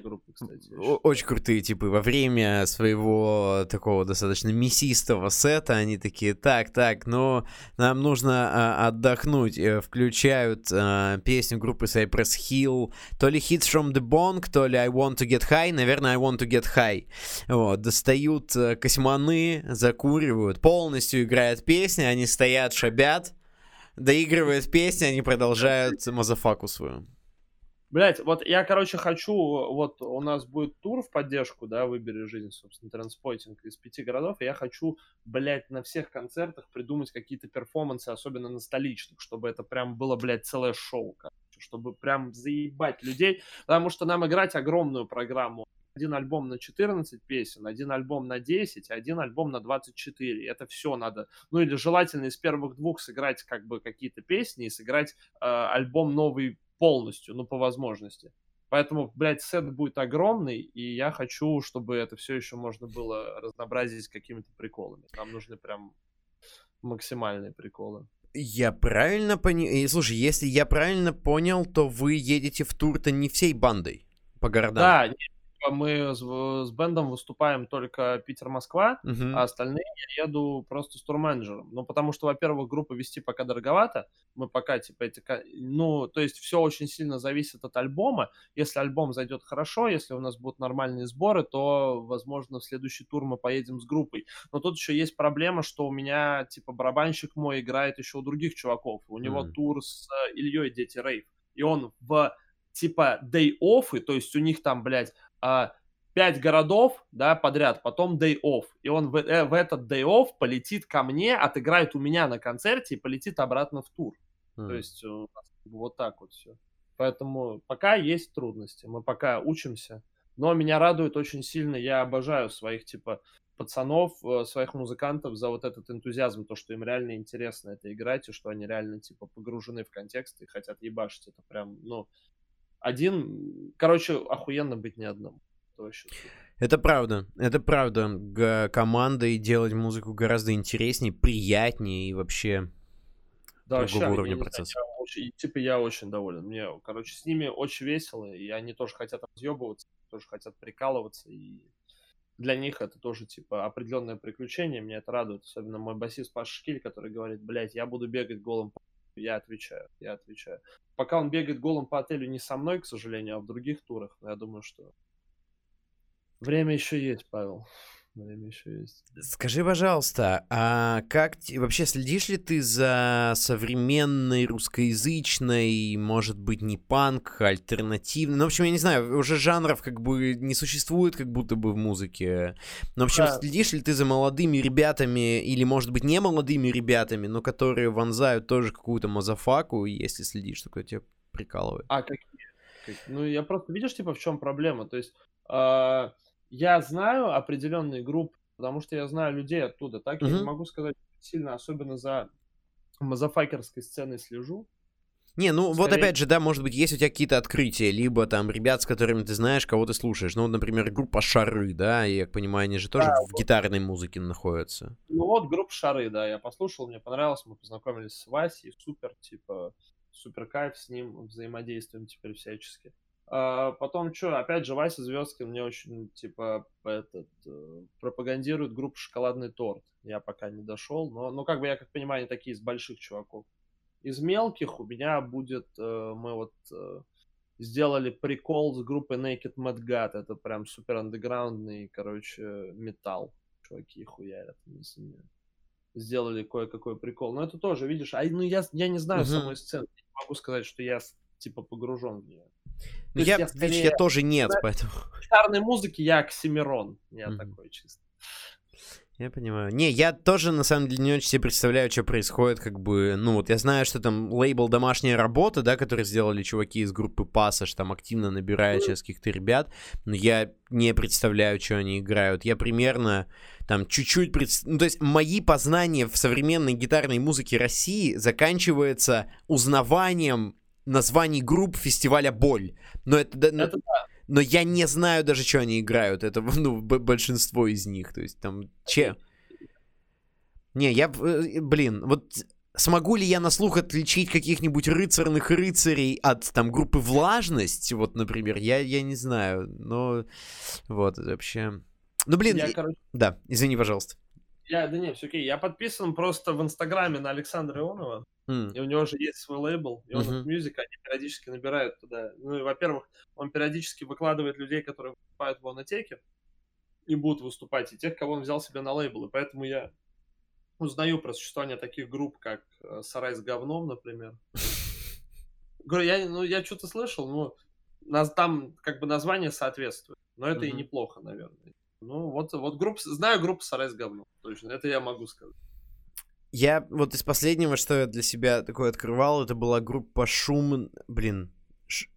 группа, кстати. Очень крутые типы. Во время своего такого достаточно мясистого сета они такие, так, так, ну, нам нужно а, отдохнуть. Э, Включают а, песню группы Cypress Hill. То ли Hits from the Bong, то ли I Want to Get High. Наверное, I Want to Get High. Вот, достают э, космоны, закуривают. Полностью играет песня, они стоят, шабят. Доигрывает песня, они продолжают мазафаку свою. Блять, вот я, короче, хочу, вот у нас будет тур в поддержку, да, «Выбери жизнь», собственно, транспортинг из пяти городов, и я хочу, блядь, на всех концертах придумать какие-то перформансы, особенно на столичных, чтобы это прям было, блядь, целое шоу, короче, чтобы прям заебать людей, потому что нам играть огромную программу. Один альбом на 14 песен, один альбом на 10, один альбом на 24. Это все надо. Ну или желательно из первых двух сыграть как бы какие-то песни и сыграть э, альбом новый полностью, ну, по возможности. Поэтому, блядь, сет будет огромный, и я хочу, чтобы это все еще можно было разнообразить какими-то приколами. Нам нужны прям максимальные приколы. Я правильно понял? Слушай, если я правильно понял, то вы едете в тур-то не всей бандой по городам. Да, не, мы с, с бендом выступаем только Питер-Москва, Мгм. а остальные я еду просто с турменеджером. Ну, потому что, во-первых, группу вести пока дороговато. Мы пока, типа, эти... Ну, то есть все очень сильно зависит от альбома. Если альбом зайдет хорошо, если у нас будут нормальные сборы, то, возможно, в следующий тур мы поедем с группой. Но тут еще есть проблема, что у меня, типа, барабанщик мой играет еще у других чуваков. У него Мгм. тур с э, Ильей Дети Рейв. И он в, типа, day off, то есть у них там, блядь, пять городов, да, подряд, потом day off. И он в, э, в этот day off полетит ко мне, отыграет у меня на концерте и полетит обратно в тур. М. То есть нас как бы вот так вот все. Поэтому пока есть трудности, мы пока учимся. Но меня радует очень сильно, я обожаю своих, типа, пацанов, э, своих музыкантов за вот этот энтузиазм, то, что им реально интересно это играть, и что они реально, типа, погружены в контекст и хотят ебашить. Это прям, ну, один, короче, охуенно быть не одному. Это вообще. Это правда, это правда. Г- командой делать музыку гораздо интереснее, приятнее и вообще Да, другого вообще, уровня знаю, процесса. я очень- типа, я очень доволен. Мне, короче, с ними очень весело, и они тоже хотят разъебываться, тоже хотят прикалываться, и для них это тоже, типа, определенное приключение, меня это радует, особенно мой басист Паша Шкиль, который говорит, блядь, я буду бегать голым по я отвечаю, я отвечаю. Пока он бегает голым по отелю не со мной, к сожалению, а в других турах, я думаю, что время еще есть, Павел. Время еще есть. Скажи, пожалуйста, а как вообще следишь ли ты за современной русскоязычной, может быть, не панк, альтернативной? Ну, в общем, я не знаю, уже жанров как бы не существует как будто бы в музыке. Но, в общем, Да. следишь ли ты за молодыми ребятами, или, может быть, не молодыми ребятами, но которые вонзают тоже какую-то мазафаку, если следишь, то тебя прикалывает? А какие? Как- Ну, я просто, видишь, типа, в чем проблема? То есть, а, я знаю определенные группы, потому что я знаю людей оттуда. Так я не могу сказать сильно, особенно за мазафакерской сценой слежу. Не, ну вот Скорее- опять же, да, может быть, есть у тебя какие-то открытия, либо там ребят, с которыми ты знаешь, кого ты слушаешь. Ну, вот, например, группа Шары, да, и, я понимаю, они же тоже Да, в гитарной музыке находятся. Ну вот, группа Шары, да, я послушал, мне понравилось, мы познакомились с Васей, супер, типа, супер кайф с ним, взаимодействуем теперь всячески. А, потом, что, опять же, Вася Звездкин мне очень, типа, этот, э, пропагандирует группу «Шоколадный торт». Я пока не дошел, но, ну, как бы, я как понимаю, они такие из больших чуваков. Из мелких у меня будет, э, мы вот э, сделали прикол с группой Naked Mad God, это прям супер андеграундный, короче, металл. Чуваки хуярят, если не- сделали кое-какой прикол. Но это тоже, видишь, а, ну я, я не знаю Мгм. самой сцены, не могу сказать, что я типа погружен в нее. Ну, я, я скорее- я тоже нет, Да. поэтому... Гитарной музыке я Оксимирон, я Мгм. такой чисто. Я понимаю. Не, я тоже, на самом деле, не очень себе представляю, что происходит, как бы, ну, вот я знаю, что там лейбл «Домашняя работа», да, который сделали чуваки из группы Пассаж, там активно набирают сейчас каких-то ребят, но я не представляю, что они играют. Я примерно там чуть-чуть... пред- Ну, то есть мои познания в современной гитарной музыке России заканчиваются узнаванием названий групп фестиваля «Боль». Но это... да, ну, Это но я не знаю даже, что они играют. Это, ну, большинство из них. То есть там... Че? Не, я... э, Блин, вот смогу ли я на слух отличить каких-нибудь рыцарных рыцарей от там группы влажность, вот, например, я, я не знаю, но вот, это вообще... Ну, блин, Я, и- короче, да, извини, пожалуйста. я, да не, все окей. Я подписан просто в Инстаграме на Александра Ионова. М, И у него же есть свой лейбл, и он Мгм. Music, они периодически набирают туда. Ну и, во-первых, он периодически выкладывает людей, которые выступают в Онотеке и будут выступать, и тех, кого он взял себе на лейбл. И поэтому я узнаю про существование таких групп, как э, Сарай с говном, например. Говорю, я, ну, я что-то слышал, но нас, там как бы название соответствует. Но это и Мгм. неплохо, наверное. Ну, вот, вот группа, знаю группу Сарай с говном, точно. Это я могу сказать. Я вот из последнего, что я для себя такое открывал, это была группа Шум... Блин, ш-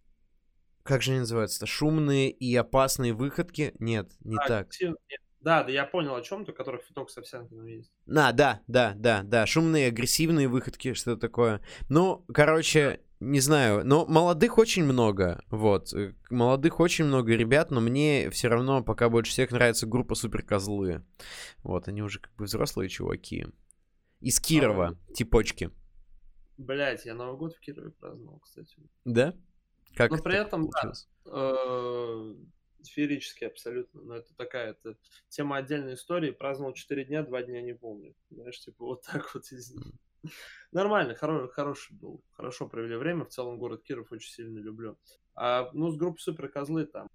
как же они называются-то? Шумные и опасные выходки? Нет, не А, так. нет. Да, да, я понял, о чем ты, у которых фиток с Овсянкиным есть. А, да, да, да, да. Шумные, агрессивные выходки, что такое. Ну, короче, не знаю. Но молодых очень много. Вот. э, Молодых очень много ребят, но мне все равно пока больше всех нравится группа Суперкозлы. Вот, они уже как бы взрослые чуваки. Из Кирова, типочки. Блять, я Новый год в Кирове праздновал, кстати. Да? Как Но при так этом, да. получилось? Э, Сферически абсолютно. Но это такая это тема отдельной истории. Праздновал 4 дня, 2 дня не помню. Знаешь, типа вот так вот. из- Нормально, хоро- хороший был. Хорошо провели время. В целом город Киров очень сильно люблю. А, ну, с группой Супер Козлы там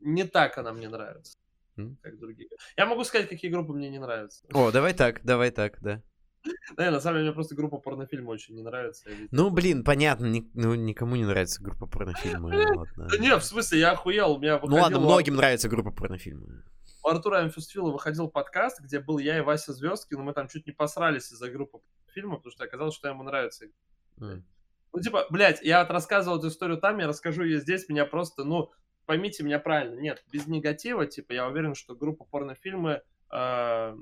не так она мне нравится, Как другие. Я могу сказать, какие группы мне не нравятся. О, давай так, давай так, да. Да, на самом деле, мне просто группа порнофильма очень не нравится. Ну, блин, понятно, ни- ну, никому не нравится группа порнофильмы. ладно. Да не, в смысле, я охуел. У меня Ну ладно, многим нравится группа порнофильмы. У Артура Амфистфила выходил подкаст, где был я и Вася Звездки, но мы там чуть не посрались из-за группы фильма, потому что оказалось, что ему нравится. М. Ну, типа, блядь, я вот рассказывал эту историю там, я расскажу ее здесь, меня просто, ну, поймите меня правильно, нет, без негатива, типа, я уверен, что группа порнофильмы э,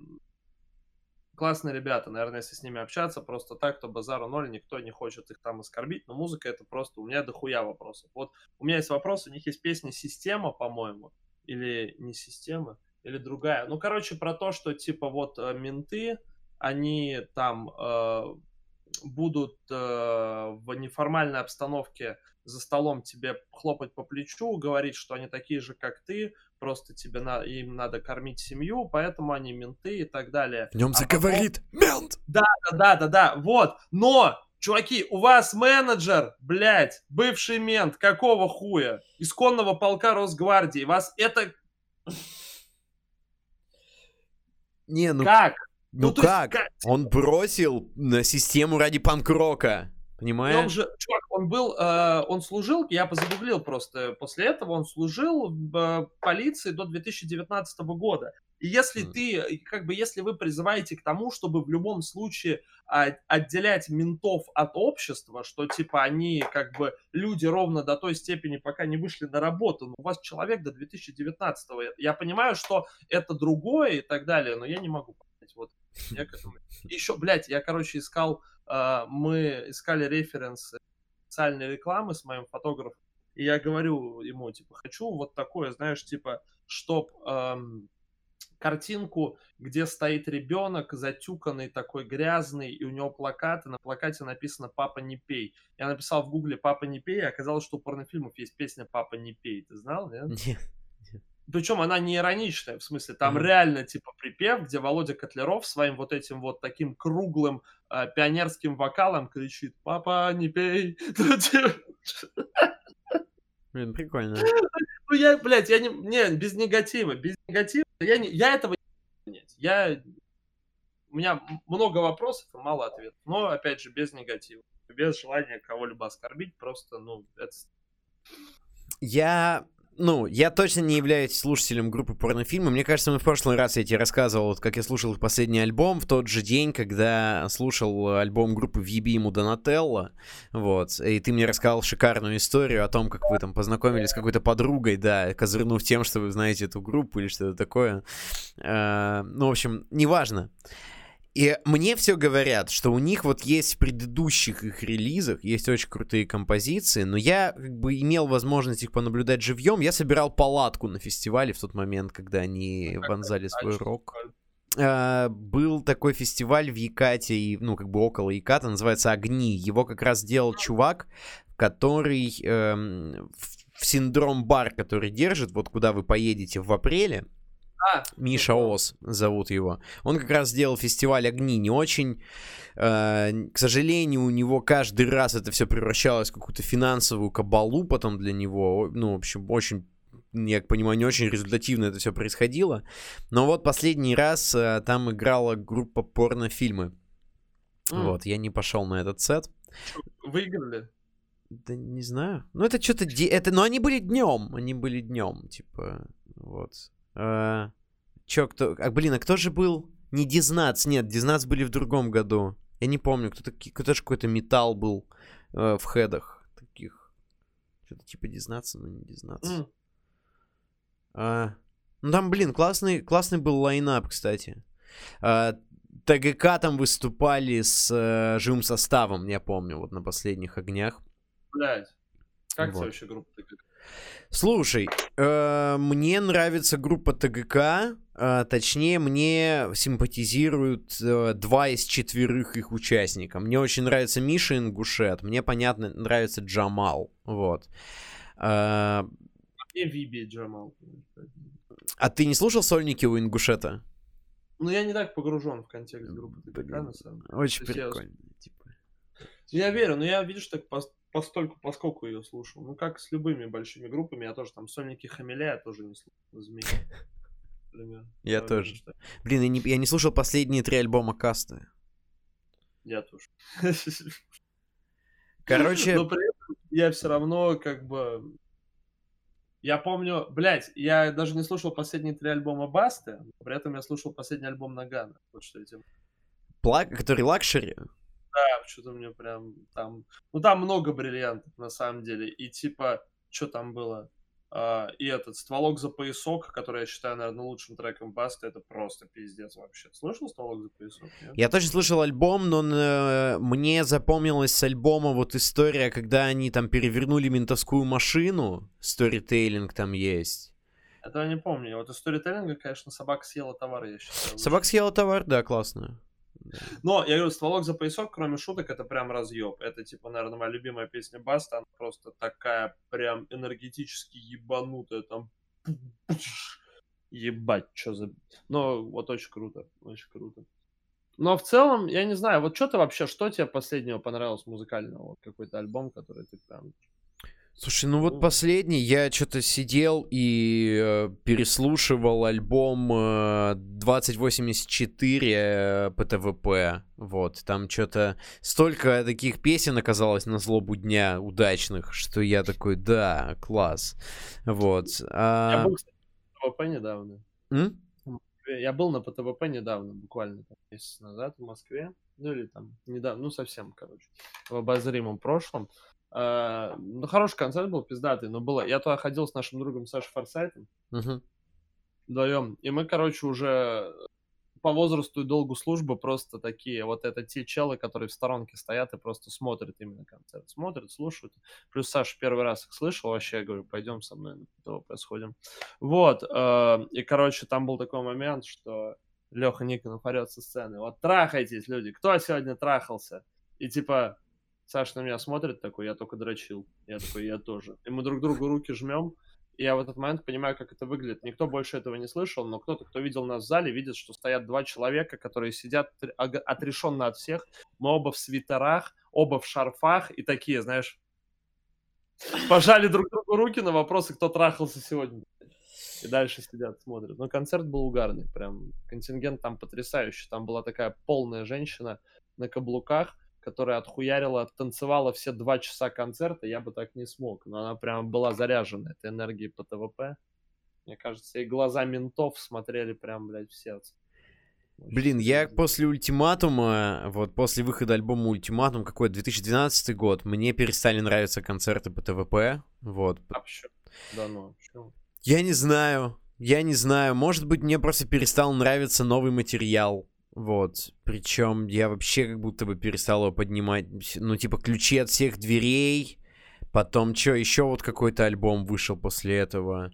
классные ребята, наверное, если с ними общаться, просто так, то базару ноль, никто не хочет их там оскорбить, но музыка это просто, у меня дохуя вопросов. Вот у меня есть вопрос, у них есть песня «Система», по-моему, или не «Система», или другая. Ну, короче, про то, что, типа, вот э, менты, они там э, будут э, в неформальной обстановке за столом тебе хлопать по плечу, говорить, что они такие же, как ты, просто тебе на, им надо кормить семью, поэтому они менты и так далее. В нем А заговорит мент. Да, да, да, да, вот. Но, чуваки, у вас менеджер, блядь, бывший мент, какого хуя? Исконного полка Росгвардии. Вас это Не, ну, как? Ну есть как? Он бросил на систему ради панк-рока. Он Понимаешь? же, чувак, он был, э, он служил, я позагуглил просто, после этого он служил в э, полиции до 2019 года. И если Мгм. ты, как бы, если вы призываете к тому, чтобы в любом случае а, отделять ментов от общества, что типа они как бы люди ровно до той степени, пока не вышли на работу, но у вас человек до 2019 -го. Я понимаю, что это другое и так далее, но я не могу понять. Вот я к этому. Еще, блядь, я, короче, искал, э, мы искали референсы социальной рекламы с моим фотографом, и я говорю ему, типа, хочу вот такое, знаешь, типа, чтоб эм, картинку, где стоит ребенок, затюканный, такой грязный, и у него плакат, и на плакате написано «Папа, не пей». Я написал в гугле «Папа, не пей», и оказалось, что у порнофильмов есть песня «Папа, не пей». Ты знал, нет? Нет. Причем она не ироничная, в смысле, там Мгм. реально типа припев, где Володя Котляров своим вот этим вот таким круглым э, пионерским вокалом кричит «Папа, не пей!» Ну, типа, Блин, прикольно. Ну, я, блядь, я не, не, без негатива, без негатива, я, не, я этого не понять. Я, у меня много вопросов и мало ответов, но, опять же, без негатива, без желания кого-либо оскорбить, просто, ну, это... Я, ну, я точно не являюсь слушателем группы порнофильмы. Мне кажется, мы в прошлый раз я тебе рассказывал, вот как я слушал их последний альбом в тот же день, когда слушал альбом группы Виби ему Донателло. Вот. И ты мне рассказал шикарную историю о том, как вы там познакомились с какой-то подругой, да, козырнув тем, что вы знаете эту группу или что-то такое. Э, ну, в общем, неважно. И мне все говорят, что у них вот есть в предыдущих их релизах, есть очень крутые композиции, но я как бы имел возможность их понаблюдать живьем. Я собирал палатку на фестивале в тот момент, когда они вонзали свой рок. э, был такой фестиваль в Якате, ну, как бы около Яката, называется «Огни». Его как раз делал чувак, который эм, в, в синдром бар, который держит, вот куда вы поедете в апреле, А, Миша Ос зовут его. Он как раз сделал фестиваль огни не очень. э, к сожалению, у него каждый раз это все превращалось в какую-то финансовую кабалу потом для него. Ну, в общем, очень я понимаю, не очень результативно это все происходило. Но вот последний раз э, там играла группа порнофильмы. м, Вот, я не пошел на этот сет. Выиграли? Да не знаю. Ну, это что-то... де- Это... Но они были днем. Они были днем, типа... Вот. Чё, кто... А, блин, а кто же был? Не Дизнац, нет, Дизнац были в другом году. Я не помню, кто-то, кто-то же какой-то металл был э, в хедах таких. Что-то типа Дизнаца, но не Дизнац. М, А, ну там, блин, классный, классный был лайнап, кстати. А, ТГК там выступали с э, живым составом, я помню, вот на последних огнях. Блядь. Как Вот. тебе вообще группа такая? Слушай, э, мне нравится группа ТГК, э, точнее, мне симпатизируют э, два из четверых их участников. Мне очень нравится Миша Ингушет, мне, понятно, нравится Джамал, вот. Э, Мне Виби Джамал. а ты не слушал сольники у Ингушета? Ну, я не так погружен в контекст группы Блин. на самом деле. Очень я- прикольно. типа. Я верю, но я, видишь, так постольку, поскольку ее слушал. Ну, как с любыми большими группами, я тоже там Сольники Хамиля я тоже не слушал. Змеи. Например. Я тоже. что- Блин, я не, я не слушал последние три альбома Каста. Я тоже. Короче, Но при этом я все равно как бы... Я помню, блядь, я даже не слушал последние три альбома Басты, при этом я слушал последний альбом Ноггано. Вот что этим. пла- который luxury. Да, что-то мне прям там... Ну, там много бриллиантов, на самом деле. И типа, что там было? А, и этот «Стволок за поясок», который я считаю, наверное, лучшим треком Басты, это просто пиздец вообще. Слышал «Стволок за поясок»? нет? Я точно слышал альбом, но э, мне запомнилась с альбома вот история, когда они там перевернули ментовскую машину. Сторитейлинг там есть. Этого не помню. Вот из сторителлинга, конечно, собака съела товар, я считаю. Собак съела товар, да, классно. Но, я говорю, стволок за поясок, кроме шуток, это прям разъеб. Это, типа, наверное, моя любимая песня Баста. Она просто такая прям энергетически ебанутая. Там... Ебать, что за... Ну, вот очень круто, очень круто. Но в целом, я не знаю, вот что ты вообще, что тебе последнего понравилось музыкального? Какой-то альбом, который ты прям... Слушай, ну вот последний, я что-то сидел и э, переслушивал альбом э, 2084 э, ПТВП. Вот, там что-то столько таких песен оказалось на злобу дня удачных, что я такой, да, класс. Вот. а, Я был, кстати, на ПТВП недавно. м? Я был на ПТВП недавно, буквально там, месяц назад в Москве. Ну или там недавно, ну совсем, короче, в обозримом прошлом. А, ну, хороший концерт был, пиздатый, но было... Я туда ходил с нашим другом Сашей Форсайтом Мгм. вдвоем, и мы, короче, уже по возрасту и долгу службы просто такие, вот это те челы, которые в сторонке стоят и просто смотрят именно концерт. Смотрят, слушают. Плюс Саша первый раз их слышал, вообще, я говорю, пойдем со мной на ПТВП сходим. Вот, э, и, короче, там был такой момент, что Леха Никонов орет со сцены, вот трахайтесь, люди, кто сегодня трахался? И типа, Саша на меня смотрит такой, я только дрочил. Я такой, я тоже. И мы друг другу руки жмем, и я в этот момент понимаю, как это выглядит. Никто больше этого не слышал, но кто-то, кто видел нас в зале, видит, что стоят два человека, которые сидят отрешенно от всех. Мы оба в свитерах, оба в шарфах и такие, знаешь, пожали друг другу руки на вопросы, кто трахался сегодня. И дальше сидят, смотрят. Но концерт был угарный, прям контингент там потрясающий. Там была такая полная женщина на каблуках, которая отхуярила, танцевала все два часа концерта, я бы так не смог. Но она прям была заряжена этой энергией по ТВП. Мне кажется, и глаза ментов смотрели прям, блядь, в сердце. Очень Блин, я после ультиматума, вот после выхода альбома Ультиматум, какой 2012 год, мне перестали нравиться концерты по ТВП. Вот. А почему? Да ну, почему? Я не знаю. Я не знаю. Может быть, мне просто перестал нравиться новый материал. Вот. Причем я вообще как будто бы перестал его поднимать. Ну, типа, ключи от всех дверей. Потом, что, еще вот какой-то альбом вышел после этого.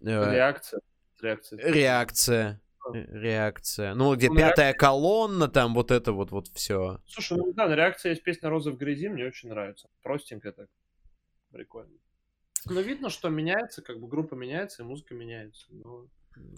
Э, Реакция. Реакция. Реакция. такое. реакция. Ну, где Ну, пятая колонна, там вот это вот, вот все. Слушай, ну да, реакция есть песня «Роза в грязи», мне очень нравится. Простенькая так. Прикольно. Ну, видно, что меняется, как бы группа меняется, и музыка меняется. Но...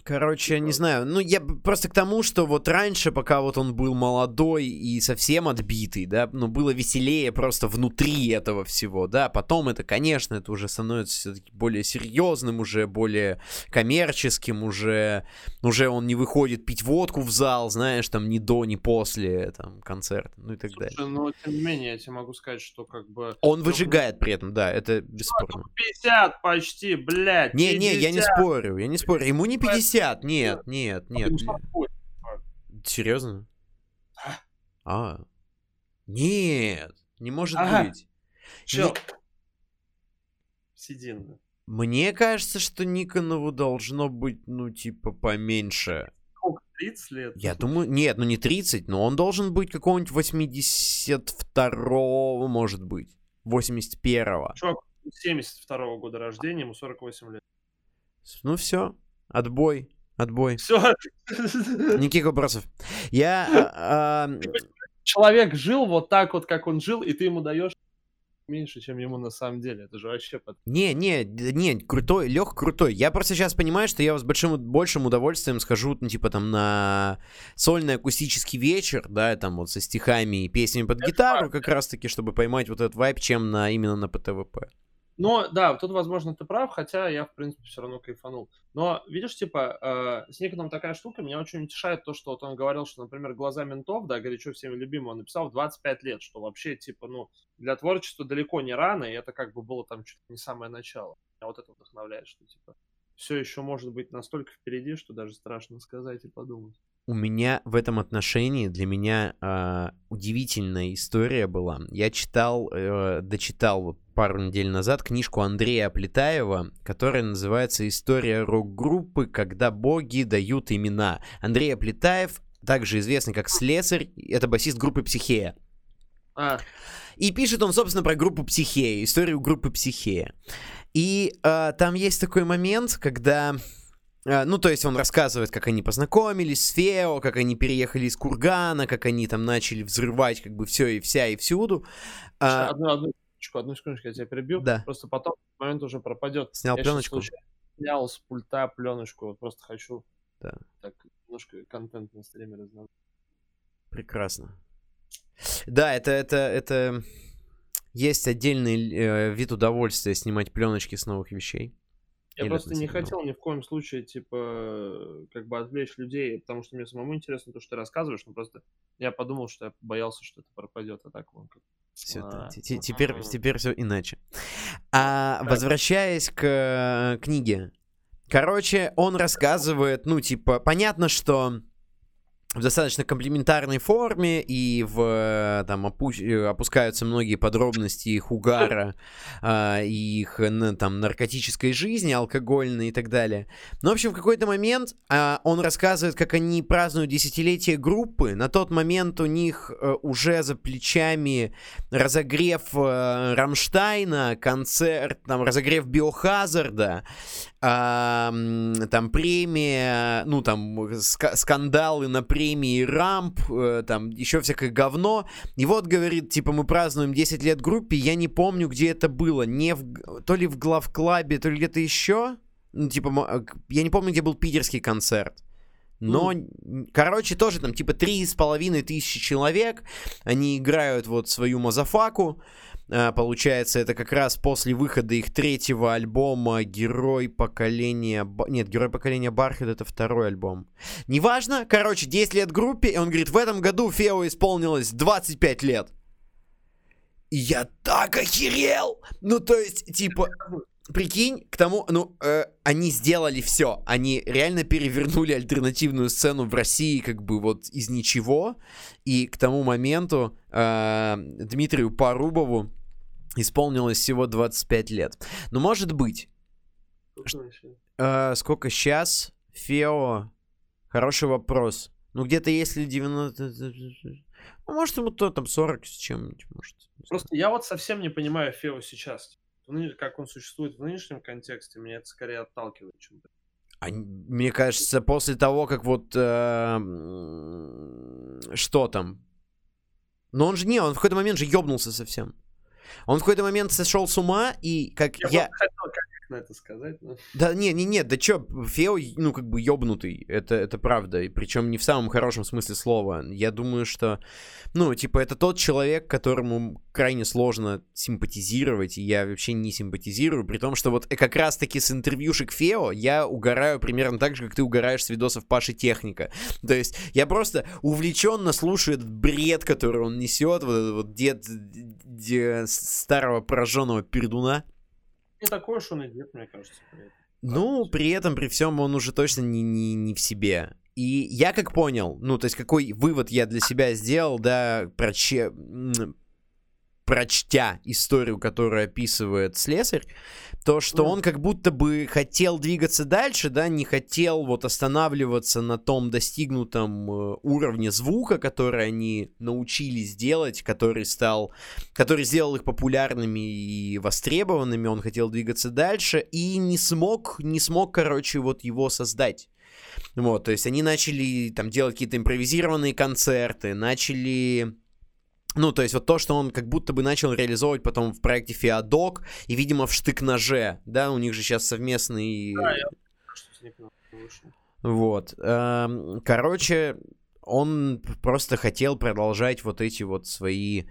Короче, я не Типа- знаю. Ну, я просто к тому, что вот раньше, пока вот он был молодой и совсем отбитый, да, ну, было веселее просто внутри этого всего, да. Потом это, конечно, это уже становится все-таки более серьезным, уже более коммерческим, уже, уже он не выходит пить водку в зал, знаешь, там, ни до, ни после, там, концерта, ну и так далее. Слушай, но тем не менее, я тебе могу сказать, что как бы... Он ну, выжигает при этом, да, это бесспорно. 50 почти, блядь. Не, не, я не 50. спорю, я не спорю. Ему не 50, нет, нет, А нет. ему бля. 48. Серьезно? А. Нет, не может Ага. быть. Чел. Седин. Мне кажется, что Никонову должно быть, ну, типа, поменьше. Сколько? 30 лет? Я думаю, нет, ну не 30, но он должен быть какого-нибудь 82-го, может быть. 81-го. Чувак, 72 года рождения, ему 48 лет. Ну все, отбой, отбой. Все. Никаких вопросов. Я... а, а, Человек жил вот так вот, как он жил, и ты ему даешь меньше, чем ему на самом деле. Это же вообще под... Не, не, не, крутой, Лех крутой. Я просто сейчас понимаю, что я с большим, большим удовольствием схожу, ну, типа, там, на сольный акустический вечер, да, там, вот, со стихами и песнями под гитару, как раз-таки, чтобы поймать вот этот вайп, чем на, именно на ПТВП. Но, да, тут, возможно, ты прав, хотя я, в принципе, все равно кайфанул. Но, видишь, типа, э, с Никоном такая штука, меня очень утешает то, что вот он говорил, что, например, «Глаза ментов», да, горячо всеми любимый, он написал в 25 лет, что вообще, типа, ну, для творчества далеко не рано, и это как бы было там чуть не самое начало. Меня вот это вдохновляет, что, типа, все еще может быть настолько впереди, что даже страшно сказать и подумать. У меня в этом отношении для меня а, удивительная история была. Я читал, э, дочитал вот пару недель назад книжку Андрея Аплетаева, которая называется «История рок-группы, когда боги дают имена». Андрей Аплетаев, также известный как Слесарь, это басист группы «Психея». А, И пишет он, собственно, про группу Психея, историю группы Психея. И а, там есть такой момент, когда... а, ну, то есть он рассказывает, как они познакомились с Фео, как они переехали из Кургана, как они там начали взрывать как бы все и вся и всюду. А, одну, одну секундочку, одну секундочку, я тебя перебью. Да. Просто потом момент уже пропадет. снял Я пленочку. снял с пульта пленочку, вот просто хочу Да. так немножко контент на стриме разнообразить. Прекрасно. Да, это, это, это... Есть отдельный э, вид удовольствия снимать пленочки с новых вещей. Я Или просто не хотел ни в коем случае, типа, как бы отвлечь людей, потому что мне самому интересно то, что ты рассказываешь, но просто я подумал, что я боялся, что это пропадет, а так вон как. Всё, А, те- те- теперь, ага. теперь все иначе. А возвращаясь к э, книге. Короче, он рассказывает, ну, типа, понятно, что в достаточно комплементарной форме и в э, там опу- э, опускаются многие подробности их угара, а, и их там наркотической жизни, алкогольной и так далее. Но, в общем, в какой-то момент а, он рассказывает, как они празднуют десятилетие группы. На тот момент у них э, уже за плечами разогрев э, Рамштайна, концерт, там, разогрев Биохазарда, а, м, там премия, ну там ска- скандалы на премии Рамп, э, там еще всякое говно. И вот говорит, типа мы празднуем 10 лет группе, я не помню, где это было, не в, то ли в главклабе, то ли где-то еще. Ну, типа, я не помню, где был питерский концерт. Но, н- короче, тоже там типа три с половиной тысячи человек. Они играют вот свою мазафаку. Получается, это как раз после выхода их третьего альбома «Герой поколения...» Нет, «Герой поколения Бархат» — это второй альбом. Неважно, короче, 10 лет группе, и он говорит, в этом году Фео исполнилось 25 лет. И я так охерел! Ну, то есть, типа, прикинь, к тому, ну, э, они сделали все. Они реально перевернули альтернативную сцену в России, как бы вот из ничего. И к тому моменту э, Дмитрию Порубову исполнилось всего 25 лет. Ну, может быть. Э, сколько сейчас? Фео. Хороший вопрос. Ну, где-то если 90... Ну, может, ему то там 40 с чем-нибудь, может. Просто я вот совсем не понимаю Фео сейчас. Как он существует в нынешнем контексте, меня это скорее отталкивает, чем... А, мне кажется, после того, как вот... Э, что там? Но он же не, он в какой-то момент же ёбнулся совсем. Он в какой-то момент сошел с ума, и как Я, я... вот хотел как на это сказать, но... Да, не, не, не, да чё, Фео, ну, как бы ёбнутый, это, это правда, и причем не в самом хорошем смысле слова. Я думаю, что, ну, типа, это тот человек, которому крайне сложно симпатизировать, и я вообще не симпатизирую, при том, что вот как раз-таки с интервьюшек Фео я угораю примерно так же, как ты угораешь с видосов Паши Техника. То есть я просто увлеченно слушаю этот бред, который он несет, вот этот вот дед, дед старого пораженного пердуна. Не такой уж он и дед, мне кажется. при этом. Ну, при этом, при всем, он уже точно не, не, не в себе. И я как понял, ну, то есть какой вывод я для себя сделал, да, проче... м, прочтя историю, которую описывает слесарь, то, что он как будто бы хотел двигаться дальше, да, не хотел вот останавливаться на том достигнутом э, уровне звука, который они научились делать, который стал, который сделал их популярными и востребованными, он хотел двигаться дальше и не смог, не смог, короче, вот его создать. Вот, то есть они начали там делать какие-то импровизированные концерты, начали... Ну, то есть вот то, что он как будто бы начал реализовывать потом в проекте Феодок, и, видимо, в штык-ноже, да, у них же сейчас совместный... Да, я. Вот. эм, Короче, он просто хотел продолжать вот эти вот свои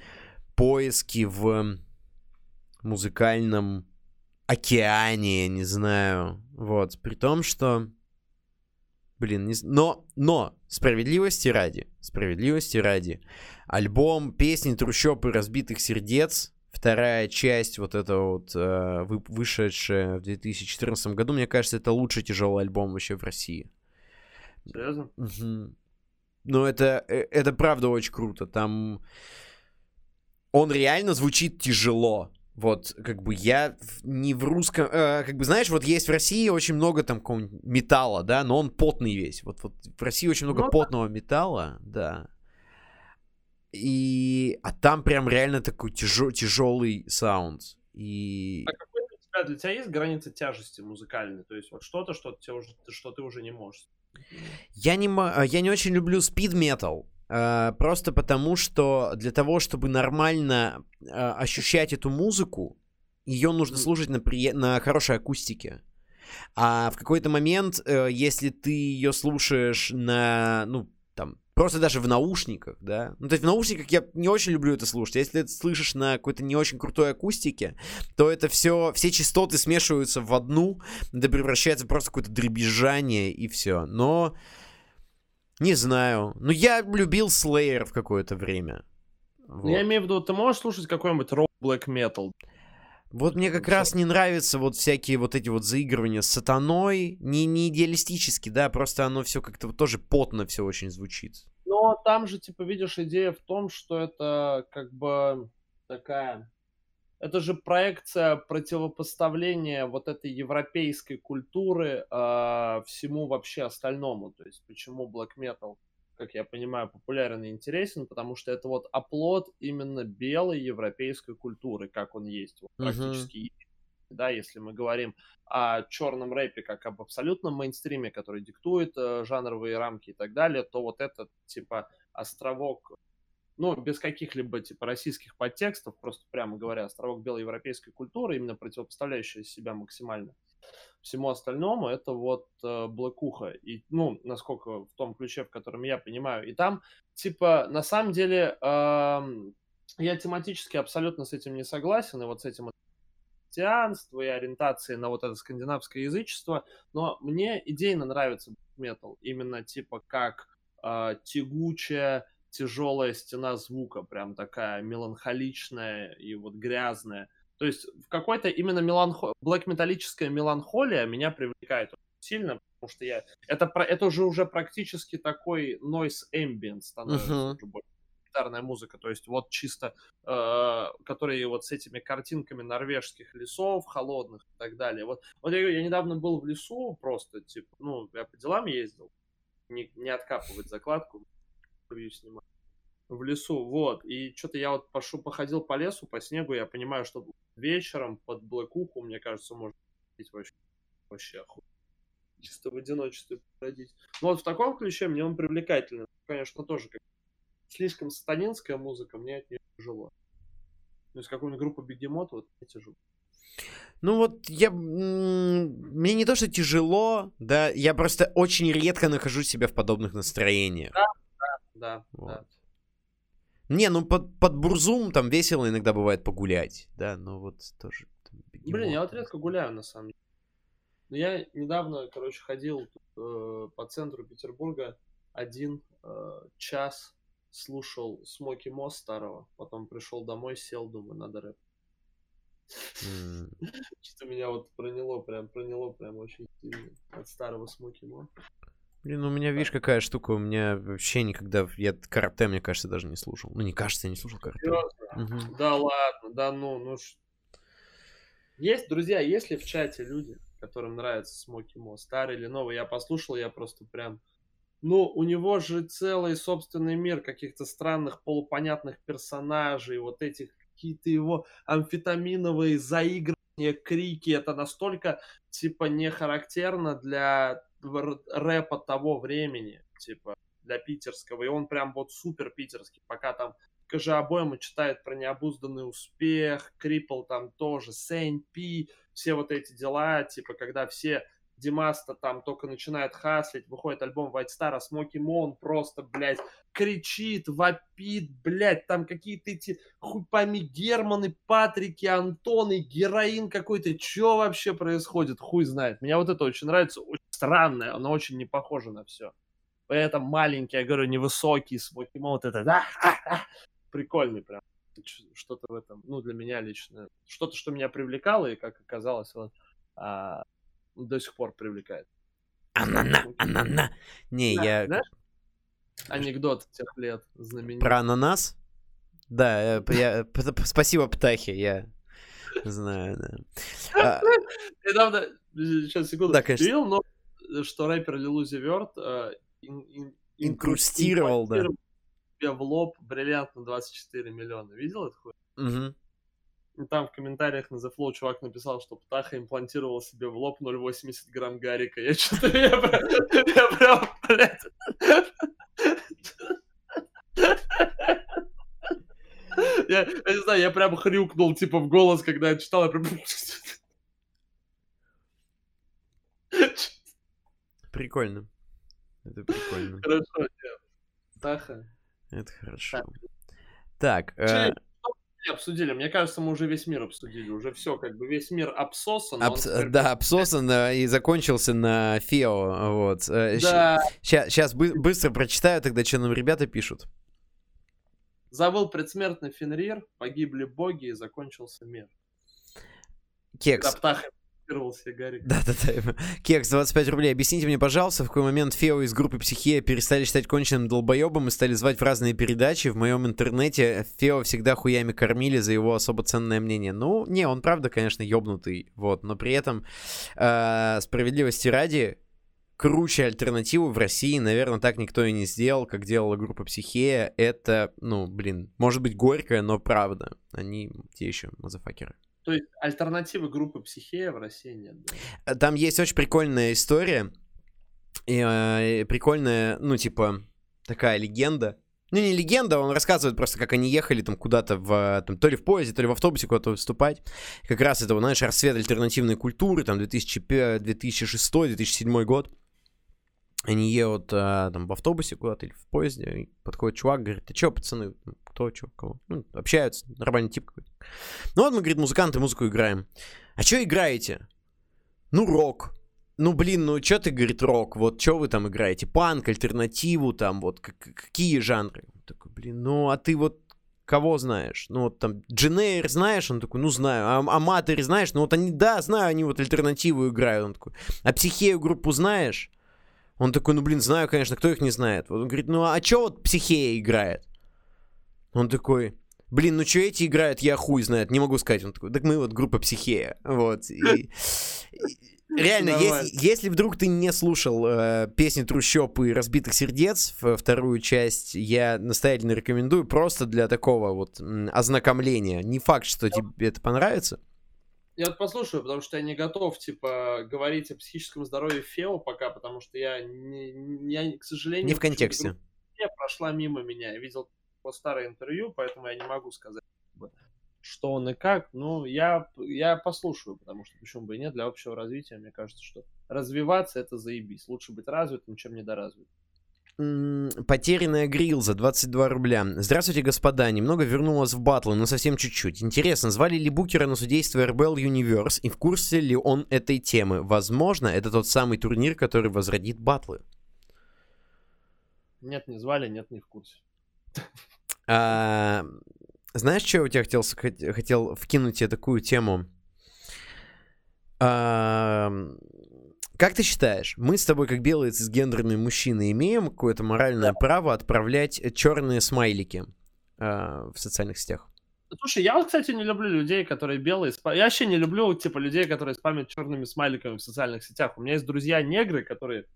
поиски в музыкальном океане, я не знаю. Вот. При том, что... Блин, не... но, но, справедливости ради, справедливости ради, альбом «Песни трущоб и разбитых сердец», вторая часть, вот эта вот, э, вы- вышедшая в 2014 году, мне кажется, это лучший тяжелый альбом вообще в России. Серьезно? Мгм. Ну, это, э, это правда очень круто. Там он реально звучит тяжело. Вот, как бы я не в русском... э, как бы, знаешь, вот есть в России очень много там какого-нибудь металла, да, но он потный весь. Вот, вот в России очень много Ну да. потного металла, да. И... А там прям реально такой тяжелый саунд. И... А какой для тебя, для тебя есть граница тяжести музыкальной? То есть вот что-то, что, тебе уже, что ты уже не можешь? Я не, я не очень люблю speed metal. Э, Просто потому, что для того, чтобы нормально э, ощущать эту музыку, ее нужно слушать на, прие- на хорошей акустике. А в какой-то момент, э, если ты ее слушаешь на, ну, там, просто даже в наушниках, да, ну, то есть в наушниках я не очень люблю это слушать. Если ты слышишь на какой-то не очень крутой акустике, то это все, все частоты смешиваются в одну, это превращается в просто какое-то дребезжание и все. Но не знаю. Ну, я любил Slayer в какое-то время. Ну, Вот. Я имею в виду, ты можешь слушать какой-нибудь рок black metal? Вот мне как раз не нравятся вот всякие вот эти вот заигрывания с сатаной. Не, не идеалистически, да, просто оно все как-то вот тоже потно все очень звучит. Но там же, типа, видишь, идея в том, что это как бы такая... Это же проекция противопоставления вот этой европейской культуры а, всему вообще остальному. То есть почему black metal, как я понимаю, популярен и интересен, потому что это вот оплот именно белой европейской культуры, как он есть, вот, практически да, если мы говорим о черном рэпе как об абсолютном мейнстриме, который диктует э, жанровые рамки и так далее, то вот этот, типа, островок, ну, без каких-либо, типа, российских подтекстов, просто прямо говоря, островок белой европейской культуры, именно противопоставляющий себя максимально всему остальному, это вот э, Блэкуха. И, ну, насколько в том ключе, в котором я понимаю. И там, типа, на самом деле, эм, я тематически абсолютно с этим не согласен, и вот с этим христианство и ориентации на вот это скандинавское язычество, но мне идейно нравится метал, именно типа как э, тягучая, тяжелая стена звука, прям такая меланхоличная и вот грязная. То есть в какой-то именно меланхо... блэк-металлическая меланхолия меня привлекает очень сильно, потому что я... Это, про... это уже уже практически такой noise ambient становится больше гитарная музыка, то есть вот чисто, э, которые вот с этими картинками норвежских лесов холодных и так далее. Вот, вот я, я недавно был в лесу просто, типа, ну, я по делам ездил, не, не откапывать закладку, ревью снимать в лесу, вот, и что-то я вот пошу, походил по лесу, по снегу, я понимаю, что вечером под блэкуху, мне кажется, может быть вообще, вообще охуенно. чисто в одиночестве бродить. Но вот в таком ключе мне он привлекательный. Конечно, тоже как слишком сатанинская музыка, мне от нее тяжело. То есть какую-нибудь группу Бегемот, вот мне тяжело. Ну вот я... Мне не то, что тяжело, да, я просто очень редко нахожу себя в подобных настроениях. Да, да, вот. да. Не, ну под, под бурзум там весело иногда бывает погулять, да, но вот тоже... Там, Блин, я вот редко гуляю, на самом деле. Но я недавно, короче, ходил э, по центру Петербурга один э, час, слушал Смоки Мо старого, потом пришел домой, сел, думаю, надо рэп. Mm. Что меня вот проняло, прям проняло прям очень сильно от старого Смоки Мо. Блин, у меня, видишь, какая штука, у меня вообще никогда, я карате, мне кажется, даже не слушал. Ну, не кажется, я не слушал карате. Угу. Да ладно, да ну, ну... Есть, друзья, есть ли в чате люди, которым нравится Смоки Мо, старый или новый? Я послушал, я просто прям... Ну, у него же целый собственный мир каких-то странных полупонятных персонажей, вот этих какие-то его амфетаминовые заигрывания, крики, это настолько, типа, не характерно для рэпа того времени, типа, для питерского, и он прям вот супер питерский, пока там КЖ обоему читает про необузданный успех, Крипл там тоже, Сейн Пи, все вот эти дела, типа, когда все Димаста там только начинает хаслить, выходит альбом White Star, а Смоки Мон просто, блядь, кричит, вопит, блядь, там какие-то эти хуй пойми Германы, Патрики, Антоны, героин какой-то, что вообще происходит, хуй знает. Мне вот это очень нравится, очень странное, оно очень не похоже на все. Это маленький, я говорю, невысокий Смоки Мон, вот это, да, прикольный прям. Что-то в этом, ну, для меня лично, что-то, что меня привлекало, и, как оказалось, вот, а, до сих пор привлекает. Анана, анана. Не, да, я... Знаешь? Анекдот тех лет знаменитый. Про ананас? Да, э, я... спасибо, Птахи, я знаю, да. А Недавно, сейчас, секунду. Да, конечно. Видел, но что рэпер Лилузи Верт э, инкрустировал, да. себе в лоб бриллиант на 24 миллиона. Видел это хуй? Угу. И там в комментариях на The Flow чувак написал, что Птаха имплантировал себе в лоб 0,80 грамм гарика. Я что-то, я, я прям, блядь... Я, я не знаю, я прям хрюкнул, типа, в голос, когда я читал, я прям... Прикольно. Это прикольно. Хорошо. Таха. Это хорошо. Так, э, обсудили. Мне кажется, мы уже весь мир обсудили. Уже все, как бы весь мир обсосан. Абс... Он... Да, обсосан и закончился на Фео. Вот. Э, да. Сейчас быстро прочитаю тогда, что нам ребята пишут. Завыл предсмертный Фенрир, погибли боги и закончился мир. Кекс. Птаха Себе Гарик. Да-да-да. Кекс, 25 рублей. Объясните мне, пожалуйста, в какой момент Фео из группы Психия перестали считать конченным долбоебом и стали звать в разные передачи. В моем интернете Фео всегда хуями кормили за его особо ценное мнение. Ну, не, он правда, конечно, ёбнутый, вот, но при этом э, справедливости ради, круче альтернативу в России, наверное, так никто и не сделал, как делала группа Психея. Это, ну, блин, может быть горькое, но правда. Они те еще мазафакеры. То есть альтернативы группы Психея в России нет? Э, там есть очень прикольная история. И, э, прикольная, ну, типа, такая легенда. Ну, не легенда, он рассказывает просто, как они ехали там куда-то в, там, то ли в поезде, то ли в автобусе куда-то выступать. Как раз это, знаешь, расцвет альтернативной культуры, там, 2006-2007 год. Они едут а, там в автобусе куда-то или в поезде, и подходит чувак, говорит, ты чё, пацаны, кто, чё, кого? Ну, общаются, нормальный тип какой-то. Ну вот мы, говорит, музыканты, музыку играем. А чё играете? Ну, рок. Ну, блин, ну чё ты, говорит, рок? Вот чё вы там играете? Панк, альтернативу, там, вот, какие жанры? Он такой, блин, ну, а ты вот кого знаешь? Ну, вот там, Дженейр знаешь? Он такой, ну, знаю. А Аматори знаешь? Ну, вот они, да, знаю, они вот альтернативу играют. Он такой, а Психею группу знаешь? Он такой, ну, блин, знаю, конечно, кто их не знает. Вот он говорит, ну, а чё вот Психея играет? Он такой, блин, ну что эти играют, я хуй знает, не могу сказать. Он такой, так мы вот группа Психея. Вот. И, реально, если, если вдруг ты не слушал э, песни Трущоб и Разбитых Сердец, вторую часть, я настоятельно рекомендую просто для такого вот ознакомления. Не факт, что тебе это понравится. Я послушаю, потому что я не готов, типа, говорить о психическом здоровье Фео пока, потому что я, не, я к сожалению... Не в контексте. прошла мимо меня. Я видел его старое интервью, поэтому я не могу сказать, что он и как. Ну, я, я послушаю, потому что почему бы и нет, для общего развития, мне кажется, что развиваться это заебись. Лучше быть развитым, чем недоразвитым. Потерянная грил за 22 рубля. Здравствуйте, господа. Немного вернулась в батлы, но совсем чуть-чуть. Интересно, звали ли Букера на судейство RBL Universe и в курсе ли он этой темы? Возможно, это тот самый турнир, который возродит батлы. Нет, не звали, нет, не в курсе. А, знаешь, что я у тебя хотел, с- хот- хотел вкинуть тебе такую тему? А, как ты считаешь, мы с тобой, как белые цисгендерные мужчины, имеем какое-то моральное право отправлять черные смайлики а, в социальных сетях? Слушай, я кстати, не люблю людей, которые белые. спа- Я вообще не люблю, типа, людей, которые спамят черными смайликами в социальных сетях. У меня есть друзья-негры, которые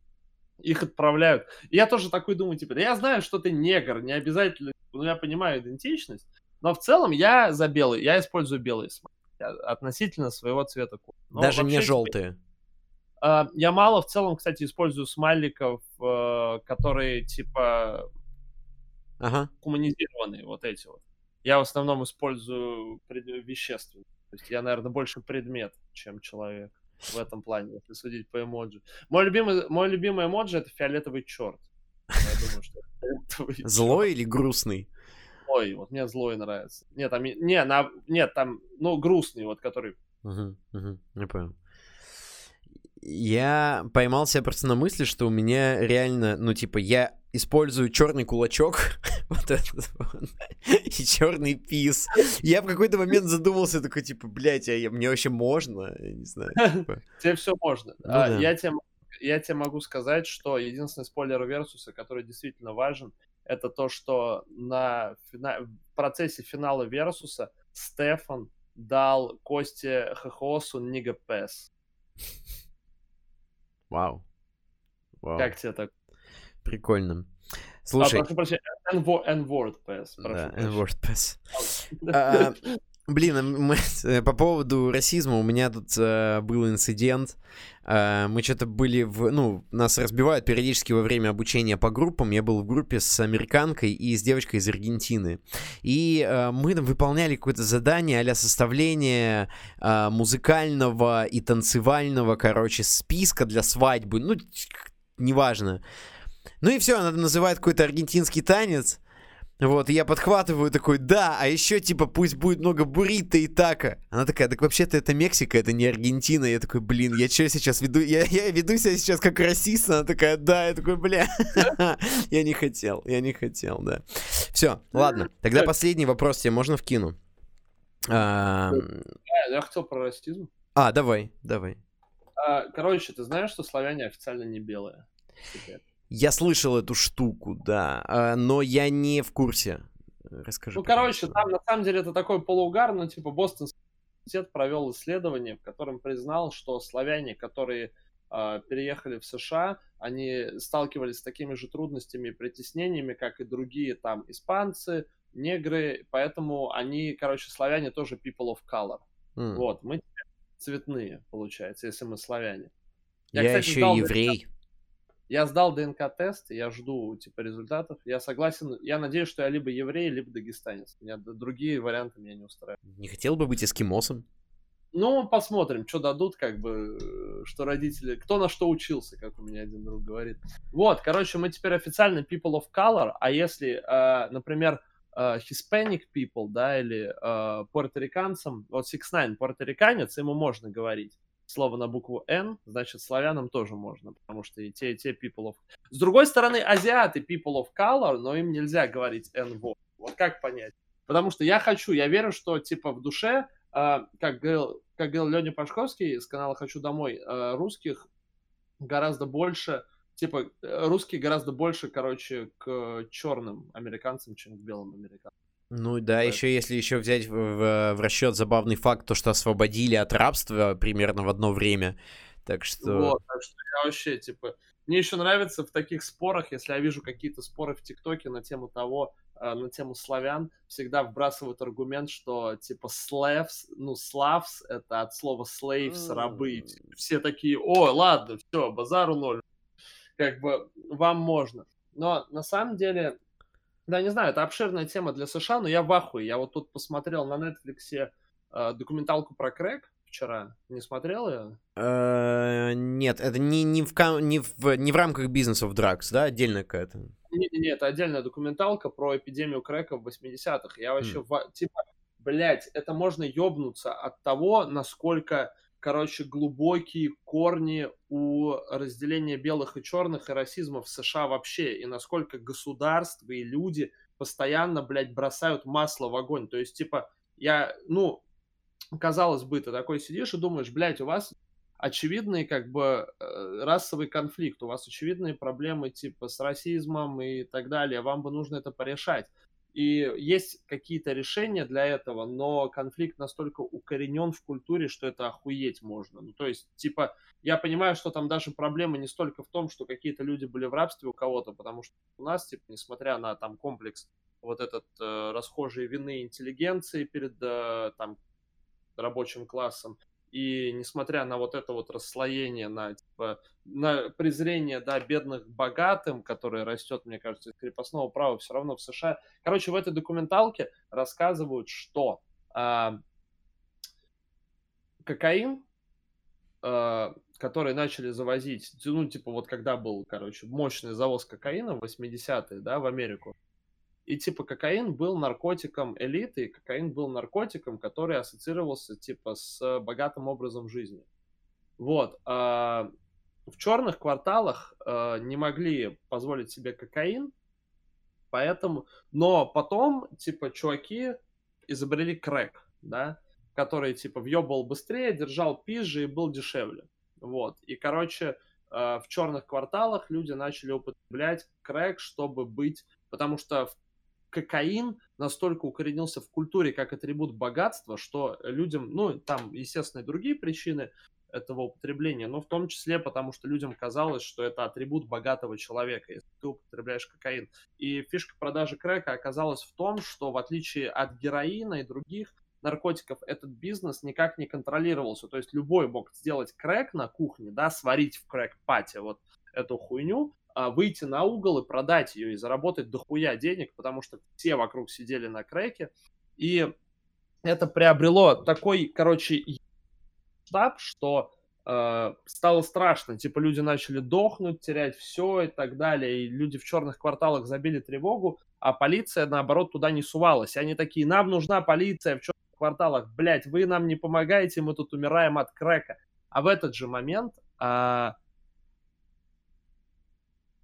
их отправляют. И я тоже такой думаю, типа, да я знаю, что ты негр, не обязательно, ну, я понимаю идентичность, но в целом я за белый, я использую белые относительно своего цвета кожи. Но Даже не вообще, типа, желтые. а, Я мало в целом, кстати, использую смайликов, э, которые, типа, Ага. гуманизированные вот эти вот. Я в основном использую пред... вещественные. То есть я, наверное, больше предмет, чем человек в этом плане, если судить по эмоджи. Мой любимый, мой любимый эмоджи это фиолетовый черт. Я думаю, что. Злой или грустный? Ой, вот мне злой нравится. Нет, там, не, на, нет, там, ну, грустный, вот, который... Мгм, я понял. Я поймал себя просто на мысли, что у меня реально, ну, типа, я использую черный кулачок, вот этот вот, и черный пис. Я в какой-то момент задумался, такой, типа, блядь, а я- мне вообще можно? Я не знаю. типа. Тебе все можно. Ну А, да. я, тебе, я тебе могу сказать, что единственный спойлер Версуса, который действительно важен, это то, что на фина- в процессе финала Версуса Стефан дал Косте Хохосу nigga pass. Вау. Вау. Как тебе так? Прикольно. А, Слушай, прошу прощения, N-wo- N-word Pass. прошу да. WordPress. А, Блин, а мы, э, по поводу расизма у меня тут э, был инцидент. Э, мы что-то были в... Ну, нас разбивают периодически во время обучения по группам. Я был в группе с американкой и с девочкой из Аргентины. И э, мы там выполняли какое-то задание а составление э, музыкального и танцевального, короче, списка для свадьбы. Ну, неважно. Ну и все, она называет какой-то аргентинский танец. Вот, и я подхватываю такой, да, а еще, типа, пусть будет много буррито и така. Она такая, так вообще-то это Мексика, это не Аргентина. Я такой, блин, я что сейчас веду? Я, я веду себя сейчас как расист. Она такая, да, я такой, бля. Я не хотел, я не хотел, да. Все, ладно. Тогда последний вопрос тебе можно вкину? А, Я хотел про расизм. а, давай, давай. А, Короче, ты знаешь, что славяне официально не белые? Я слышал эту штуку, да, а, но я не в курсе. Расскажи. Ну, короче, пожалуйста. там на самом деле это такой полуугар, но типа Бостонский университет провел исследование, в котором признал, что славяне, которые э, переехали в США, они сталкивались с такими же трудностями и притеснениями, как и другие там испанцы, негры, поэтому они, короче, славяне тоже people of color. М. Вот, мы цветные, получается, если мы славяне. Я, кстати, еще еврей. Я сдал ДНК-тест, я жду, типа, результатов. Я согласен, я надеюсь, что я либо еврей, либо дагестанец. Меня другие варианты меня не устраивают. Не хотел бы быть эскимосом? Ну, посмотрим, что дадут, как бы, э, что родители... Кто на что учился, как у меня один друг говорит. Вот, короче, мы теперь официально people of color, а если, э, например, э, Hispanic people, да, или э, пуэрториканцам, вот 6 ix пуэрториканец, ему можно говорить слово на букву N, значит, славянам тоже можно, потому что и те, и те people of... С другой стороны, азиаты people of color, но им нельзя говорить N-word. Вот как понять? Потому что я хочу, я верю, что, типа, в душе, э, как говорил, как говорил Леня Пашковский с канала «Хочу домой», э, русских гораздо больше, типа, э, русские гораздо больше, короче, к черным американцам, чем к белым американцам. Ну да, Поэтому- еще если еще взять в, в- в расчет забавный факт, то, что освободили от рабства примерно в одно время. Так что... Вот, так что я вообще, типа, Мне еще нравится в таких спорах, если я вижу какие-то споры в ТикТоке на тему того, э, на тему славян, всегда вбрасывают аргумент, что типа slaves, ну, славс, это от слова slaves, рабы. Все такие, о, ладно, все, базару ноль. Как бы вам можно. Но на самом деле, да, не знаю, это обширная тема для США, но я в ахуе. Я вот тут посмотрел на Netflix э, документалку про крэк, вчера. Не смотрел ее? Э, нет, это не, не, в, не, в, не в рамках бизнеса в Дракс, да? Отдельно какая-то? Нет, нет, это отдельная документалка про эпидемию крэка в 80-х. Я вообще, mm. в, типа, блядь, это можно ёбнуться от того, насколько, короче, глубокие корни у разделения белых и черных и расизма в США вообще, и насколько государство и люди постоянно, блядь, бросают масло в огонь. То есть, типа, я, ну, казалось бы, ты такой сидишь и думаешь, блядь, у вас очевидный как бы э, расовый конфликт, у вас очевидные проблемы типа с расизмом и так далее, вам бы нужно это порешать. И есть какие-то решения для этого, но конфликт настолько укоренен в культуре, что это охуеть можно. Ну, то есть, типа, я понимаю, что там даже проблема не столько в том, что какие-то люди были в рабстве у кого-то, потому что у нас, типа, несмотря на там комплекс вот этот э, расхожей вины интеллигенции перед э, там рабочим классом. И несмотря на вот это вот расслоение, на, типа, на презрение да, бедных богатым, которое растет, мне кажется, из крепостного права, все равно в США. Короче, в этой документалке рассказывают, что а, кокаин, а, который начали завозить, ну, типа, вот когда был, короче, мощный завоз кокаина в 80-е, да, в Америку, и типа кокаин был наркотиком элиты, и кокаин был наркотиком, который ассоциировался типа с богатым образом жизни. Вот. А в черных кварталах а, не могли позволить себе кокаин, поэтому... Но потом, типа, чуваки изобрели крэк, да, который, типа, въебал быстрее, держал пизже и был дешевле. Вот. И, короче, а, в черных кварталах люди начали употреблять крэк, чтобы быть... Потому что в кокаин настолько укоренился в культуре как атрибут богатства, что людям, ну, там, естественно, и другие причины этого употребления, но в том числе потому, что людям казалось, что это атрибут богатого человека, если ты употребляешь кокаин. И фишка продажи крека оказалась в том, что в отличие от героина и других наркотиков, этот бизнес никак не контролировался. То есть любой мог сделать крэк на кухне, да, сварить в крэк-пате вот эту хуйню, выйти на угол и продать ее и заработать дохуя денег, потому что все вокруг сидели на креке. И это приобрело такой, короче, штаб, что э, стало страшно. Типа люди начали дохнуть, терять все и так далее. И люди в черных кварталах забили тревогу, а полиция, наоборот, туда не сувалась. И они такие, нам нужна полиция в черных кварталах. Блять, вы нам не помогаете, мы тут умираем от крека. А в этот же момент э,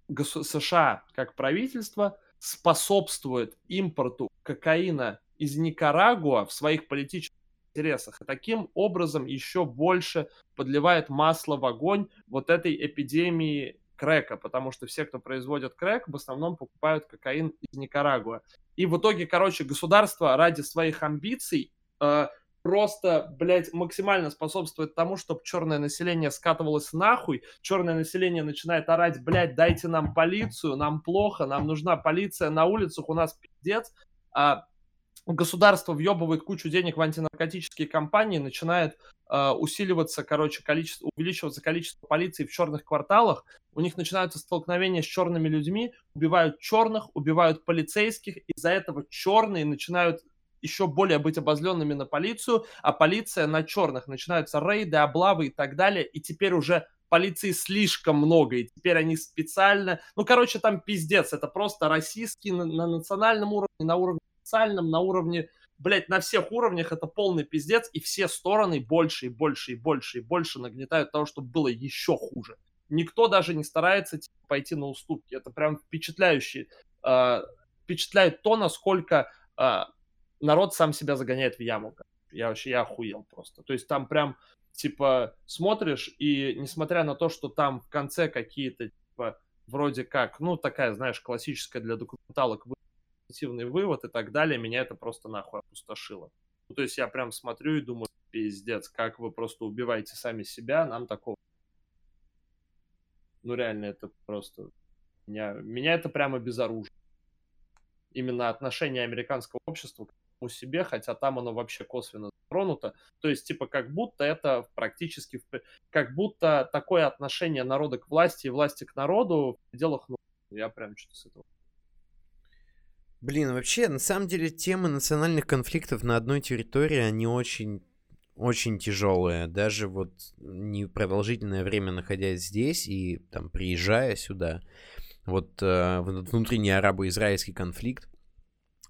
США как правительство способствует импорту кокаина из Никарагуа в своих политических интересах. И таким образом еще больше подливает масло в огонь вот этой эпидемии крека, потому что все, кто производит крек, в основном покупают кокаин из Никарагуа. И в итоге, короче, государство ради своих амбиций э, просто, блядь, максимально способствует тому, чтобы черное население скатывалось нахуй, черное население начинает орать, блядь, дайте нам полицию, нам плохо, нам нужна полиция на улицах, у нас пиздец, а государство въебывает кучу денег в антинаркотические компании, начинает э, усиливаться, короче, количество, увеличиваться количество полиции в черных кварталах, у них начинаются столкновения с черными людьми, убивают черных, убивают полицейских, из-за этого черные начинают еще более быть обозленными на полицию, а полиция на черных. Начинаются рейды, облавы и так далее, и теперь уже полиции слишком много, и теперь они специально... Ну, короче, там пиздец, это просто российский на, на национальном уровне, на уровне социальном, на уровне... Блять, на всех уровнях это полный пиздец, и все стороны больше и больше и больше и больше нагнетают того, чтобы было еще хуже. Никто даже не старается типа, пойти на уступки. Это прям впечатляющий. Э, впечатляет то, насколько э, народ сам себя загоняет в яму. Я вообще, я охуел просто. То есть там прям, типа, смотришь, и несмотря на то, что там в конце какие-то, типа, вроде как, ну, такая, знаешь, классическая для документалок позитивный вывод и так далее, меня это просто нахуй опустошило. Ну, то есть я прям смотрю и думаю, пиздец, как вы просто убиваете сами себя, нам такого Ну, реально, это просто... Меня, меня это прямо безоружно. Именно отношение американского общества к самому себе, хотя там оно вообще косвенно затронуто. То есть, типа, как будто это практически... Как будто такое отношение народа к власти и власти к народу в пределах... Ну, я прям что-то с этого... Блин, вообще, на самом деле, темы национальных конфликтов на одной территории, они очень, очень тяжелые. Даже вот непродолжительное время находясь здесь и там приезжая сюда, вот э, внутренний арабо-израильский конфликт,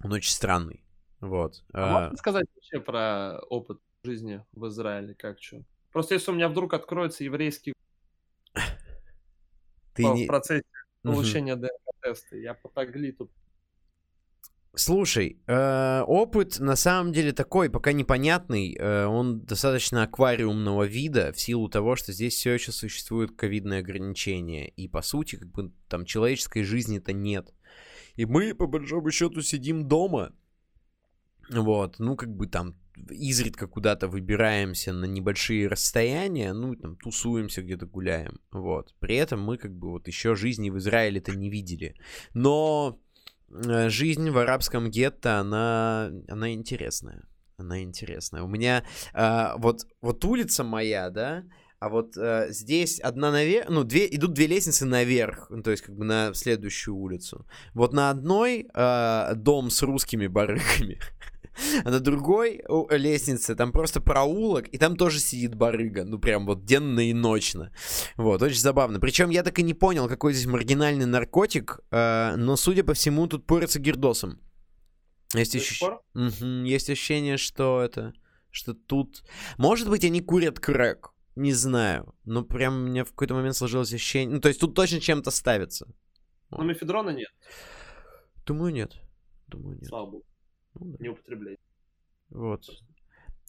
он очень странный. Вот. А А, можно сказать вообще про опыт жизни в Израиле, как что? Просто если у меня вдруг откроется еврейский ты в не- процессе Мгм. получения ДНК-теста, я потогли тут. Слушай, э, опыт на самом деле такой, пока непонятный. э, он достаточно аквариумного вида в силу того, что здесь все еще существуют ковидные ограничения. И по сути, как бы там человеческой жизни-то нет. И мы, по большому счету, сидим дома. Вот, ну, как бы там изредка куда-то выбираемся на небольшие расстояния, ну, там, тусуемся где-то, гуляем, вот. При этом мы, как бы, вот еще жизни в Израиле-то не видели. Но э, жизнь в арабском гетто, она, она интересная. Она интересная. У меня э, вот, вот улица моя, да, а вот э, здесь одна наверх, ну, две, идут две лестницы наверх, ну, то есть как бы на следующую улицу. Вот на одной э, дом с русскими барыгами, а на другой лестнице там просто проулок, и там тоже сидит барыга, ну прям вот денно и ночно. Вот, очень забавно. Причем я так и не понял, какой здесь маргинальный наркотик, э, но, судя по всему, тут порется гирдосом. Есть, ощущ-? Мгм, есть ощущение, что это, что тут... Может быть, они курят крэк, не знаю, но прям у меня в какой-то момент сложилось ощущение... Ну, то есть тут точно чем-то ставится. Но мефедрона нет, Думаю, нет. Думаю, нет. слава богу, Ну да. не употребляй. Вот.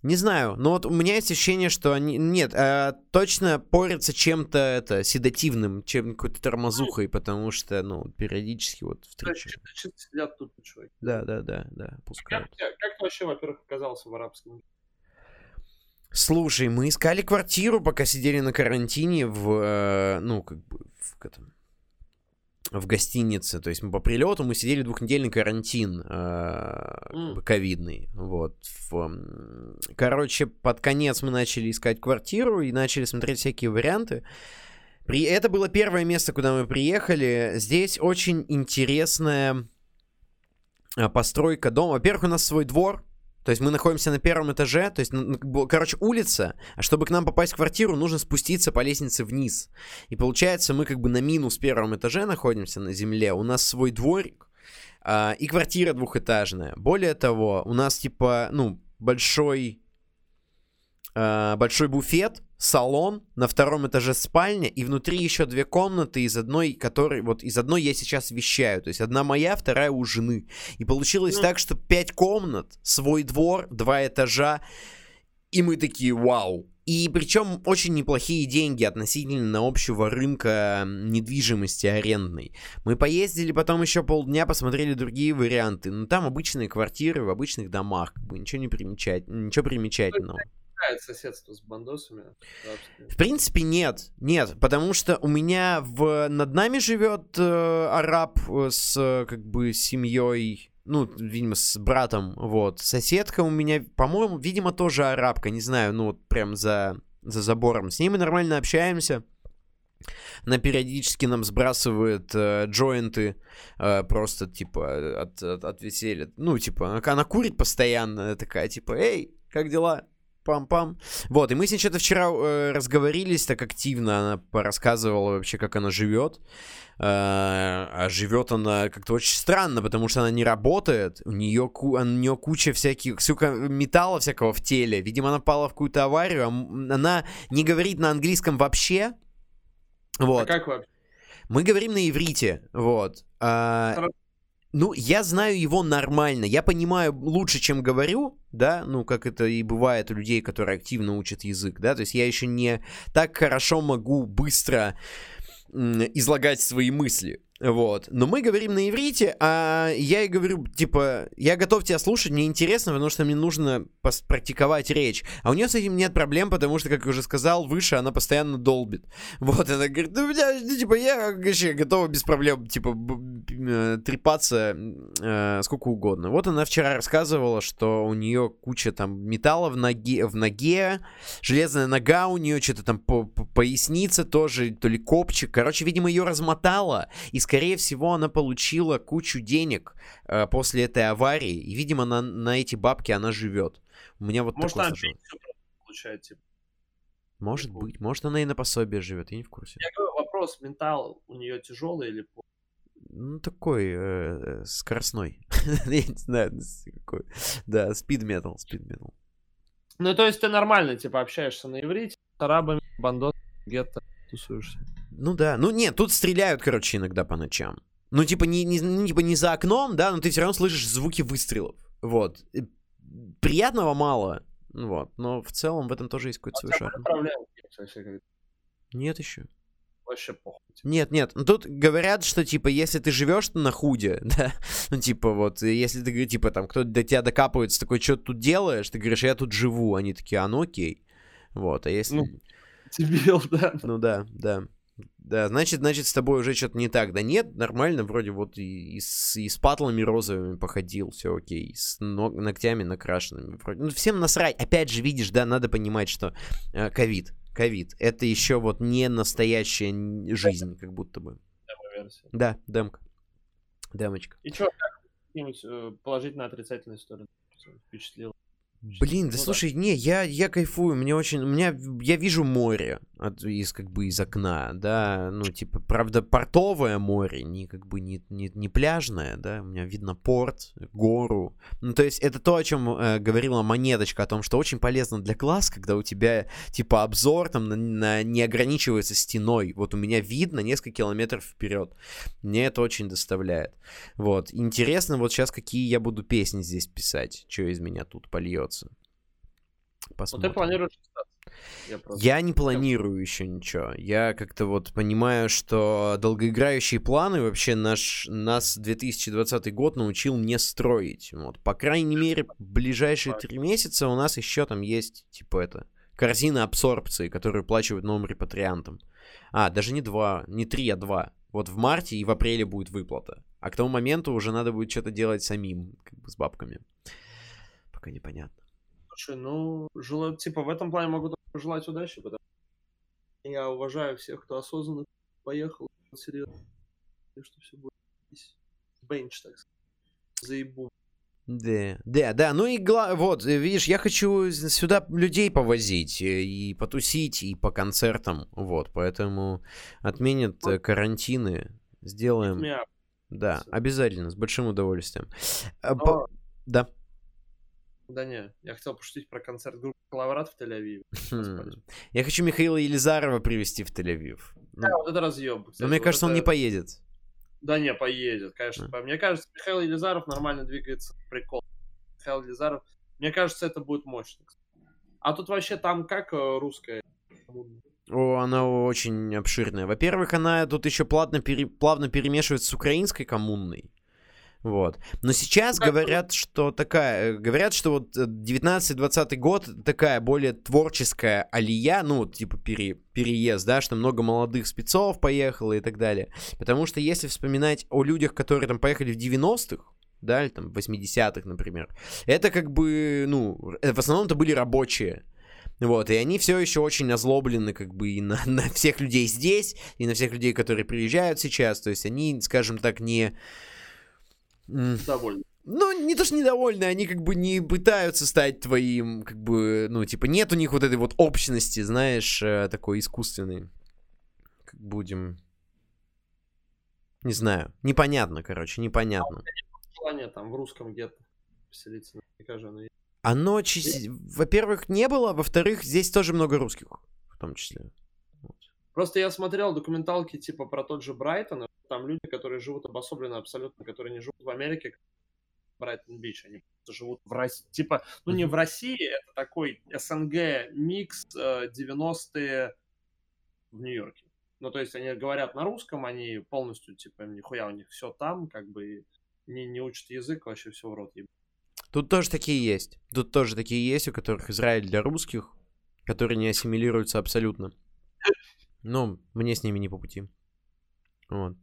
Не знаю, но вот у меня есть ощущение, что они... Нет, э, точно порятся чем-то это седативным, чем какой-то тормозухой, потому что, ну, периодически вот То есть встречаю. чисто, чисто сидят тут чуваки. Да, да, да, да, Как, пускают. ты- как ты вообще, во-первых, оказался в арабском? Слушай, мы искали квартиру, пока сидели на карантине в, э, ну, как бы, в этом, в гостинице. То есть мы по прилету, мы сидели двухнедельный карантин, э, ковидный. Вот. В, короче, под конец мы начали искать квартиру и начали смотреть всякие варианты. При... Это было первое место, куда мы приехали. Здесь очень интересная а, постройка дома. Во-первых, у нас свой двор. То есть мы находимся на первом этаже, то есть, ну, короче, улица, а чтобы к нам попасть в квартиру, нужно спуститься по лестнице вниз. И получается, мы как бы на минус первом этаже находимся на земле, у нас свой дворик, а, и квартира двухэтажная. Более того, у нас, типа, ну, большой, а, большой буфет, салон, на втором этаже спальня, и внутри еще две комнаты, из одной, которой, вот из одной я сейчас вещаю, то есть одна моя, вторая у жены. И получилось Ну. так, что пять комнат, свой двор, два этажа, и мы такие, вау. И причем очень неплохие деньги относительно общего рынка недвижимости арендной. Мы поездили потом еще полдня, посмотрели другие варианты. Ну там обычные квартиры в обычных домах, как бы ничего не примечать, ничего примечательного. Какое соседство с бандосами? В принципе, нет. Нет, потому что у меня в... над нами живет э, араб э, с как бы семьей, ну, видимо, с братом, вот. Соседка у меня, по-моему, видимо, тоже арабка, не знаю, ну, вот прям за, за забором. С ней мы нормально общаемся. Она периодически нам сбрасывает э, джойнты э, просто, типа, от, от, от веселья. Ну, типа, она, она курит постоянно, такая, типа, эй, как дела? Пам-пам. Вот, и мы с ней что-то вчера э, разговорились так активно, она порассказывала вообще, как она живет. Э, а живет она как-то очень странно, потому что она не работает, у нее, ку- у нее куча всяких, сука, металла всякого в теле. Видимо, она пала в какую-то аварию, а она не говорит на английском вообще. Вот. А как вообще? Мы говорим на иврите, вот. А. ну, я знаю его нормально, я понимаю лучше, чем говорю, да, ну, как это и бывает у людей, которые активно учат язык, да, то есть я еще не так хорошо могу быстро излагать свои мысли. Вот. Но мы говорим на иврите, а я и говорю, типа, я готов тебя слушать, мне интересно, потому что мне нужно практиковать речь. А у нее с этим нет проблем, потому что, как я уже сказал, выше она постоянно долбит. Вот, она говорит, ну, меня, ну, типа, я вообще готова без проблем, типа, э, трепаться э, сколько угодно. Вот она вчера рассказывала, что у нее куча там металла в ноге, в ноге железная нога у нее, что-то там по, по- поясница тоже, то ли копчик. Короче, видимо, ее размотало, и, скорее всего, она получила кучу денег э, после этой аварии, и, видимо, на, на эти бабки она живет. У меня вот Может, такое она сложилось. получает, типа. Может быть, может, она и на пособие живет, я не в курсе. Я говорю, вопрос, ментал у нее тяжелый или Ну, такой э, э, скоростной. Я не знаю, какой. Да, speed metal, speed metal. Ну, то есть ты нормально, типа, общаешься на иврите, с арабами, бандос, гетто, тусуешься. Ну да, ну нет, тут стреляют, короче, иногда по ночам. Ну, типа, не, не, ну, типа, не за окном, да, но ты все равно слышишь звуки выстрелов. Вот. Приятного мало. Вот. Но в целом в этом тоже есть какой-то свой шарм. Нет еще. вообще похуй. типа. Нет, нет, ну тут говорят, что, типа, если ты живешь на худе, да, ну, типа, вот, если ты, типа, там, кто-то до тебя докапывается, такой, что ты тут делаешь, ты говоришь, я тут живу, они такие, а ну окей, вот, а если... Ну, Дебил, да. Ну да, да. Да, значит, значит, с тобой уже что-то не так. Да нет, нормально, вроде вот и, и, с, и с патлами розовыми походил, все окей, и с ног- ногтями накрашенными. Вроде. Ну, всем насрать. Опять же, видишь, да, надо понимать, что э, ковид, ковид, это еще вот не настоящая жизнь, как будто бы. Демо-версия. Да, демка. Демочка. И что, как какие-нибудь э, положительные, отрицательные истории впечатлил? Блин, да Ну да. слушай, не, я, я кайфую, мне очень, у меня, я вижу море от, из, как бы, из окна, да, ну, типа, правда, портовое море, не, как бы, не, не, не пляжное, да, у меня видно порт, гору, ну, то есть, это то, о чем э, говорила Монеточка, о том, что очень полезно для глаз, когда у тебя, типа, обзор там на- на- не ограничивается стеной, вот у меня видно несколько километров вперед, мне это очень доставляет, вот, интересно, вот сейчас какие я буду песни здесь писать, что из меня тут польется. Ну, Посмотрим. ты планируешь? Я просто... Я не планирую еще ничего. Я как-то вот понимаю, что долгоиграющие планы вообще наш, нас 2020 год научил не строить. Вот, по крайней мере, ближайшие три месяца у нас еще там есть, типа это, корзина абсорбции, которую плачивают новым репатриантам. А, даже не два, не три, а два. Вот в марте и в апреле будет выплата. А к тому моменту уже надо будет что-то делать самим, как бы с бабками. Пока непонятно. Слушай, ну, желаю, типа, в этом плане могу только пожелать удачи, потому что я уважаю всех, кто осознанно поехал, серьезно, и что все будет бенч, так сказать, заебу. Да, да, да, ну и гла- вот, э, видишь, я хочу сюда людей повозить э, и потусить, и по концертам, вот, поэтому отменят э, карантины, сделаем, да, обязательно, с большим удовольствием. Но- по- Да. Да не, я хотел пошутить про концерт группы Коловрат в Тель-Авиве. Хм. Я хочу Михаила Елизарова привезти в Тель-Авив. Ну, Да, вот это разъеб. но мне кажется, он не поедет. Да не, поедет, конечно. А. Мне кажется, Михаил Елизаров нормально двигается. Прикол. Михаил Елизаров. Мне кажется, это будет мощно. А тут вообще там как э, русская? О, она очень обширная. Во-первых, она тут еще плавно, пере- плавно перемешивается с украинской коммунной. Вот. Но сейчас говорят, что такая... э, Говорят, что вот э, 19-20 год такая более творческая алия, ну, вот, типа пере- переезд, да, что много молодых спецов поехало и так далее. Потому что если вспоминать о людях, которые там поехали в 90-х, да, или там в 80-х, например, это как бы, ну, э, в основном это были рабочие. Вот, и они все еще очень озлоблены, как бы, и на, на всех людей здесь, и на всех людей, которые приезжают сейчас. То есть они, скажем так, не... м, Довольно. Ну, не то, что недовольны, они как бы не пытаются стать твоим, как бы, ну, типа, нет у них вот этой вот общности, знаешь, э, такой искусственной. Как будем... Не знаю. Непонятно, короче, непонятно. Желание там в русском гетто поселиться. Наверняка же оно есть. Оно, чис- во-первых, не было, во-вторых, здесь тоже много русских, в том числе. Просто я смотрел документалки типа про тот же Брайтон. Там люди, которые живут обособленно абсолютно, которые не живут в Америке, Брайтон-Бич, они просто живут в России. Типа, ну не в России, это такой СНГ микс э, 90-е в Нью-Йорке. Ну, то есть они говорят на русском, они полностью, типа, нихуя у них все там, как бы не, не учат язык, вообще все в рот ебать. Тут тоже такие есть. Тут тоже такие есть, у которых Израиль для русских, которые не ассимилируются абсолютно. Но мне с ними не по пути. Вот.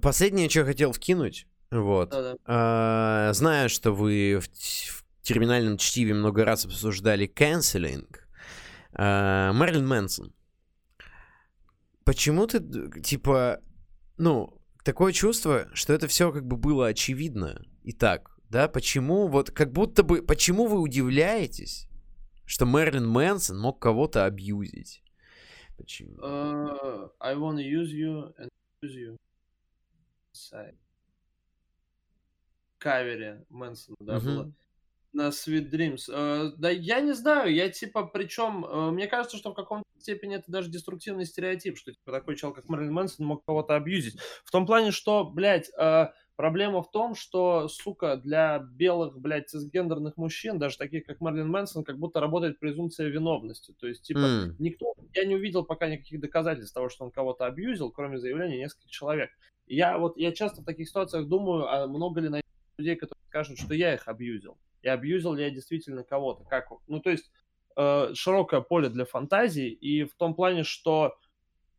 Последнее, что я хотел вкинуть, вот. Да-да. А, знаю, что вы в, в терминальном чтиве много раз обсуждали канцелинг. А, Мэрилин Мэнсон. Почему ты, типа, ну, такое чувство, что это все как бы было очевидно и так, да? Почему вот, как будто бы, почему вы удивляетесь, что Мэрилин Мэнсон мог кого-то абьюзить? Почему? Uh, I wanna use you and use you. Inside. Кавере Мэнсона, да, Мгм. было. На Sweet Dreams. Э, да я не знаю, я типа, причем, э, мне кажется, что в каком-то степени это даже деструктивный стереотип, что типа такой чел, как Мэрилин Мэнсон, мог кого-то абьюзить. В том плане, что, блядь, э, проблема в том, что, сука, для белых, блядь, цисгендерных мужчин, даже таких, как Мэрилин Мэнсон, как будто работает презумпция виновности. То есть, типа, М, Никто, я не увидел пока никаких доказательств того, что он кого-то абьюзил, кроме заявления нескольких человек. И Я вот, я часто в таких ситуациях думаю, а много ли найдется людей, которые скажут, что я их абьюзил. И абьюзил ли я действительно кого-то. Как, ну, то есть, э, широкое поле для фантазии, и в том плане, что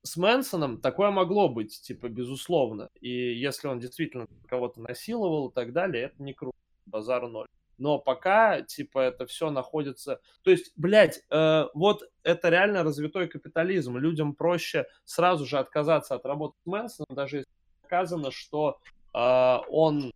с Мэнсоном такое могло быть, типа, безусловно. И если он действительно кого-то насиловал и так далее, это не круто. Базару ноль. Но пока, типа, это все находится... То есть, блядь, э, вот это реально развитой капитализм. Людям проще сразу же отказаться от работы с Мэнсоном, даже если доказано, что э, он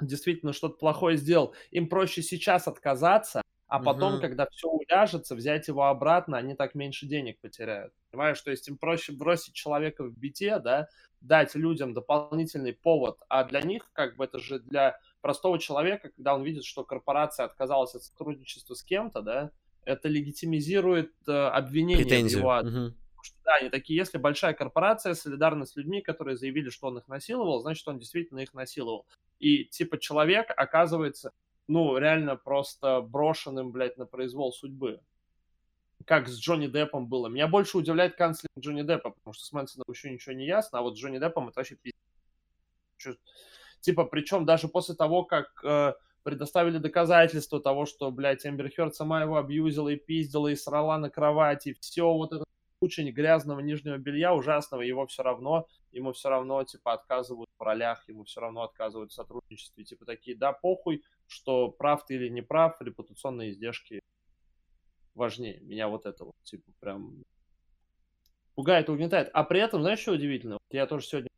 действительно что-то плохое сделал. Им проще сейчас отказаться, а потом, Мгм. когда все уляжется, взять его обратно, они так меньше денег потеряют. Понимаешь, то есть им проще бросить человека в бите, да, дать людям дополнительный повод, а для них, как бы, это же для простого человека, когда он видит, что корпорация отказалась от сотрудничества с кем-то, да, это легитимизирует э, обвинение Претензию. его. Потому что, да, они такие, если большая корпорация солидарна с людьми, которые заявили, что он их насиловал, значит, он действительно их насиловал. И, типа, человек оказывается, ну, реально просто брошенным, блядь, на произвол судьбы. Как с Джонни Деппом было. Меня больше удивляет канцлер Джонни Деппа, потому что с Мэнсоном еще ничего не ясно, а вот с Джонни Деппом это вообще пиздец. Типа, причем даже после того, как э, предоставили доказательства того, что, блядь, Эмбер Хёрд сама его абьюзила и пиздила, и срала на кровати, все вот это куча грязного нижнего белья ужасного, его все равно, ему все равно, типа, отказывают в ролях, ему все равно отказывают в сотрудничестве, типа, такие, да, похуй, что прав ты или не прав, репутационные издержки важнее. Меня вот это вот, типа, прям пугает угнетает. А при этом, знаешь, что удивительно? Я тоже сегодня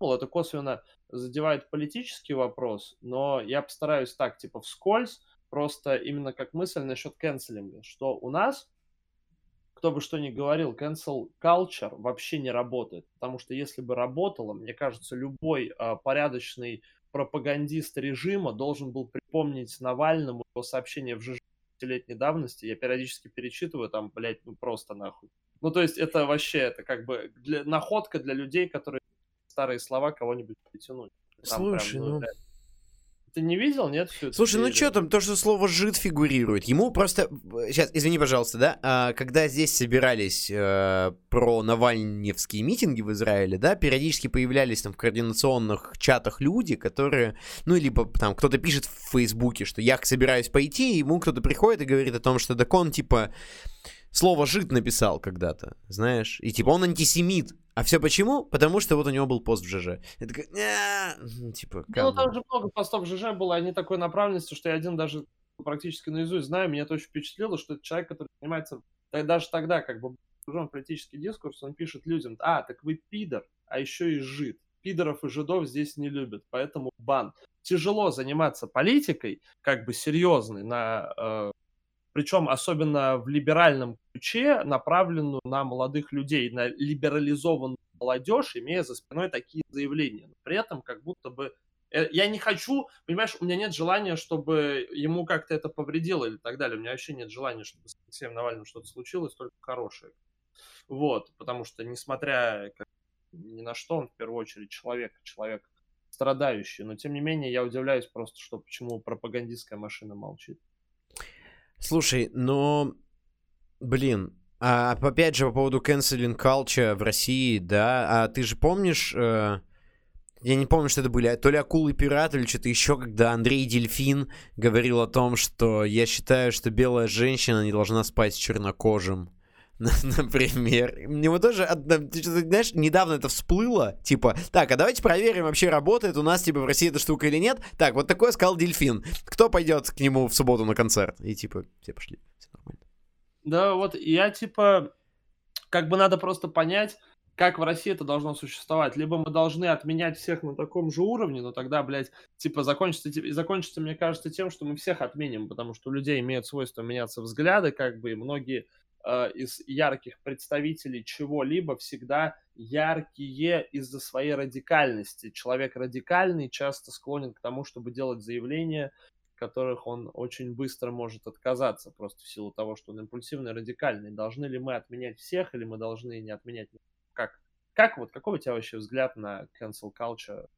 думал, это косвенно задевает политический вопрос, но я постараюсь так, типа, вскользь, просто именно как мысль насчет канцелинга, что у нас кто бы что ни говорил, cancel culture вообще не работает. Потому что если бы работало, мне кажется, любой а, порядочный пропагандист режима должен был припомнить Навальному его сообщение в ЖЖ летней давности. Я периодически перечитываю, там, блядь, ну просто нахуй. Ну, то есть это вообще, это как бы для, находка для людей, которые старые слова кого-нибудь притянуть. Там прям, Слушай, ну... Ты не видел, нет? всю Слушай, ну что там, то, что слово «жид» фигурирует. Ему просто... Сейчас, извини, пожалуйста, да? А, когда здесь собирались э, про навальневские митинги в Израиле, да, периодически появлялись там в координационных чатах люди, которые... Ну, либо там кто-то пишет в Фейсбуке, что я собираюсь пойти, и ему кто-то приходит и говорит о том, что так он, типа, слово «жид» написал когда-то, знаешь? И типа он антисемит. А все почему? Потому что вот у него был пост в ЖЖ. Я такой, типа, Ну, там же много постов ЖЖ было, они такой направленности, что я один даже практически наизусть знаю. Меня это очень впечатлило, что это человек, который занимается да, даже тогда, как бы, погружен в политический дискурс, он пишет людям, а, так вы пидор, а еще и жид. Пидоров и жидов здесь не любят, поэтому бан. Тяжело заниматься политикой, как бы серьезной, на, э, причем особенно в либеральном ключе, направленную на молодых людей, на либерализованную молодежь, имея за спиной такие заявления. Но при этом как будто бы э, я не хочу, понимаешь, у меня нет желания, чтобы ему как-то это повредило или так далее. У меня вообще нет желания, чтобы с Алексеем Навальным что-то случилось, только хорошее. Вот, потому что, несмотря как, ни на что, он в первую очередь человек, человек страдающий. Но, тем не менее, я удивляюсь просто, что почему пропагандистская машина молчит. Слушай, но, блин, А, опять же, по поводу canceling culture в России, да, а ты же помнишь, э, я не помню, что это были, то ли акулы пират или что-то еще, когда Андрей Дельфин говорил о том, что я считаю, что белая женщина не должна спать с чернокожим. Например. Мне тоже, знаешь, недавно это всплыло. Типа, так, а давайте проверим, вообще работает у нас, типа, в России эта штука или нет. Так, вот такое сказал Дельфин. Кто пойдет к нему в субботу на концерт? И типа, все пошли. Все нормально. Да, вот я типа, как бы надо просто понять, как в России это должно существовать. Либо мы должны отменять всех на таком же уровне, но тогда, блядь, типа закончится, типа, закончится, мне кажется, тем, что мы всех отменим, потому что у людей имеют свойство меняться взгляды, как бы, и многие э, из ярких представителей чего-либо всегда яркие из-за своей радикальности. Человек радикальный часто склонен к тому, чтобы делать заявления, которых он очень быстро может отказаться, просто в силу того, что он импульсивный, радикальный. Должны ли мы отменять всех, или мы должны не отменять? Как? Как вот, какой у тебя вообще взгляд на cancel culture,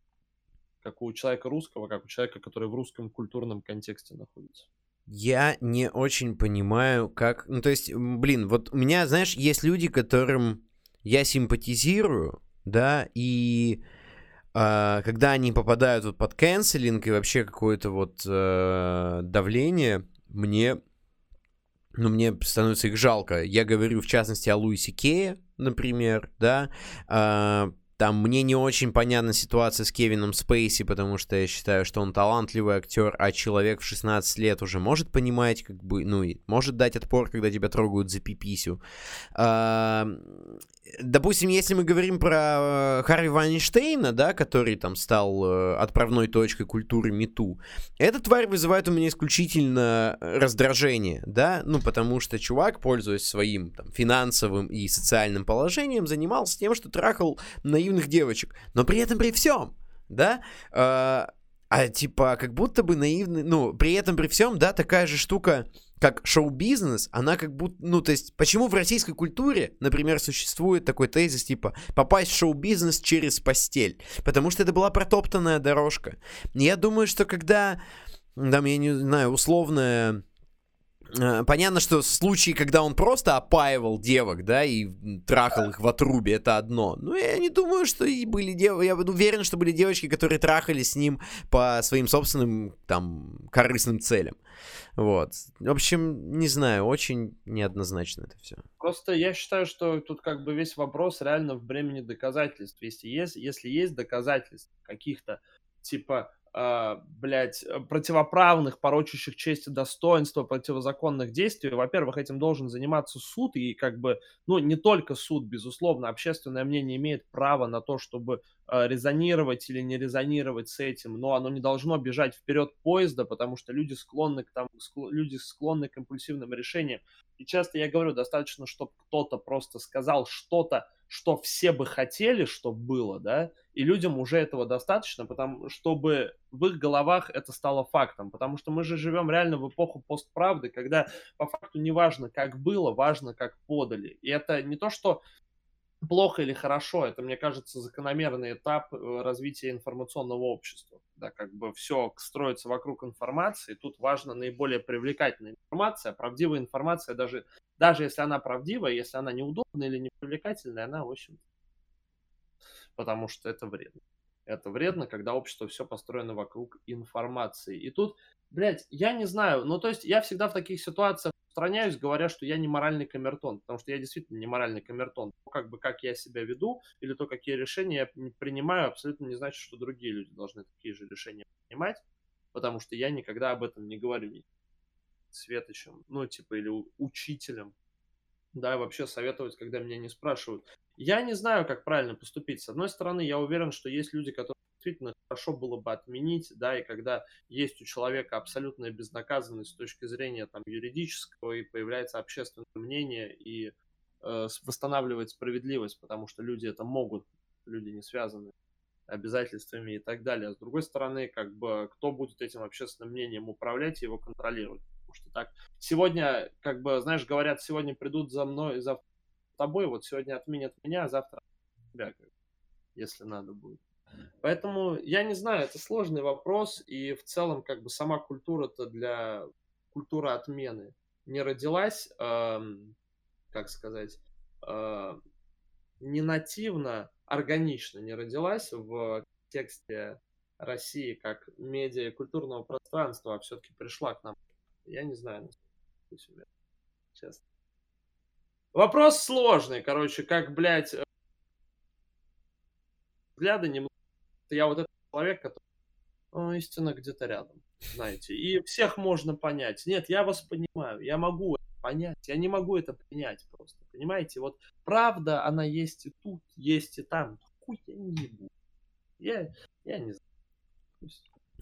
как у человека русского, как у человека, который в русском культурном контексте находится? Я не очень понимаю, как... Ну, то есть, блин, вот у меня, знаешь, есть люди, которым я симпатизирую, да, и э, когда они попадают вот под канцелинг и вообще какое-то вот э, давление, мне, ну, мне становится их жалко. Я говорю, в частности, о Луисе Кее, например, да, э, там мне не очень понятна ситуация с Кевином Спейси, потому что я считаю, что он талантливый актер, а человек в 16 лет уже может понимать, как бы, ну, и может дать отпор, когда тебя трогают за пиписю. А, допустим, если мы говорим про э, Харви Вайнштейна, да, который там стал э, отправной точкой культуры Мету, эта тварь вызывает у меня исключительно раздражение, да, ну, потому что чувак, пользуясь своим там, финансовым и социальным положением, занимался тем, что трахал наивных девочек. Но при этом при всем, да, э, а типа как будто бы наивный, ну, при этом при всем, да, такая же штука, как шоу-бизнес, она как будто, ну, то есть, почему в российской культуре, например, существует такой тезис, типа, попасть в шоу-бизнес через постель, потому что это была протоптанная дорожка. Я думаю, что когда, там, я не знаю, условная Э, понятно, что случаи, когда он просто опаивал девок, да, и трахал их в отрубе, это одно. Но я не думаю, что и были девочки, я уверен, что были девочки, которые трахали с ним по своим собственным, там, корыстным целям. Вот. В общем, не знаю, очень неоднозначно это все. Просто я считаю, что тут как бы весь вопрос реально в бремени доказательств. Если есть, если есть доказательства каких-то, типа, э, блядь, противоправных, порочащих честь и достоинство, противозаконных действий, во-первых, этим должен заниматься суд, и как бы, ну, не только суд, безусловно, общественное мнение имеет право на то, чтобы э, резонировать или не резонировать с этим, но оно не должно бежать вперед поезда, потому что люди склонны к, там, скло, люди склонны к импульсивным решениям. И часто я говорю, достаточно, чтобы кто-то просто сказал что-то, что все бы хотели, чтобы было, да, и людям уже этого достаточно, потому чтобы в их головах это стало фактом, потому что мы же живем реально в эпоху постправды, когда по факту не важно, как было, важно, как подали. И это не то, что плохо или хорошо, это, мне кажется, закономерный этап э, развития информационного общества. Да, как бы все строится вокруг информации, тут важна наиболее привлекательная информация, правдивая информация, даже даже если она правдивая, если она неудобная или непривлекательная, она, в общем, потому что это вредно. Это вредно, когда общество все построено вокруг информации. И тут, блядь, я не знаю, ну то есть я всегда в таких ситуациях устраняюсь, говоря, что я не моральный камертон, потому что я действительно не моральный камертон. То, как бы как я себя веду или то, какие решения я принимаю, абсолютно не значит, что другие люди должны такие же решения принимать, потому что я никогда об этом не говорю светочем, ну, типа, или учителем, да, вообще советовать, когда меня не спрашивают. Я не знаю, как правильно поступить. С одной стороны, я уверен, что есть люди, которые действительно хорошо было бы отменить, да, и когда есть у человека абсолютная безнаказанность с точки зрения там юридического, и появляется общественное мнение, и э, восстанавливать справедливость, потому что люди это могут, люди не связаны обязательствами и так далее. А с другой стороны, как бы, кто будет этим общественным мнением управлять и его контролировать? потому что так сегодня, как бы, знаешь, говорят, сегодня придут за мной, за тобой, вот сегодня отменят меня, а завтра тебя, если надо будет. Поэтому я не знаю, это сложный вопрос, и в целом как бы сама культура-то для культуры отмены не родилась. Эм, как сказать, э, не нативно, органично не родилась в тексте России как медиа и культурного пространства, а все-таки пришла к нам. Я не знаю, честно. Вопрос сложный, короче, как, блядь, э, взгляды немного... Я вот этот человек, который... Ну, истина где-то рядом, знаете. И всех можно понять. Нет, я вас понимаю, я могу это понять, я не могу это принять просто, понимаете? Вот правда, она есть и тут, есть и там. Хуй я не. Я, я не знаю.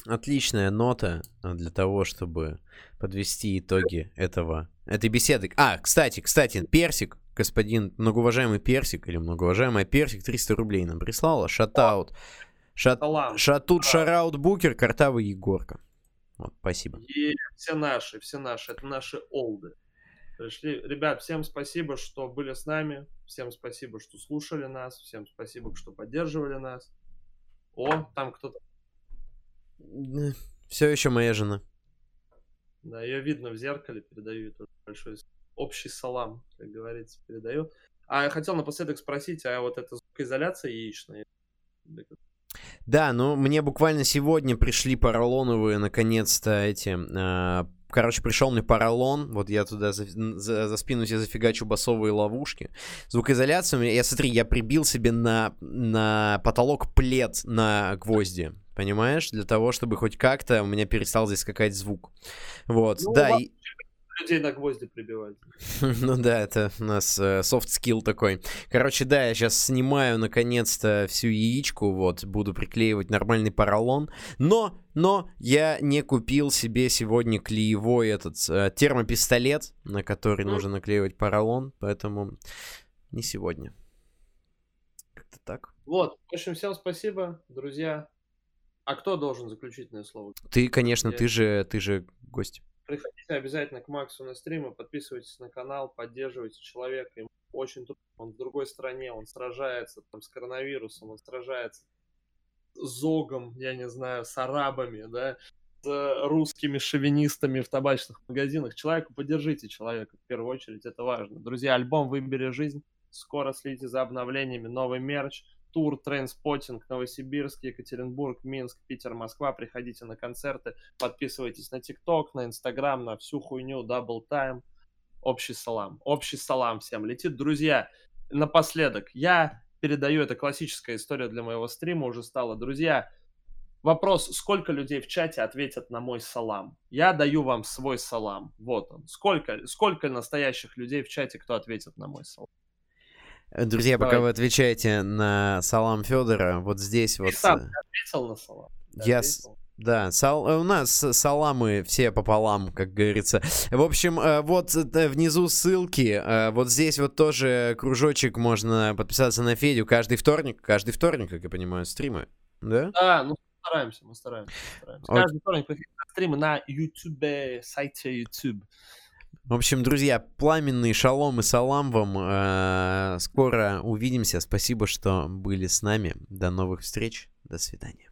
Отличная нота а, для того, чтобы подвести итоги этого, этой беседы. А, кстати, кстати, Персик, господин многоуважаемый Персик или многоуважаемая Персик 300 рублей нам прислала. Шатаут. Шат, шатут, шараут, букер, картавый Егорка. Вот, спасибо. И все наши, все наши, это наши олды. Пришли. Ребят, всем спасибо, что были с нами. Всем спасибо, что слушали нас. Всем спасибо, что поддерживали нас. О, там кто-то все еще моя жена. Да, ее видно в зеркале, передаю тоже большой общий салам, как говорится, передаю. А я хотел напоследок спросить, а вот эта звукоизоляция яичная? Да, ну мне буквально сегодня пришли поролоновые, наконец-то, эти... Э, короче, пришел мне поролон, вот я туда за, за, за спину себе зафигачу басовые ловушки. Звукоизоляция у меня, я смотри, я прибил себе на, на потолок плед на гвозди понимаешь, для того, чтобы хоть как-то у меня перестал здесь скакать звук. Вот, ну, да. И... Людей на гвозди прибивать. ну да, это у нас э, soft skill такой. Короче, да, я сейчас снимаю наконец-то всю яичку, вот, буду приклеивать нормальный поролон. Но, но я не купил себе сегодня клеевой этот э, термопистолет, на который mm. нужно наклеивать поролон, поэтому не сегодня. Как-то так. Вот, в общем, всем спасибо, друзья. А кто должен заключительное слово? Ты, конечно, Я... ты же, ты же гость. Приходите обязательно к Максу на стримы, подписывайтесь на канал, поддерживайте человека. Ему очень трудно, он в другой стране, он сражается там с коронавирусом, он сражается с зогом, я не знаю, с арабами, да, с русскими шовинистами в табачных магазинах. Человеку поддержите человека, в первую очередь, это важно. Друзья, альбом «Выбери жизнь», скоро следите за обновлениями, новый мерч – тур Trainspotting, Новосибирск, Екатеринбург, Минск, Питер, Москва. Приходите на концерты, подписывайтесь на ТикТок, на Инстаграм, на всю хуйню, Double Time. Общий салам. Общий салам всем летит. Друзья, напоследок, я передаю, это классическая история для моего стрима уже стала. Друзья, вопрос, сколько людей в чате ответят на мой салам? Я даю вам свой салам. Вот он. Сколько, сколько настоящих людей в чате, кто ответит на мой салам? Друзья, Давай. пока вы отвечаете на Салам Федора, вот здесь вот... сам э, ответил на Салам. Я... Да, сал... Э, у нас саламы все пополам, как говорится. В общем, э, вот внизу ссылки. Вот здесь вот тоже кружочек можно подписаться на Федю каждый вторник. Каждый вторник, как я понимаю, стримы. Да? Да, ну стараемся, мы стараемся. стараемся. Каждый вторник стримы на YouTube, сайте YouTube. В общем, друзья, пламенный шалом и салам вам. Э, скоро увидимся. Спасибо, что были с нами. До новых встреч. До свидания.